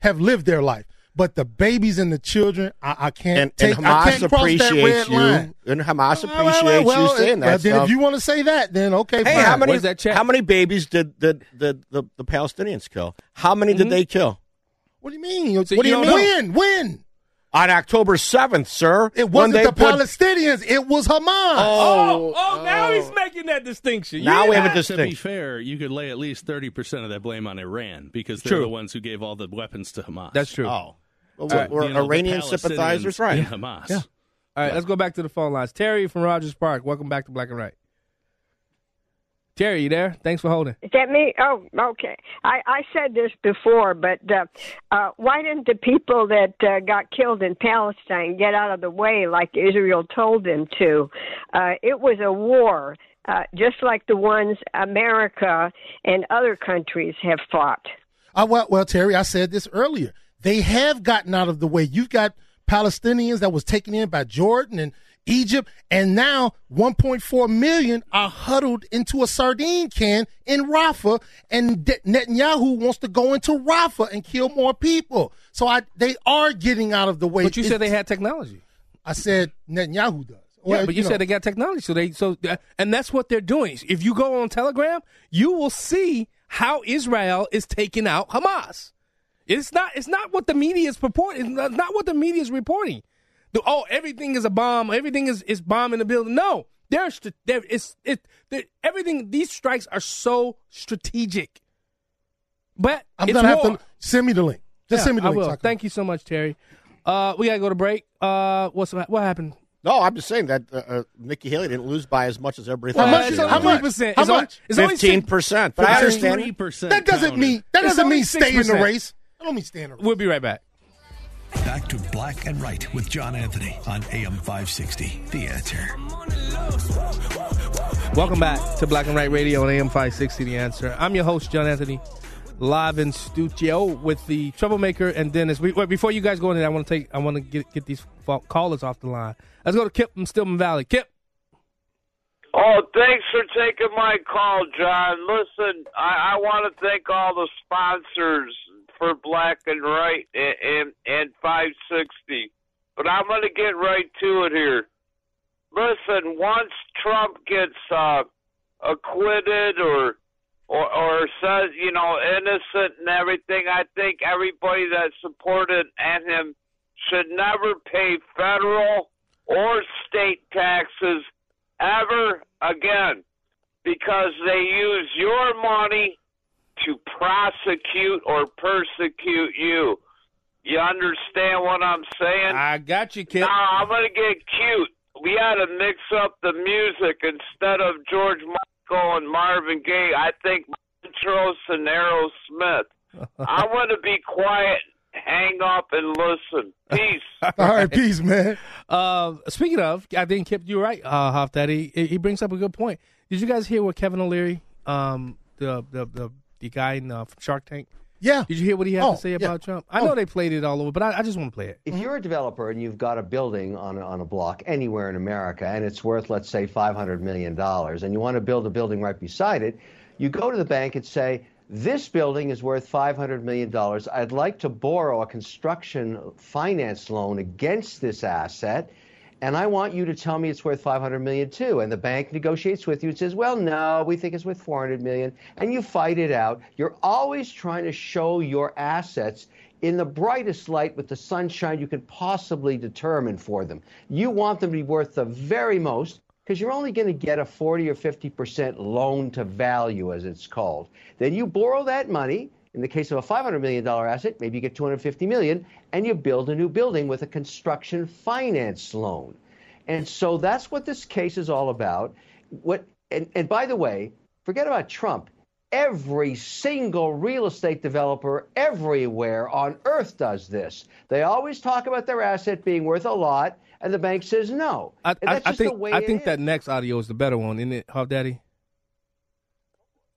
have lived their life, but the babies and the children, I, I can't and, take. and I Hamas can't cross that red you, line. and Hamas Well, well, appreciates well, you saying that well, then stuff. if you want to say that, then okay. Hey, fine. how many how many babies did did, did the, the Palestinians kill? How many did mm-hmm. they kill? What do you mean? So what do you you don't mean? know. When? When? On October seventh, sir. It wasn't the put- Palestinians. It was Hamas. Oh, oh, oh now he's oh. making that distinction. Now we have a distinction. To be fair, you could lay at least thirty percent of that blame on Iran because they're True. the ones who gave all the weapons to Hamas. That's true. Oh, well, Uh, we're you know, Iranian sympathizers, right? in Hamas. Yeah. All right, let's go back to the phone lines. Terry from Rogers Park. Welcome back to Black and Right. Terry, you there? Thanks for holding. Is that me? Oh, okay. I, I said this before, but uh, uh, why didn't the people that uh, got killed in Palestine get out of the way like Israel told them to? Uh, it was a war, uh, just like the ones America and other countries have fought. Uh, well, well, Terry, I said this earlier. They have gotten out of the way. You've got Palestinians that was taken in by Jordan and Egypt, and now 1.4 million are huddled into a sardine can in Rafah, and Netanyahu wants to go into Rafah and kill more people. So I, they are getting out of the way. But you said they had technology. I said Netanyahu does. yeah, but you, know. said they got technology, so they so uh, and that's what they're doing. If you go on Telegram, you will see how Israel is taking out Hamas. It's not. It's not what the media is purporting. It's not, not what the media is reporting. The, oh, everything is a bomb. Everything is is bomb in the building. No, there's there. It's it. there- everything. These strikes are so strategic. But I'm it's gonna have to send me the link. Just Yeah, send me the I link. will. so I can- Thank you so much, Terry. Uh, we gotta go to break. Uh, what's what happened? No, I'm just saying that uh, uh, Nikki Haley didn't lose by as much as everybody Well, thought. it's she only did. 3%. How much? Fifteen percent. But I understand. That doesn't mean that It's doesn't mean stay in the race. I don't mean stay in the race. We'll be right back. Back to Black and Right with John Anthony on AM 560. The answer. Welcome back to Black and Right Radio on AM 560 The Answer. I'm your host, John Anthony, live in studio with the troublemaker and Dennis. We, wait, before you guys go in there, I want to take I want to get get these callers off the line. Let's go to Kip from Stillman Valley. Kip. Oh, thanks for taking my call, John. Listen, I, I want to thank all the sponsors for Black and Right and, and, and 560. But I'm going to get right to it here. Listen, once Trump gets uh, acquitted or, or or says you know innocent and everything, I think everybody that supported and him should never pay federal or state taxes ever again because they use your money to prosecute or persecute you. You understand what I'm saying? I got you, Kip. Now I'm gonna get cute. We had to mix up the music instead of George Michael and Marvin Gaye. I think Montrose and Aerosmith. I want to be quiet, hang up, and listen. Peace. All right, peace, man. Uh, speaking of, I think Kip, you're right, uh, Huff. That he he brings up a good point. Did you guys hear what Kevin O'Leary, um, the the the, the guy in uh, from Shark Tank, Yeah. Did you hear what he had Oh, to say yeah. about Trump? I know they played it all over, but I, I just want to play it. If you're a developer and you've got a building on on a block anywhere in America and it's worth, let's say, $500 million, and you want to build a building right beside it, you go to the bank and say, This building is worth $500 million. I'd like to borrow a construction finance loan against this asset. And I want you to tell me it's worth 500 million too. And the bank negotiates with you and says, "Well, no, we think it's worth 400 million." And you fight it out. You're always trying to show your assets in the brightest light with the sunshine you can possibly determine for them. You want them to be worth the very most because you're only going to get a 40 or 50% loan to value, as it's called. Then you borrow that money. In the case of a $500 million asset, maybe you get 250 million and you build a new building with a construction finance loan. And so that's what this case is all about. What and, and by the way, forget about Trump. Every single real estate developer everywhere on earth does this. They always talk about their asset being worth a lot, and the bank says no. I, I, I think I think that next audio is the better one, isn't it, Huff Daddy?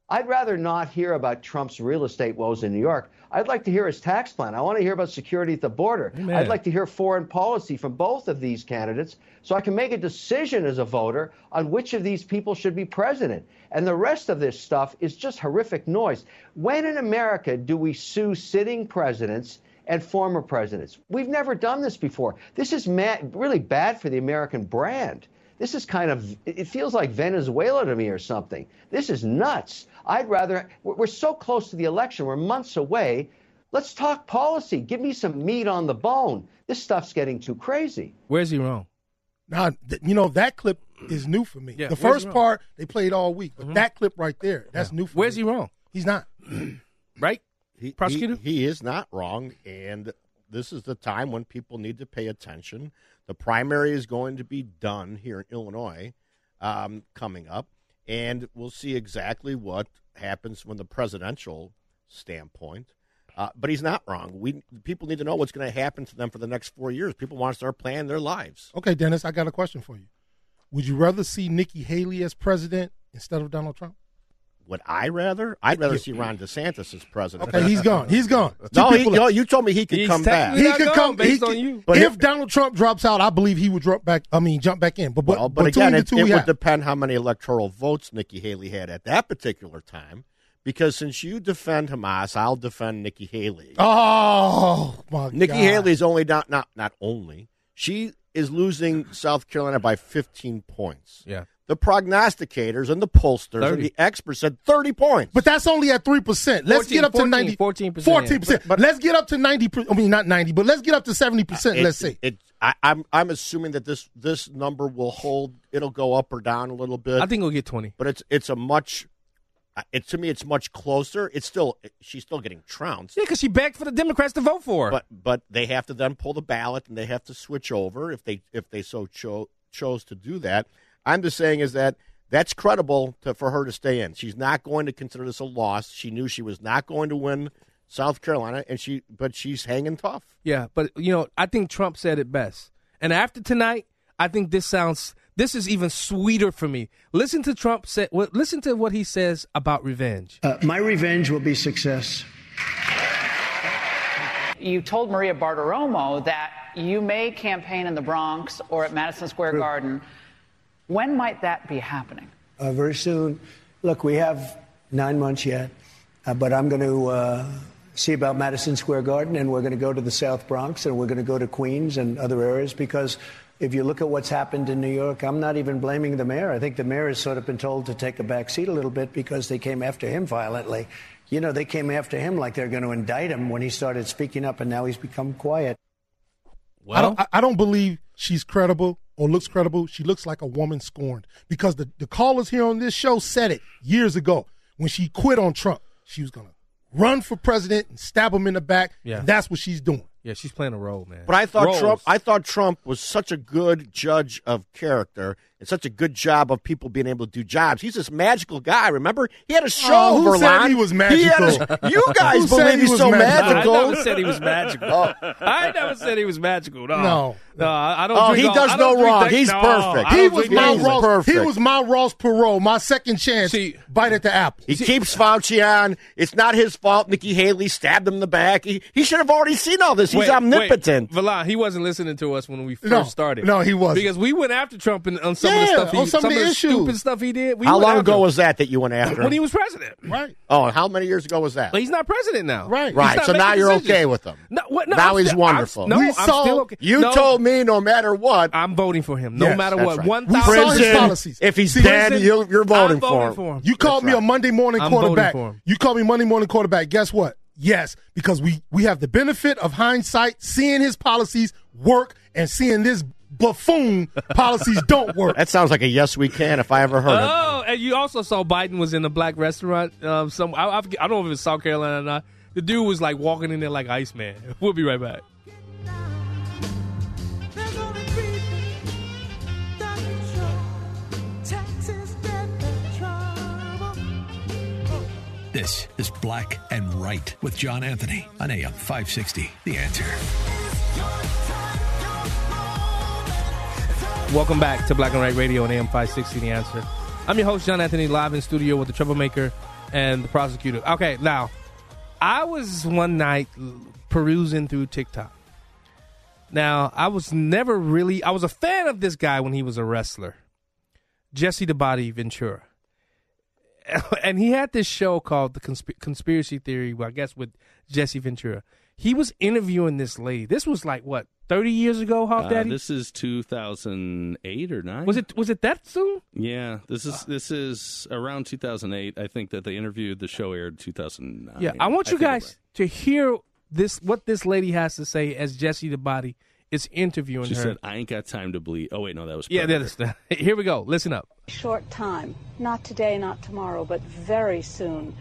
I'd rather not hear about Trump's real estate woes in New York. I'd like to hear his tax plan. I want to hear about security at the border. Amen. I'd like to hear foreign policy from both of these candidates so I can make a decision as a voter on which of these people should be president. And the rest of this stuff is just horrific noise. When in America do we sue sitting presidents and former presidents? We've never done this before. This is mad, really bad for the American brand. This is kind of, it feels like Venezuela to me or something. This is nuts. I'd rather, we're we're so close to the election, we're months away. Let's talk policy. Give me some meat on the bone. This stuff's getting too crazy. Where's he wrong? Now, th- you know that clip is new for me. Yeah, the where's first part they played all week, but mm-hmm. that clip right there, that's new for Where's me. he wrong? He's not. right? He, Prosecutor? He, he is not wrong, and this is the time when people need to pay attention. The primary is going to be done here in Illinois um, coming up, and we'll see exactly what happens from the presidential standpoint. Uh, but he's not wrong. We people need to know what's going to happen to them for the next four years. People want to start planning their lives. Okay, Dennis, I got a question for you. Would you rather see Nikki Haley as president instead of Donald Trump? Would I rather? I'd rather see Ron DeSantis as president. Okay, he's gone. He's gone. No, he, people no, you told me he could come back. He could come based he on you. But if it- Donald Trump drops out, I believe he would drop back. I mean, jump back in. But but, Well, but again, the it, two, it we would have. depend how many electoral votes Nikki Haley had at that particular time. Because since you defend Hamas, I'll defend Nikki Haley. Oh my Nikki God. Haley is only not not not only she is losing South Carolina by 15 points. Yeah. The prognosticators and the pollsters 30. and the experts said 30 points. But that's only at three percent. Let's 14, get up to 14, 90 14%, Fourteen percent. But- but- let's get up to ninety. per- I mean, not ninety, but let's get up to seventy percent. It- Let's see. it. I, I'm I'm assuming that this this number will hold. It'll go up or down a little bit. I think we'll get 20. but it's it's a much. uh, It to me, it's much closer. It's still she's still getting trounced. Yeah, because she begged for the Democrats to vote for her. But but they have to then pull the ballot and they have to switch over if they if they so cho- chose to do that. I'm just saying is that that's credible to, for her to stay in. She's not going to consider this a loss. She knew she was not going to win South Carolina, and she but she's hanging tough. Yeah, but you know, I think Trump said it best. And after tonight, I think this sounds this is even sweeter for me. Listen to Trump say well, listen to what he says about revenge. Uh, my revenge will be success. You told Maria Bartiromo that you may campaign in the Bronx or at Madison Square Garden. When might that be happening? Uh, very soon. Look, we have nine months yet, uh, but I'm going to uh, see about Madison Square Garden, and we're going to go to the South Bronx, and we're going to go to Queens and other areas because. If you look at what's happened in New York, I'm not even blaming the mayor. I think the mayor has sort of been told to take a back seat a little bit because they came after him violently. You know, they came after him like they're going to indict him when he started speaking up, and now he's become quiet. I don't. I, I don't believe she's credible or looks credible. She looks like a woman scorned because the the callers here on this show said it years ago when she quit on Trump. She was gonna run for president and stab him in the back. Yeah. and that's what she's doing. Yeah, she's playing a role, man. But I thought Roles. Trump. I thought Trump was such a good judge of character. And such a good job of people being able to do jobs. He's this magical guy. Remember, he had a oh, show. Oh, who said Verlon. he was He magical? a- you guys Who believe he's was so magical? magical. I never said he was magical. Oh. I never said he was magical. No, No. no, I I don't. Oh, drink he all- does no wrong. that- He's no, perfect. He was my Ross. perfect. He was my Ross Perot, my second chance. See- bite at the apple. He keeps Fauci on. It's not his fault. Nikki Haley stabbed him in the back. He, he should have already seen all this. He's Wait, omnipotent. Wait, Verlon, he wasn't listening to us when we first No, started. no, he wasn't. because we went after Trump and, on some of Yeah, the stuff he, on some of the the issues. stupid stuff he did. We How long ago him. was that that you went after Him? when he was president? Right. oh, how many years ago was that? But he's not president now. Right. Right. So now you're decisions. okay with him. No, what, no, Now I'm he's still- wonderful. I'm, no, We I'm saw- still okay. You No, told me no matter what. I'm voting for him, no Yes, matter what. right. One We saw thousand. Prison, policies. If he's See, dead, prison, you, you're voting for him. for him. You called me a Monday morning quarterback. You called me Monday morning quarterback. Guess what? Yes, because we we have the benefit of hindsight, seeing his policies work and seeing this buffoon policies don't work. That sounds like a yes we can if I ever heard it. Oh, and you also saw Biden was in a black restaurant. Um, some I, I, I don't know if it's South Carolina or not. The dude was like walking in there like Iceman. We'll be right back. This is Black and Right with John Anthony on AM 560. The answer. Welcome back to Black and Right Radio on AM 560 The Answer. I'm your host, John Anthony, live in studio with the troublemaker and the prosecutor. Okay, now, I was one night perusing through TikTok. Now, I was never really, I was a fan of this guy when he was a wrestler, Jesse the Body Ventura. And he had this show called The Consp- Conspiracy Theory, well, I guess with Jesse Ventura. He was interviewing this lady. This was like, what, 30 years ago, Hawk Uh, Daddy? this is 2008 or 9. Was it was it that soon? Yeah, this is this is around 2008. I think that they interviewed. The show aired 2009. Yeah, I want you think it guys to hear this what this lady has to say as Jesse the Body is interviewing She her. said, "I ain't got time to bleed." Oh wait, no, that was yeah, Predator. that is, here we go. Listen up. short time, not today, not tomorrow, but very soon,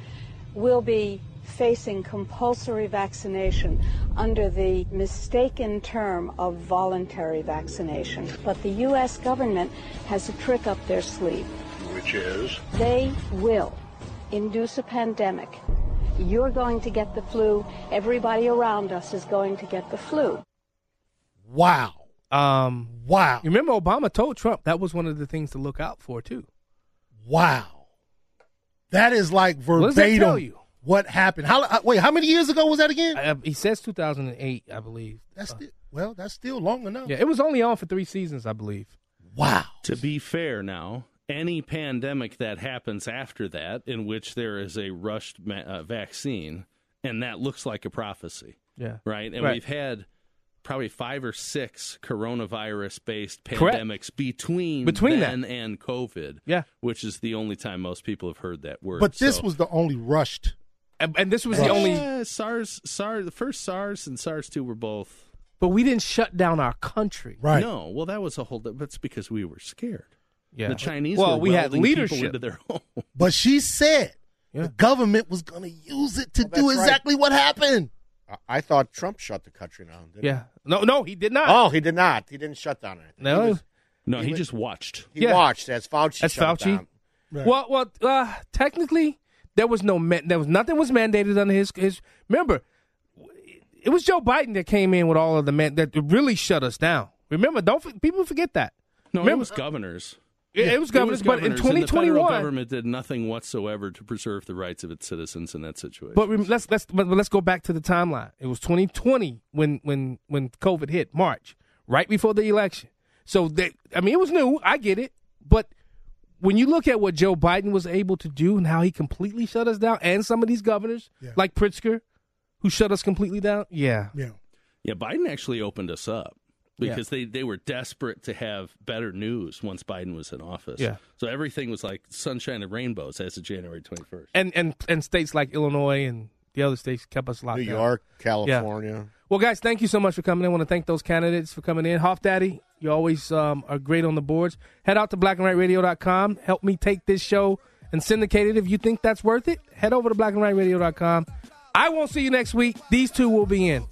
we'll be facing compulsory vaccination under the mistaken term of voluntary vaccination. But the U.S. government has a trick up their sleeve. Which is? They will induce a pandemic. You're going to get the flu. Everybody around us is going to get the flu. Wow. Um, wow. You remember Obama told Trump that was one of the things to look out for too. Wow. That is like What does that verbatim tell you? What happened. How uh, wait, how many years ago was that again? Uh, he says 2008, I believe. That's still, well, that's still long enough. Yeah, it was only on for three seasons, I believe. Wow. To be fair, now any pandemic that happens after that, in which there is a rushed ma- uh, vaccine, and that looks like a prophecy, Yeah. right? And Right. we've had probably five or six coronavirus-based Correct. pandemics between Between that. then and COVID. Yeah. which is the only time most people have heard that word. But this So- was the only rushed. And, and this was the only. Yeah, SARS, SARS, the first SARS and SARS two were both. But we didn't shut down our country. Right. No, well, that was a whole. That's because we were scared. Yeah. the Chinese. Well, were we had leadership. into their home. But she said the government was going to use it to Well, do that's right. exactly what happened. I, I thought Trump shut the country down. Didn't Yeah. No, no, he did not. Oh, he did not. He didn't shut down anything. No. He was- No, he was- just watched. He Yeah. watched as Fauci. That's shut it Fauci. down. Well, well, uh, technically, there was no there was nothing was mandated under his his. Remember, it was Joe Biden that came in with all of the man that really shut us down. Remember, don't people forget that. No, it was governors. It, it was governors, but in governors, the federal 2021. government did nothing whatsoever to preserve the rights of its citizens in that situation. But rem- let's let's but let's go back to the timeline. It was 2020 when when when COVID hit March, right before the election. So they, I mean, it was new. I get it, but when you look at what Joe Biden was able to do and how he completely shut us down, and some of these governors like Pritzker, who shut us completely down, yeah, yeah, yeah, Biden actually opened us up Yeah. because they, they were desperate to have better news once Biden was in office. Yeah. So everything was like sunshine and rainbows as of January 21st. and and and states like Illinois and the other states kept us locked New down. York, Yeah. Well, guys, thank you so much for coming in. I want to thank those candidates for coming in. Hoff Daddy, you always um, are great on the boards. Head out to blackandrightradio.com. Help me take this show and syndicate it. If you think that's worth it, head over to blackandrightradio.com. I won't see you next week. These two will be in.